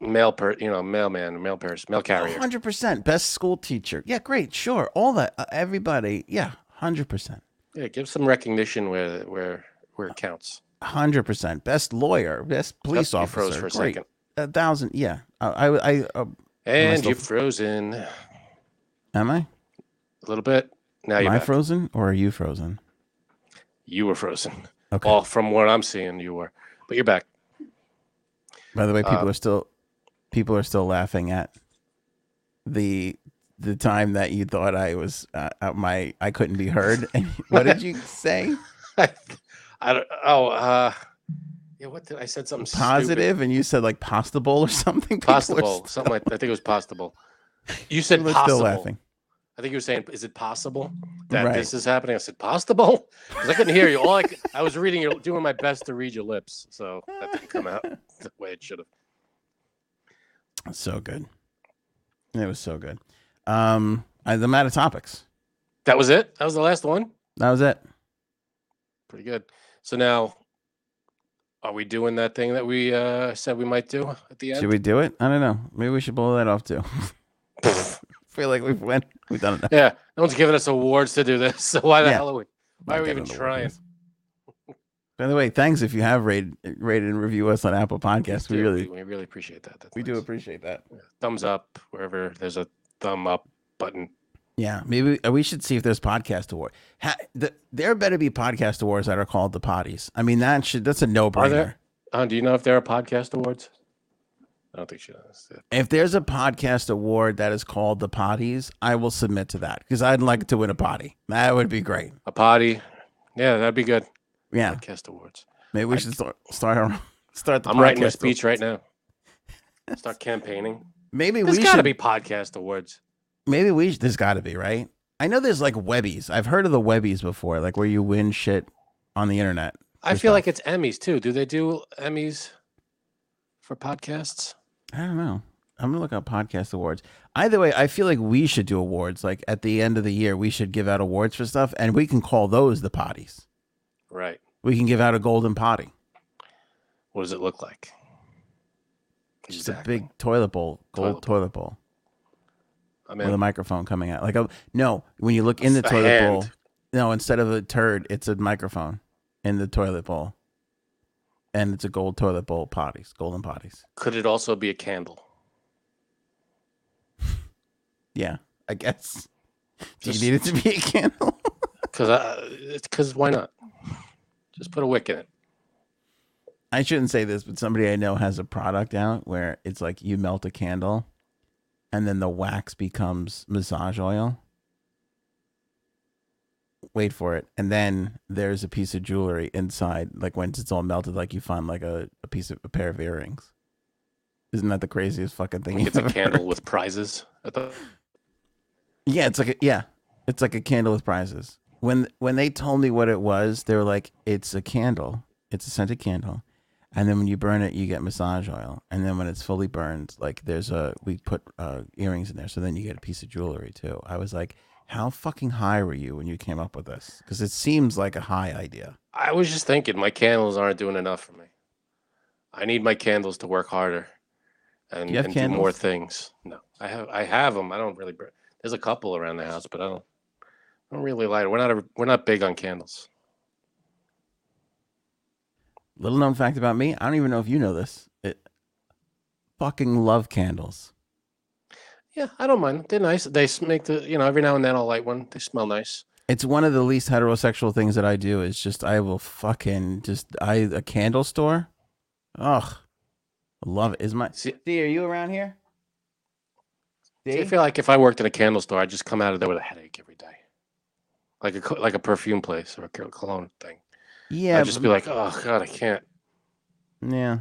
S2: mail per, you know, mailman, mail person, mail carrier.
S1: Hundred percent. Best school teacher. Yeah, great. Sure. All that. Uh, everybody. Yeah. Hundred percent.
S2: Yeah, give some recognition where where where it counts.
S1: Hundred percent. Best lawyer. Best police officer.
S2: froze for a
S1: great.
S2: second.
S1: A thousand. Yeah. I. I. I uh,
S2: And you've frozen
S1: am i a
S2: little bit. Now
S1: Am
S2: you're
S1: I
S2: back.
S1: frozen or are you frozen?
S2: You were frozen.
S1: Okay.
S2: Well, from what I'm seeing, you were, but you're back.
S1: By the way, people
S2: uh,
S1: are still people are still laughing at the the time that you thought I was uh, out my I couldn't be heard. And what did you say?
S2: I don't. Oh, uh, yeah. What did I said something
S1: Positive, and you said like possible or something.
S2: Stupid. Possible,
S1: still-
S2: something like. I think it was possible. You said possible.
S1: still laughing.
S2: I think you were saying, "Is it possible that
S1: Right.
S2: this is happening?" I said, "Possible," because I couldn't hear you. All I, could- I was reading, your, doing my best to read your lips, so that didn't come out the way it should have.
S1: So good. It was so good. Um, I, I'm out of topics.
S2: That was it. That was the last one.
S1: That was it.
S2: Pretty good. So now, are we doing that thing that we uh, said we might do at the end?
S1: Should we do it? I don't know. Maybe we should blow that off too. feel like we've went. We've done it.
S2: yeah, no one's giving us awards to do this. So why the
S1: Yeah.
S2: hell are we? Why are we even trying?
S1: awards. By the way, thanks if you have rated, rated and review us on Apple Podcasts. We
S2: do.
S1: really,
S2: we really appreciate that. That's
S1: we do appreciate that.
S2: Thumbs up wherever there's a thumb up button.
S1: Yeah, maybe uh, we should see if there's podcast award. Ha, the, there better be podcast awards that are called the potties. I mean, that should that's a no
S2: Are there?
S1: brainer.
S2: Uh, do you know if there are podcast awards? I don't think she does.
S1: If there's a podcast award that is called the potties, I will submit to that because I'd like to win a potty. That would be great.
S2: A potty. Yeah, that'd be good.
S1: Yeah,
S2: Podcast awards.
S1: maybe we should start start our, start the.
S2: I'm writing a speech right now. Start campaigning.
S1: Maybe
S2: There's
S1: we
S2: got to
S1: should
S2: be podcast awards.
S1: Maybe we there's got to be right. I know there's like Webbies. I've heard of the Webbies before, like where you win shit on the internet.
S2: I feel like it's Emmys too. Do they do Emmys for podcasts?
S1: I don't know. I'm gonna look up podcast awards. Either way, I feel like we should do awards. Like at the end of the year, we should give out awards for stuff, and we can call those the potties.
S2: Right.
S1: We can give out a golden potty,
S2: What does it look like?
S1: just a big toilet bowl, gold
S2: Toilet
S1: toilet, bowl
S2: I mean,
S1: with a microphone coming out. Like a no, when you look in the toilet
S2: hand.
S1: bowl, no, instead of a turd, it's a microphone in the toilet bowl, and it's a gold toilet bowl potties, golden potties.
S2: Could it also be a candle?
S1: Yeah, I guess. Do you need it to be a candle?
S2: Because it's because why not? Just put a wick in it.
S1: I shouldn't say this, but somebody I know has a product out where it's like you melt a candle and then the wax becomes massage oil. Wait for it. And then there's a piece of jewelry inside, like once it's all melted, like you find like a, a piece of a pair of earrings. Isn't that the craziest fucking thing?
S2: It's a candle with prizes. At the,
S1: Yeah, it's like a yeah, it's like a candle with prizes. When when they told me what it was, they were like, "It's a candle. It's a scented candle, and then when you burn it, you get massage oil, and then when it's fully burned, like there's a we put uh, earrings in there, so then you get a piece of jewelry too." I was like, "How fucking high were you when you came up with this?" Because it seems like a high idea.
S2: I was just thinking, my candles aren't doing enough for me. I need my candles to work harder and,
S1: have
S2: and do more things. No, I have I have them. I don't really. bur- There's a couple around the house, but I don't. I don't really light. We're not. A, we're not big on candles.
S1: Little known fact about me, I don't even know if you know this. It fucking love candles.
S2: Yeah, I don't mind. They're nice. They make the. You know, every now and then I'll light one. They smell nice.
S1: It's one of the least heterosexual things that I do. Is just I will fucking just I a candle store. Ugh, love it. Is my
S2: See,
S1: D? Are you around here?
S2: see, I
S1: D?
S2: feel like if I worked in a candle store, I'd just come out of there with a headache every day, like a like a perfume place or a cologne thing.
S1: Yeah,
S2: I'd just be like, oh god, I can't.
S1: yeah.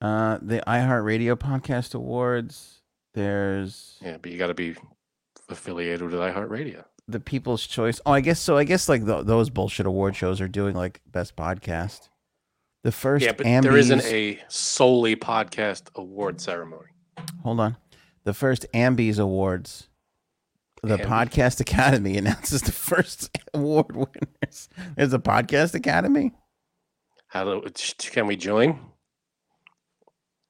S1: Uh, the iHeartRadio podcast awards. There's
S2: Yeah, but you got to be affiliated with iHeartRadio.
S1: the People's Choice. Oh, I guess so. I guess like th those bullshit award shows are doing like best podcast. The first
S2: Yeah, but there isn't a solely podcast award ceremony.
S1: Hold on. The first Ambies Awards, the
S2: Ambi-
S1: Podcast Academy announces the first award winners. There's a Podcast Academy.
S2: How do can we join?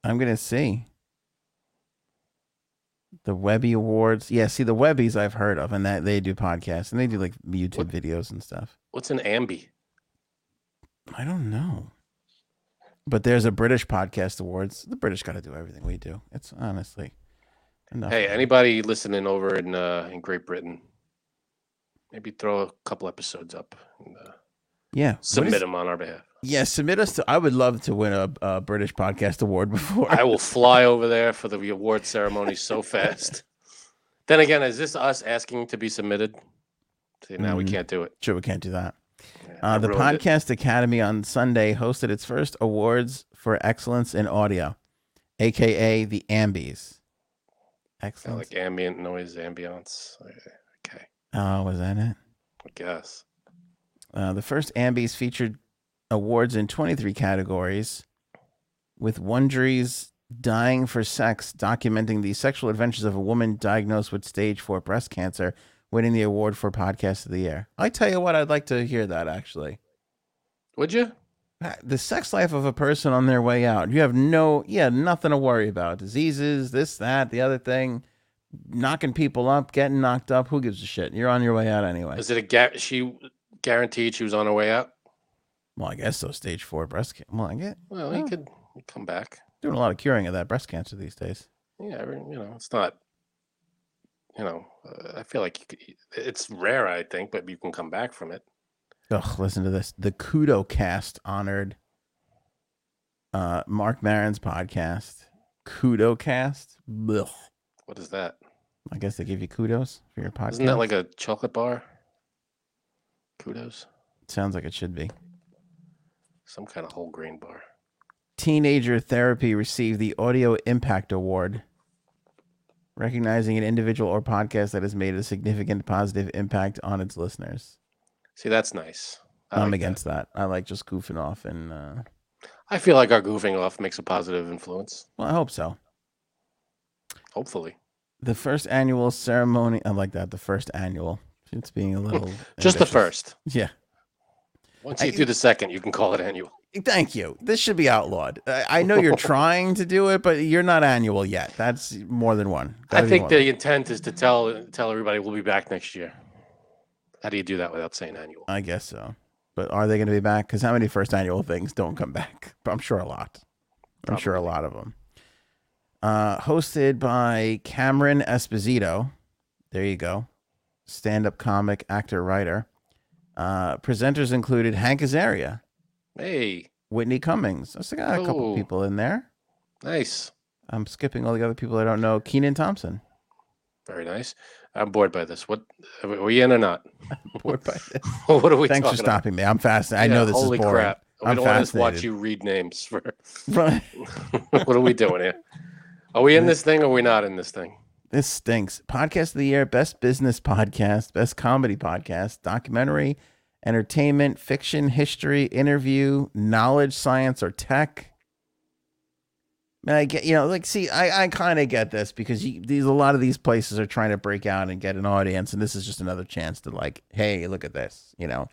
S1: I'm gonna see the Webby Awards. Yeah, see the Webbies I've heard of, and that they do podcasts and they do like YouTube
S2: What-
S1: videos and stuff.
S2: What's an ambi?
S1: I don't know, but there's a British Podcast Awards. The British got to do everything we do. It's honestly enough.
S2: Hey, anybody listening over in uh, in Great Britain, maybe throw a couple episodes up. And, uh,
S1: Yeah.
S2: Submit
S1: is-
S2: them on our behalf.
S1: Yeah, submit us to. I would love to win a, a British podcast award before.
S2: I will fly over there for the award ceremony so fast. Then again, is this us asking to be submitted? See, now we
S1: Mhm.
S2: can't do it.
S1: Sure, we can't do that.
S2: Yeah,
S1: Uh, the
S2: ruined it.
S1: Podcast Academy on Sunday hosted its first awards for excellence in audio, aka the Ambies.
S2: Yeah,
S1: Excellence.
S2: like ambient noise, ambiance. Okay,
S1: Oh, was that it?
S2: I guess.
S1: Uh, the first Ambies featured awards in 23 categories, with Wondery's Dying for Sex documenting the sexual adventures of a woman diagnosed with stage four breast cancer, winning the award for Podcast of the Year. I tell you what, I'd like to hear that actually.
S2: Would you?
S1: The sex life of a person on their way out. You have no, yeah, nothing to worry about. Diseases, this, that, the other thing, knocking people up, getting knocked up. Who gives a shit? You're on your way out anyway.
S2: Is it a she guaranteed she was on her way out?
S1: Well, I guess so. Stage four breast cancer. Well, I get
S2: Well, he could come back.
S1: doing a lot of curing of that breast cancer these days.
S2: Yeah, you know, it's not. You know, uh, I feel like you could, it's rare, I think, but you can come back from it.
S1: Ugh, listen to this. The Kudo Cast honored uh, Marc Maron's podcast. Kudo Cast. Ugh.
S2: What is that?
S1: I guess they give you kudos for your podcast.
S2: Isn't that like a chocolate bar? Kudos,
S1: Sounds like it should be.
S2: some kind of whole grain bar.
S1: Teenager Therapy received the Audio Impact Award, recognizing an individual or podcast that has made a significant positive impact on its listeners.
S2: See, that's nice. I
S1: I'm
S2: like
S1: against that. I like just goofing off, and uh,
S2: I feel like our goofing off makes a positive influence.
S1: well, I hope so.
S2: Hopefully,
S1: The first annual ceremony. I like that. The first annual. It's being a little.
S2: just the first.
S1: Yeah.
S2: Once
S1: I-
S2: you do the second, you can call it annual.
S1: Thank you. This should be outlawed. I I know you're trying to do it, but you're not annual yet. That's more than one.
S2: I
S1: Gotta
S2: think the intent is to tell tell everybody we'll be back next year. How do you do that without saying annual?
S1: I guess so. But are they going to be back? Because how many first annual things don't come back? I'm sure a lot. I'm sure a lot of them. Uh, hosted by Cameron Esposito. There you go. Stand up comic, actor, writer. Uh, presenters included Hank Azaria,
S2: Hey,
S1: Whitney Cummings. I still got a couple people in there.
S2: nice,
S1: I'm skipping all the other people I don't know. Kenan Thompson.
S2: very nice. I'm bored by this. What are we in or not?
S1: Bored by this.
S2: what are we?
S1: Thanks for
S2: talking about?
S1: stopping me. I'm fast. I
S2: Yeah,
S1: know this is boring.
S2: crap.
S1: I'm
S2: don't want to watch you read names for.
S1: Right.
S2: what are we doing here? Are we in this thing or are we not in this thing?
S1: This stinks. Podcast of the year, best business podcast, best comedy podcast, documentary, entertainment, fiction, history, interview, knowledge, science, or tech. And I get, you know, like, see, I, I kind of get this because you, these a lot of these places are trying to break out and get an audience, and this is just another chance to like, hey, look at this, you know.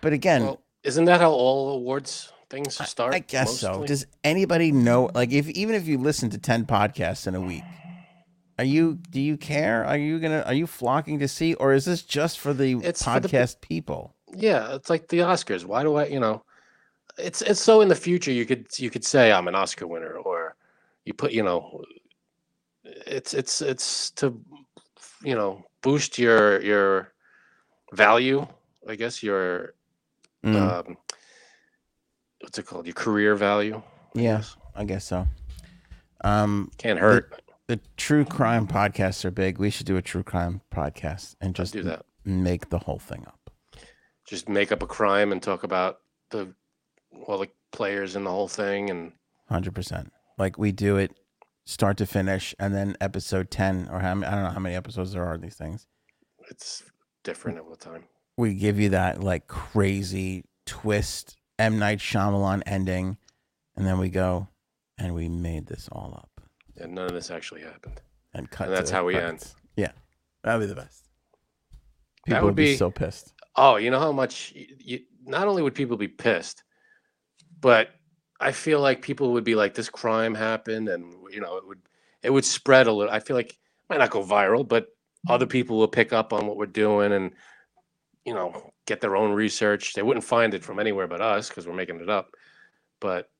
S1: But again,
S2: Well, isn't that how all awards things start?
S1: I guess so. Does anybody know? Like, if even if you listen to ten podcasts in a week, are you? Do you care? Are you gonna? Are you flocking to see, or is this just for the
S2: It's for the
S1: podcast people?
S2: yeah, it's like the Oscars. Why do I, you know, it's it's so in the future you could you could say I'm an Oscar winner or you put, you know, it's it's it's to you know, boost your your value, I guess your
S1: Mm,
S2: um what's it called? Your career value. yes
S1: Yeah. I guess so. Um,
S2: Can't hurt.
S1: the true crime podcasts are big. We should do a true crime podcast and
S2: Just
S1: just
S2: do that.
S1: make the whole thing up.
S2: Just make up a crime and talk about the all the players in the whole thing and
S1: Hundred percent. Like we do it, start to finish, and then episode ten or how I don't know how many episodes there are of these things.
S2: it's different all the time.
S1: we give you that like crazy twist M Night Shyamalan ending, and then we go and we made this all up
S2: And none of this actually happened.
S1: and cut.
S2: And that's how we
S1: end. Yeah, that'd be the best. People
S2: That
S1: would,
S2: would
S1: be,
S2: be-
S1: so pissed.
S2: Oh, you know how much you, you not only would people be pissed, but I feel like people would be like, "This crime happened," and you know, it would it would spread a little. I feel like it might not go viral, but other mm. people will pick up on what we're doing and you know get their own research. They wouldn't find it from anywhere but us because we're making it up. But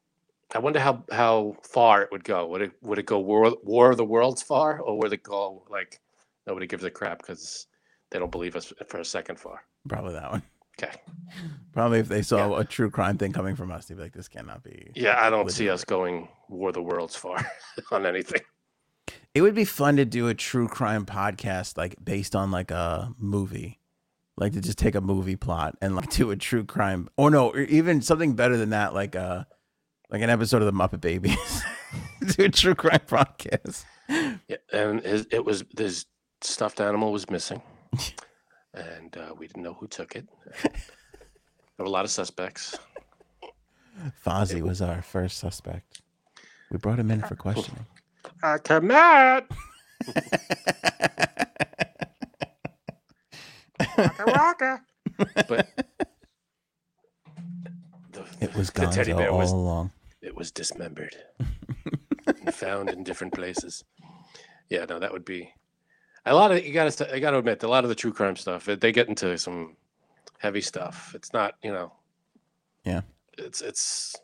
S2: I wonder how how far it would go. Would it would it go war war of the worlds far, or would it go like nobody gives a crap because they don't believe us for a second far?
S1: Probably that one.
S2: Okay.
S1: Probably if they saw a true crime thing coming from us, they'd be like, "This cannot be."
S2: Yeah, I don't see us going War the Worlds far on anything.
S1: It would be fun to do a true crime podcast, like based on like a movie, like to just take a movie plot and like do a true crime, or no, or even something better than that, like uh like an episode of the Muppet Babies. do a true crime podcast.
S2: Yeah, and his, it was this stuffed animal was missing, and uh, we didn't know who took it. There were a lot of suspects.
S1: Fozzie was our first suspect. We brought him in for questioning.
S2: Uh, come out. But the,
S1: It was
S2: the teddy bear
S1: all
S2: was
S1: along.
S2: it was dismembered and found in different places. Yeah, no, that would be a lot of you got to I got to admit a lot of the true crime stuff they get into some heavy stuff. It's not you know.
S1: Yeah.
S2: It's it's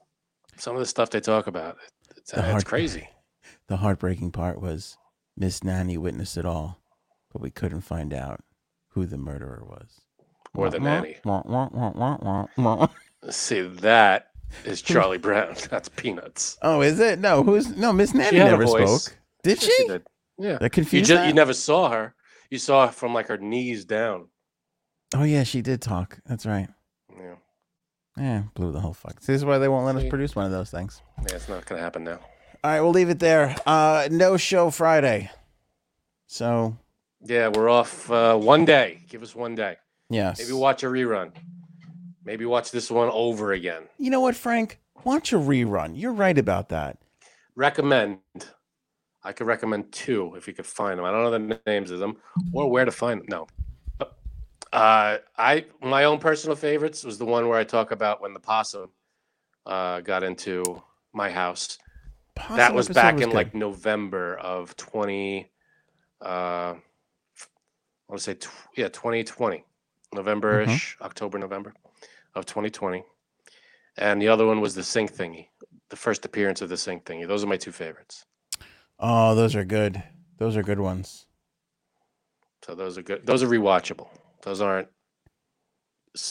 S2: some of the stuff they talk about. It's,
S1: The
S2: it's crazy.
S1: The heartbreaking part was Miss Nanny witnessed it all, but we couldn't find out who the murderer was.
S2: Or the nanny. See that is Charlie Brown. That's peanuts.
S1: Oh, is it? No, who's no Miss Nanny
S2: She
S1: never spoke. Did
S2: Yes,
S1: she?
S2: did. Yeah.
S1: That confused You
S2: just
S1: that?
S2: you never saw her. You saw her from like her knees down.
S1: Oh yeah, she did talk. That's right.
S2: Yeah.
S1: Yeah, blew the whole fuck. This is why they won't let us produce one of those things.
S2: Yeah, it's not gonna happen now.
S1: All right, we'll leave it there. Uh, no show Friday. So
S2: Yeah, we're off uh, one day. Give us one day.
S1: yes.
S2: Maybe watch a rerun. Maybe watch this one over again.
S1: You know what, Frank? Watch a rerun. You're right about that.
S2: Recommend. I could recommend two if you could find them. I don't know the names of them or where to find them. No. Uh, I my own personal favorites was the one where I talk about when the possum uh, got into my house. that was back in
S1: good.
S2: like November of 20 uh I want to say tw- yeah 2020 November-ish
S1: Mm-hmm.
S2: October November of 2020 and the other one was the sync thingy the first appearance of the sync thingy those are my two favorites
S1: Oh, those are good. Those are good ones.
S2: so those are good those are rewatchable those aren't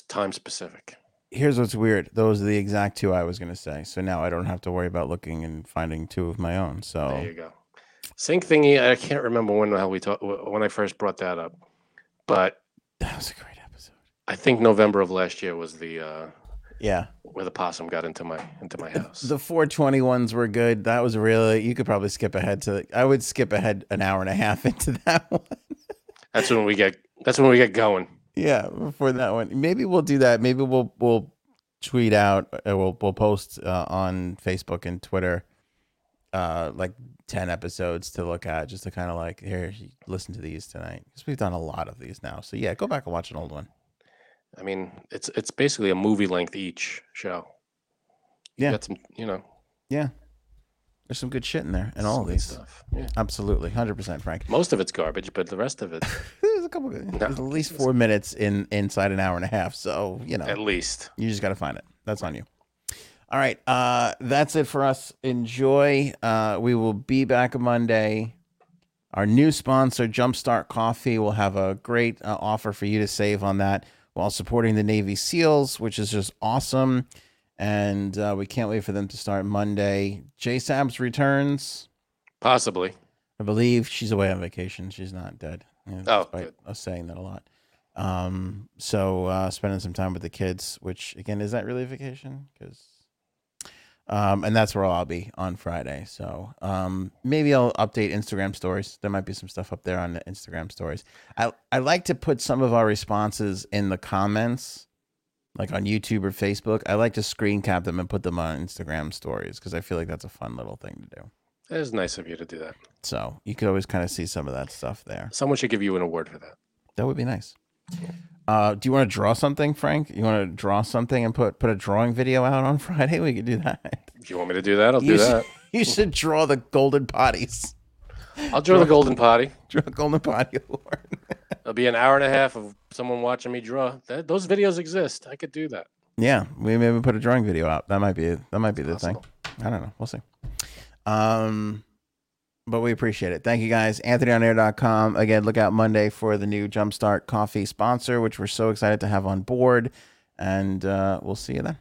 S2: time specific
S1: Here's what's weird. Those are the exact two I was gonna say. So now I don't have to worry about looking and finding two of my own. So
S2: there you go sync thingy I can't remember when the hell we talked when I first brought that up but
S1: that was a great episode.
S2: I think November of last year was the uh
S1: Yeah.
S2: where the possum got into my into my house.
S1: The 420 ones were good. That was really you could probably skip ahead to I would skip ahead an hour and a half into that one.
S2: That's when we get that's when we get going.
S1: Yeah, before that one. Maybe we'll do that. Maybe we'll we'll tweet out uh, we'll we'll post uh, on Facebook and Twitter uh like 10 episodes to look at just to kind of like here listen to these tonight because we've done a lot of these now. So yeah, go back and watch an old one.
S2: I mean, it's it's basically a movie length each show. You
S1: Yeah.
S2: got some, you know,
S1: Yeah. There's some good shit in there and all of these.
S2: stuff. Yeah.
S1: Absolutely. 100% Frank.
S2: Most of it's garbage, but the rest of it,
S1: There's a couple good. There's at least 4 minutes in inside an hour and a half. So, you know.
S2: at least.
S1: You just got to find it. That's on you. All right. Uh, that's it for us. Enjoy. Uh, we will be back Monday. Our new sponsor, Jumpstart Coffee, will have a great uh, offer for you to save on that while supporting the Navy SEALs, which is just awesome. And uh, we can't wait for them to start Monday. J Sabs returns.
S2: Possibly.
S1: I believe she's away on vacation. She's not dead. Yeah,
S2: Oh, good.
S1: us saying that a lot. Um, so uh, spending some time with the kids, which again is that really a vacation? Because, um, and that's where I'll be on Friday. So um, maybe I'll update Instagram stories. There might be some stuff up there on the Instagram stories. I I like to put some of our responses in the comments, like on YouTube or Facebook. I like to screen cap them and put them on Instagram stories because I feel like that's a fun little thing to do.
S2: It is nice of you to do that.
S1: So you could always kind of see some of that stuff there.
S2: Someone should give you an award for that.
S1: That would be nice. Uh, do you want to draw something, Frank? You want to draw something and put put a drawing video out on Friday? We could do that.
S2: If you want me to do that, I'll
S1: You
S2: do
S1: should,
S2: that.
S1: you should draw the golden potties.
S2: I'll draw the golden potty.
S1: Draw golden potty award.
S2: It'll be an hour and a half of someone watching me draw. That, those videos exist. I could do that.
S1: yeah, we maybe put a drawing video out. That might be that might be the
S2: Possible.
S1: thing. I don't know. We'll see. Um, but we appreciate it. Thank you guys. AnthonyOnAir.com. Again, look out Monday for the new Jumpstart Coffee sponsor, which we're so excited to have on board. and uh, we'll see you then.